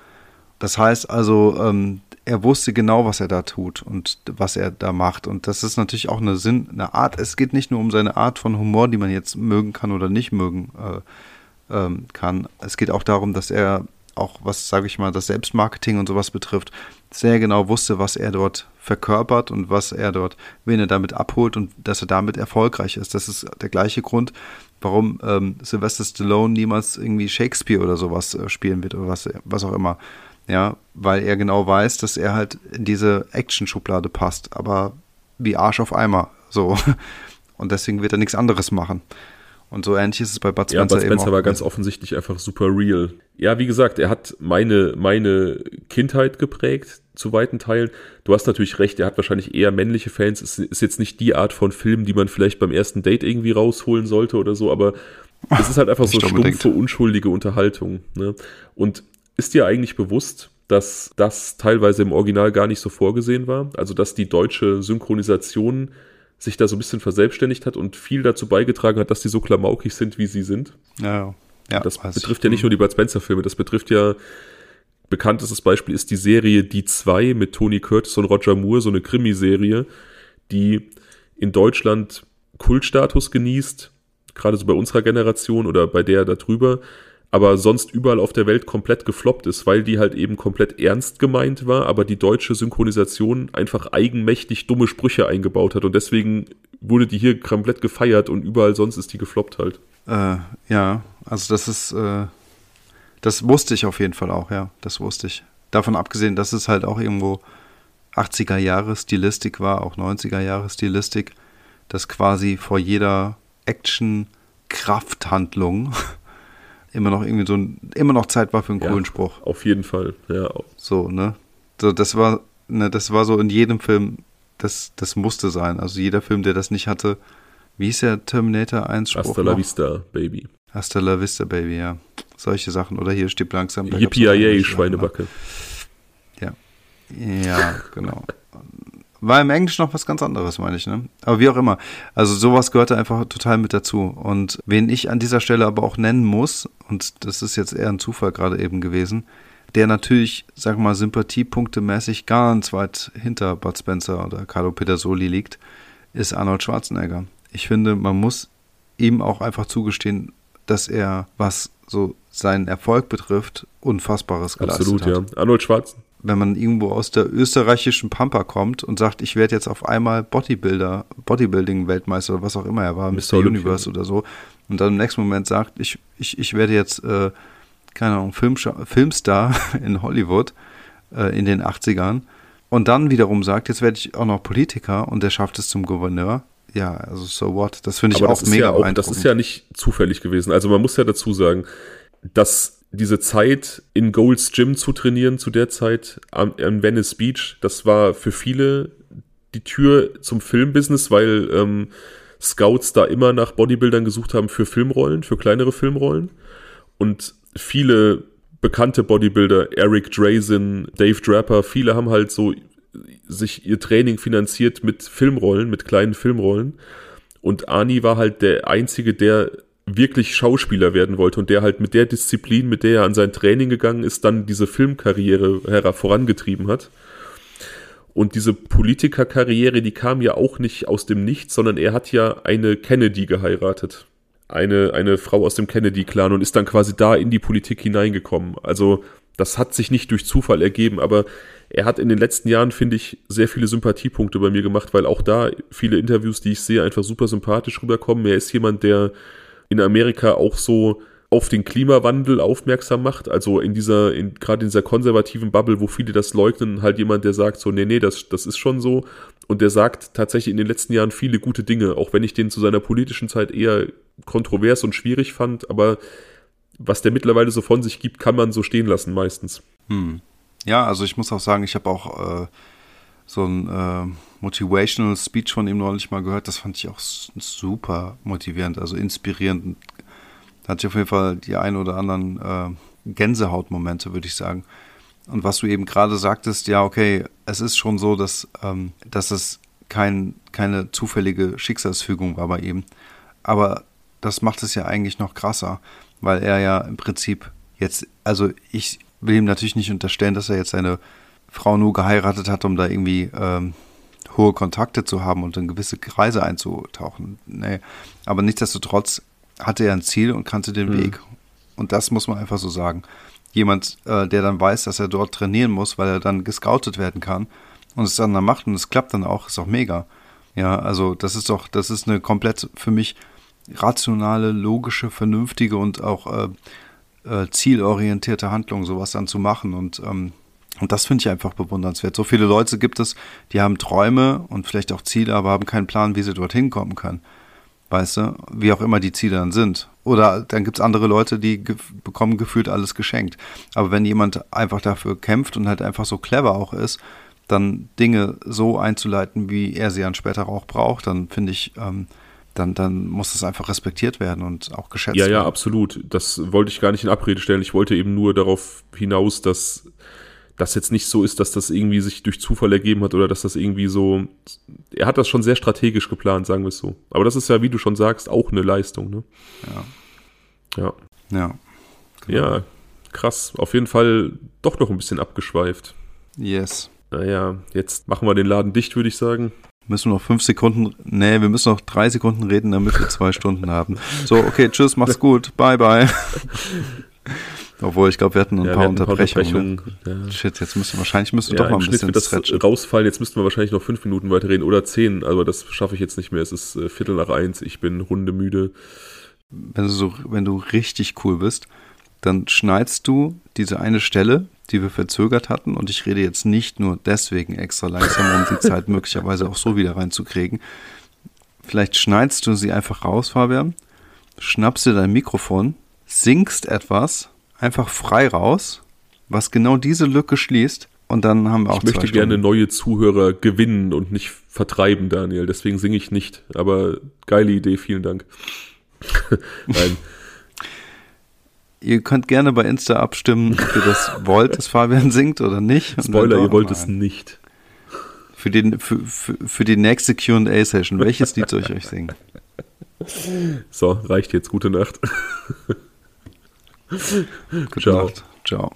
Das heißt also, ähm, er wusste genau, was er da tut und was er da macht. Und das ist natürlich auch eine Sinn, eine Art. Es geht nicht nur um seine Art von Humor, die man jetzt mögen kann oder nicht mögen äh, ähm, kann. Es geht auch darum, dass er auch, was sage ich mal, das Selbstmarketing und sowas betrifft, sehr genau wusste, was er dort verkörpert und was er dort, wen er damit abholt und dass er damit erfolgreich ist. Das ist der gleiche Grund, warum ähm, Sylvester Stallone niemals irgendwie Shakespeare oder sowas äh, spielen wird oder was, was auch immer. Ja, weil er genau weiß, dass er halt in diese Action-Schublade passt, aber wie Arsch auf Eimer, so. Und deswegen wird er nichts anderes machen. Und so ähnlich ist es bei Bud Spencer. Ja, Bud Spencer war ganz offensichtlich einfach super real. Ja, wie gesagt, er hat meine, meine Kindheit geprägt, zu weiten Teilen. Du hast natürlich recht, er hat wahrscheinlich eher männliche Fans. Es ist jetzt nicht die Art von Film, die man vielleicht beim ersten Date irgendwie rausholen sollte oder so, aber es ist halt einfach so stumpfe, unschuldige Unterhaltung. Ne? Und ist dir eigentlich bewusst, dass das teilweise im Original gar nicht so vorgesehen war? Also, dass die deutsche Synchronisation sich da so ein bisschen verselbstständigt hat und viel dazu beigetragen hat, dass die so klamaukig sind, wie sie sind. Ja, ja. Das betrifft ja nicht nur die Bud Spencer-Filme, das betrifft ja bekanntestes Beispiel ist die Serie Die Zwei mit Tony Curtis und Roger Moore, so eine Krimiserie, die in Deutschland Kultstatus genießt, gerade so bei unserer Generation oder bei der da drüber, aber sonst überall auf der Welt komplett gefloppt ist, weil die halt eben komplett ernst gemeint war, aber die deutsche Synchronisation einfach eigenmächtig dumme Sprüche eingebaut hat und deswegen wurde die hier komplett gefeiert und überall sonst ist die gefloppt halt. Äh, ja, also das ist, äh, das wusste ich auf jeden Fall auch, ja, das wusste ich. Davon abgesehen, dass es halt auch irgendwo 80er Jahre Stilistik war, auch 90er Jahre Stilistik, dass quasi vor jeder Action-Krafthandlung immer noch irgendwie so ein, immer noch Zeit war für einen ja, coolen Spruch. Auf jeden Fall, ja. So, ne? So, das war, ne, das war so in jedem Film, das, das musste sein. Also jeder Film, der das nicht hatte, wie ist der Terminator 1 Spruch? Hasta la vista, Baby. Hasta la vista, Baby, ja. Solche Sachen. Oder hier steht langsam. Yippie Schweinebacke. Ja. Ja, genau. War im Englischen noch was ganz anderes, meine ich, ne? Aber wie auch immer. Also sowas gehörte einfach total mit dazu. Und wen ich an dieser Stelle aber auch nennen muss, und das ist jetzt eher ein Zufall gerade eben gewesen, der natürlich, sag mal, sympathiepunktemäßig ganz weit hinter Bud Spencer oder Carlo Pedersoli liegt, ist Arnold Schwarzenegger. Ich finde, man muss ihm auch einfach zugestehen, dass er, was so seinen Erfolg betrifft, Unfassbares geleistet Absolut, hat. Absolut, ja. Arnold Schwarzenegger wenn man irgendwo aus der österreichischen Pampa kommt und sagt, ich werde jetzt auf einmal Bodybuilder, Bodybuilding-Weltmeister oder was auch immer er war, Mr. Mr. Universe oder so, und dann im nächsten Moment sagt, ich, ich, ich werde jetzt, äh, keine Ahnung, Filmstar in Hollywood äh, in den 80ern und dann wiederum sagt, jetzt werde ich auch noch Politiker und der schafft es zum Gouverneur. Ja, also so what? Das finde ich Aber auch mega ja auch, Das ist ja nicht zufällig gewesen. Also man muss ja dazu sagen, dass diese Zeit in Golds Gym zu trainieren zu der Zeit an, an Venice Beach, das war für viele die Tür zum Filmbusiness, weil ähm, Scouts da immer nach Bodybuildern gesucht haben für Filmrollen, für kleinere Filmrollen. Und viele bekannte Bodybuilder, Eric Drazen, Dave Draper, viele haben halt so sich ihr Training finanziert mit Filmrollen, mit kleinen Filmrollen. Und Ani war halt der Einzige, der wirklich Schauspieler werden wollte und der halt mit der Disziplin, mit der er an sein Training gegangen ist, dann diese Filmkarriere vorangetrieben hat. Und diese Politikerkarriere, die kam ja auch nicht aus dem Nichts, sondern er hat ja eine Kennedy geheiratet. Eine, eine Frau aus dem Kennedy-Clan und ist dann quasi da in die Politik hineingekommen. Also das hat sich nicht durch Zufall ergeben, aber er hat in den letzten Jahren, finde ich, sehr viele Sympathiepunkte bei mir gemacht, weil auch da viele Interviews, die ich sehe, einfach super sympathisch rüberkommen. Er ist jemand, der in Amerika auch so auf den Klimawandel aufmerksam macht. Also in dieser, in, gerade in dieser konservativen Bubble, wo viele das leugnen, halt jemand, der sagt so, nee, nee, das, das ist schon so. Und der sagt tatsächlich in den letzten Jahren viele gute Dinge, auch wenn ich den zu seiner politischen Zeit eher kontrovers und schwierig fand, aber was der mittlerweile so von sich gibt, kann man so stehen lassen meistens. Hm. Ja, also ich muss auch sagen, ich habe auch äh, so ein äh, Motivational Speech von ihm neulich mal gehört. Das fand ich auch super motivierend, also inspirierend. Da hatte ich auf jeden Fall die ein oder anderen äh, Gänsehautmomente, würde ich sagen. Und was du eben gerade sagtest, ja, okay, es ist schon so, dass, ähm, dass es kein, keine zufällige Schicksalsfügung war bei ihm. Aber das macht es ja eigentlich noch krasser, weil er ja im Prinzip jetzt, also ich will ihm natürlich nicht unterstellen, dass er jetzt seine Frau nur geheiratet hat, um da irgendwie ähm, hohe Kontakte zu haben und in gewisse Kreise einzutauchen. Nee. Aber nichtsdestotrotz hatte er ein Ziel und kannte den mhm. Weg. Und das muss man einfach so sagen. Jemand, äh, der dann weiß, dass er dort trainieren muss, weil er dann gescoutet werden kann und es dann, dann macht und es klappt dann auch, ist auch mega. Ja, also das ist doch, das ist eine komplett für mich rationale, logische, vernünftige und auch äh, äh, zielorientierte Handlung, sowas dann zu machen. Und, ähm, und das finde ich einfach bewundernswert. So viele Leute gibt es, die haben Träume und vielleicht auch Ziele, aber haben keinen Plan, wie sie dorthin kommen können. Weißt du, wie auch immer die Ziele dann sind. Oder dann gibt es andere Leute, die ge bekommen gefühlt alles geschenkt. Aber wenn jemand einfach dafür kämpft und halt einfach so clever auch ist, dann Dinge so einzuleiten, wie er sie dann später auch braucht, dann finde ich, ähm, dann, dann muss das einfach respektiert werden und auch geschätzt werden. Ja, ja, absolut. Das wollte ich gar nicht in Abrede stellen. Ich wollte eben nur darauf hinaus, dass das jetzt nicht so ist, dass das irgendwie sich durch Zufall ergeben hat oder dass das irgendwie so. Er hat das schon sehr strategisch geplant, sagen wir es so. Aber das ist ja, wie du schon sagst, auch eine Leistung, ne? Ja. Ja. Ja. Genau. Ja, krass. Auf jeden Fall doch noch ein bisschen abgeschweift. Yes. Naja, jetzt machen wir den Laden dicht, würde ich sagen. Müssen wir noch fünf Sekunden, nee, wir müssen noch drei Sekunden reden, damit wir zwei Stunden haben. So, okay, tschüss, mach's gut, bye, bye. Obwohl, ich glaube, wir hatten ein, ja, paar, hatten Unterbrechungen. Ein paar Unterbrechungen ne? ja. Shit, jetzt müssen wahrscheinlich müssen wir ja, doch mal ein bisschen das stretchen. rausfallen. Jetzt müssten wir wahrscheinlich noch fünf Minuten weiterreden oder zehn, aber das schaffe ich jetzt nicht mehr. Es ist äh, Viertel nach eins, ich bin hundemüde. Wenn du so, wenn du richtig cool bist, dann schneidest du diese eine Stelle, die wir verzögert hatten, und ich rede jetzt nicht nur deswegen extra langsam, um die Zeit möglicherweise auch so wieder reinzukriegen. Vielleicht schneidest du sie einfach raus, Fabian, schnappst dir dein Mikrofon, singst etwas, einfach frei raus, was genau diese Lücke schließt, und dann haben wir auch Ich möchte gerne neue Zuhörer gewinnen und nicht vertreiben, Daniel. Deswegen singe ich nicht. Aber geile Idee, vielen Dank. Nein. Ihr könnt gerne bei Insta abstimmen, ob ihr das wollt, dass Fabian singt oder nicht. Spoiler, ihr wollt es nicht. Für, den, für, für, für die nächste QA-Session, welches Lied soll ich euch singen? So, reicht jetzt. Gute Nacht. Gute Ciao. Nacht. Ciao.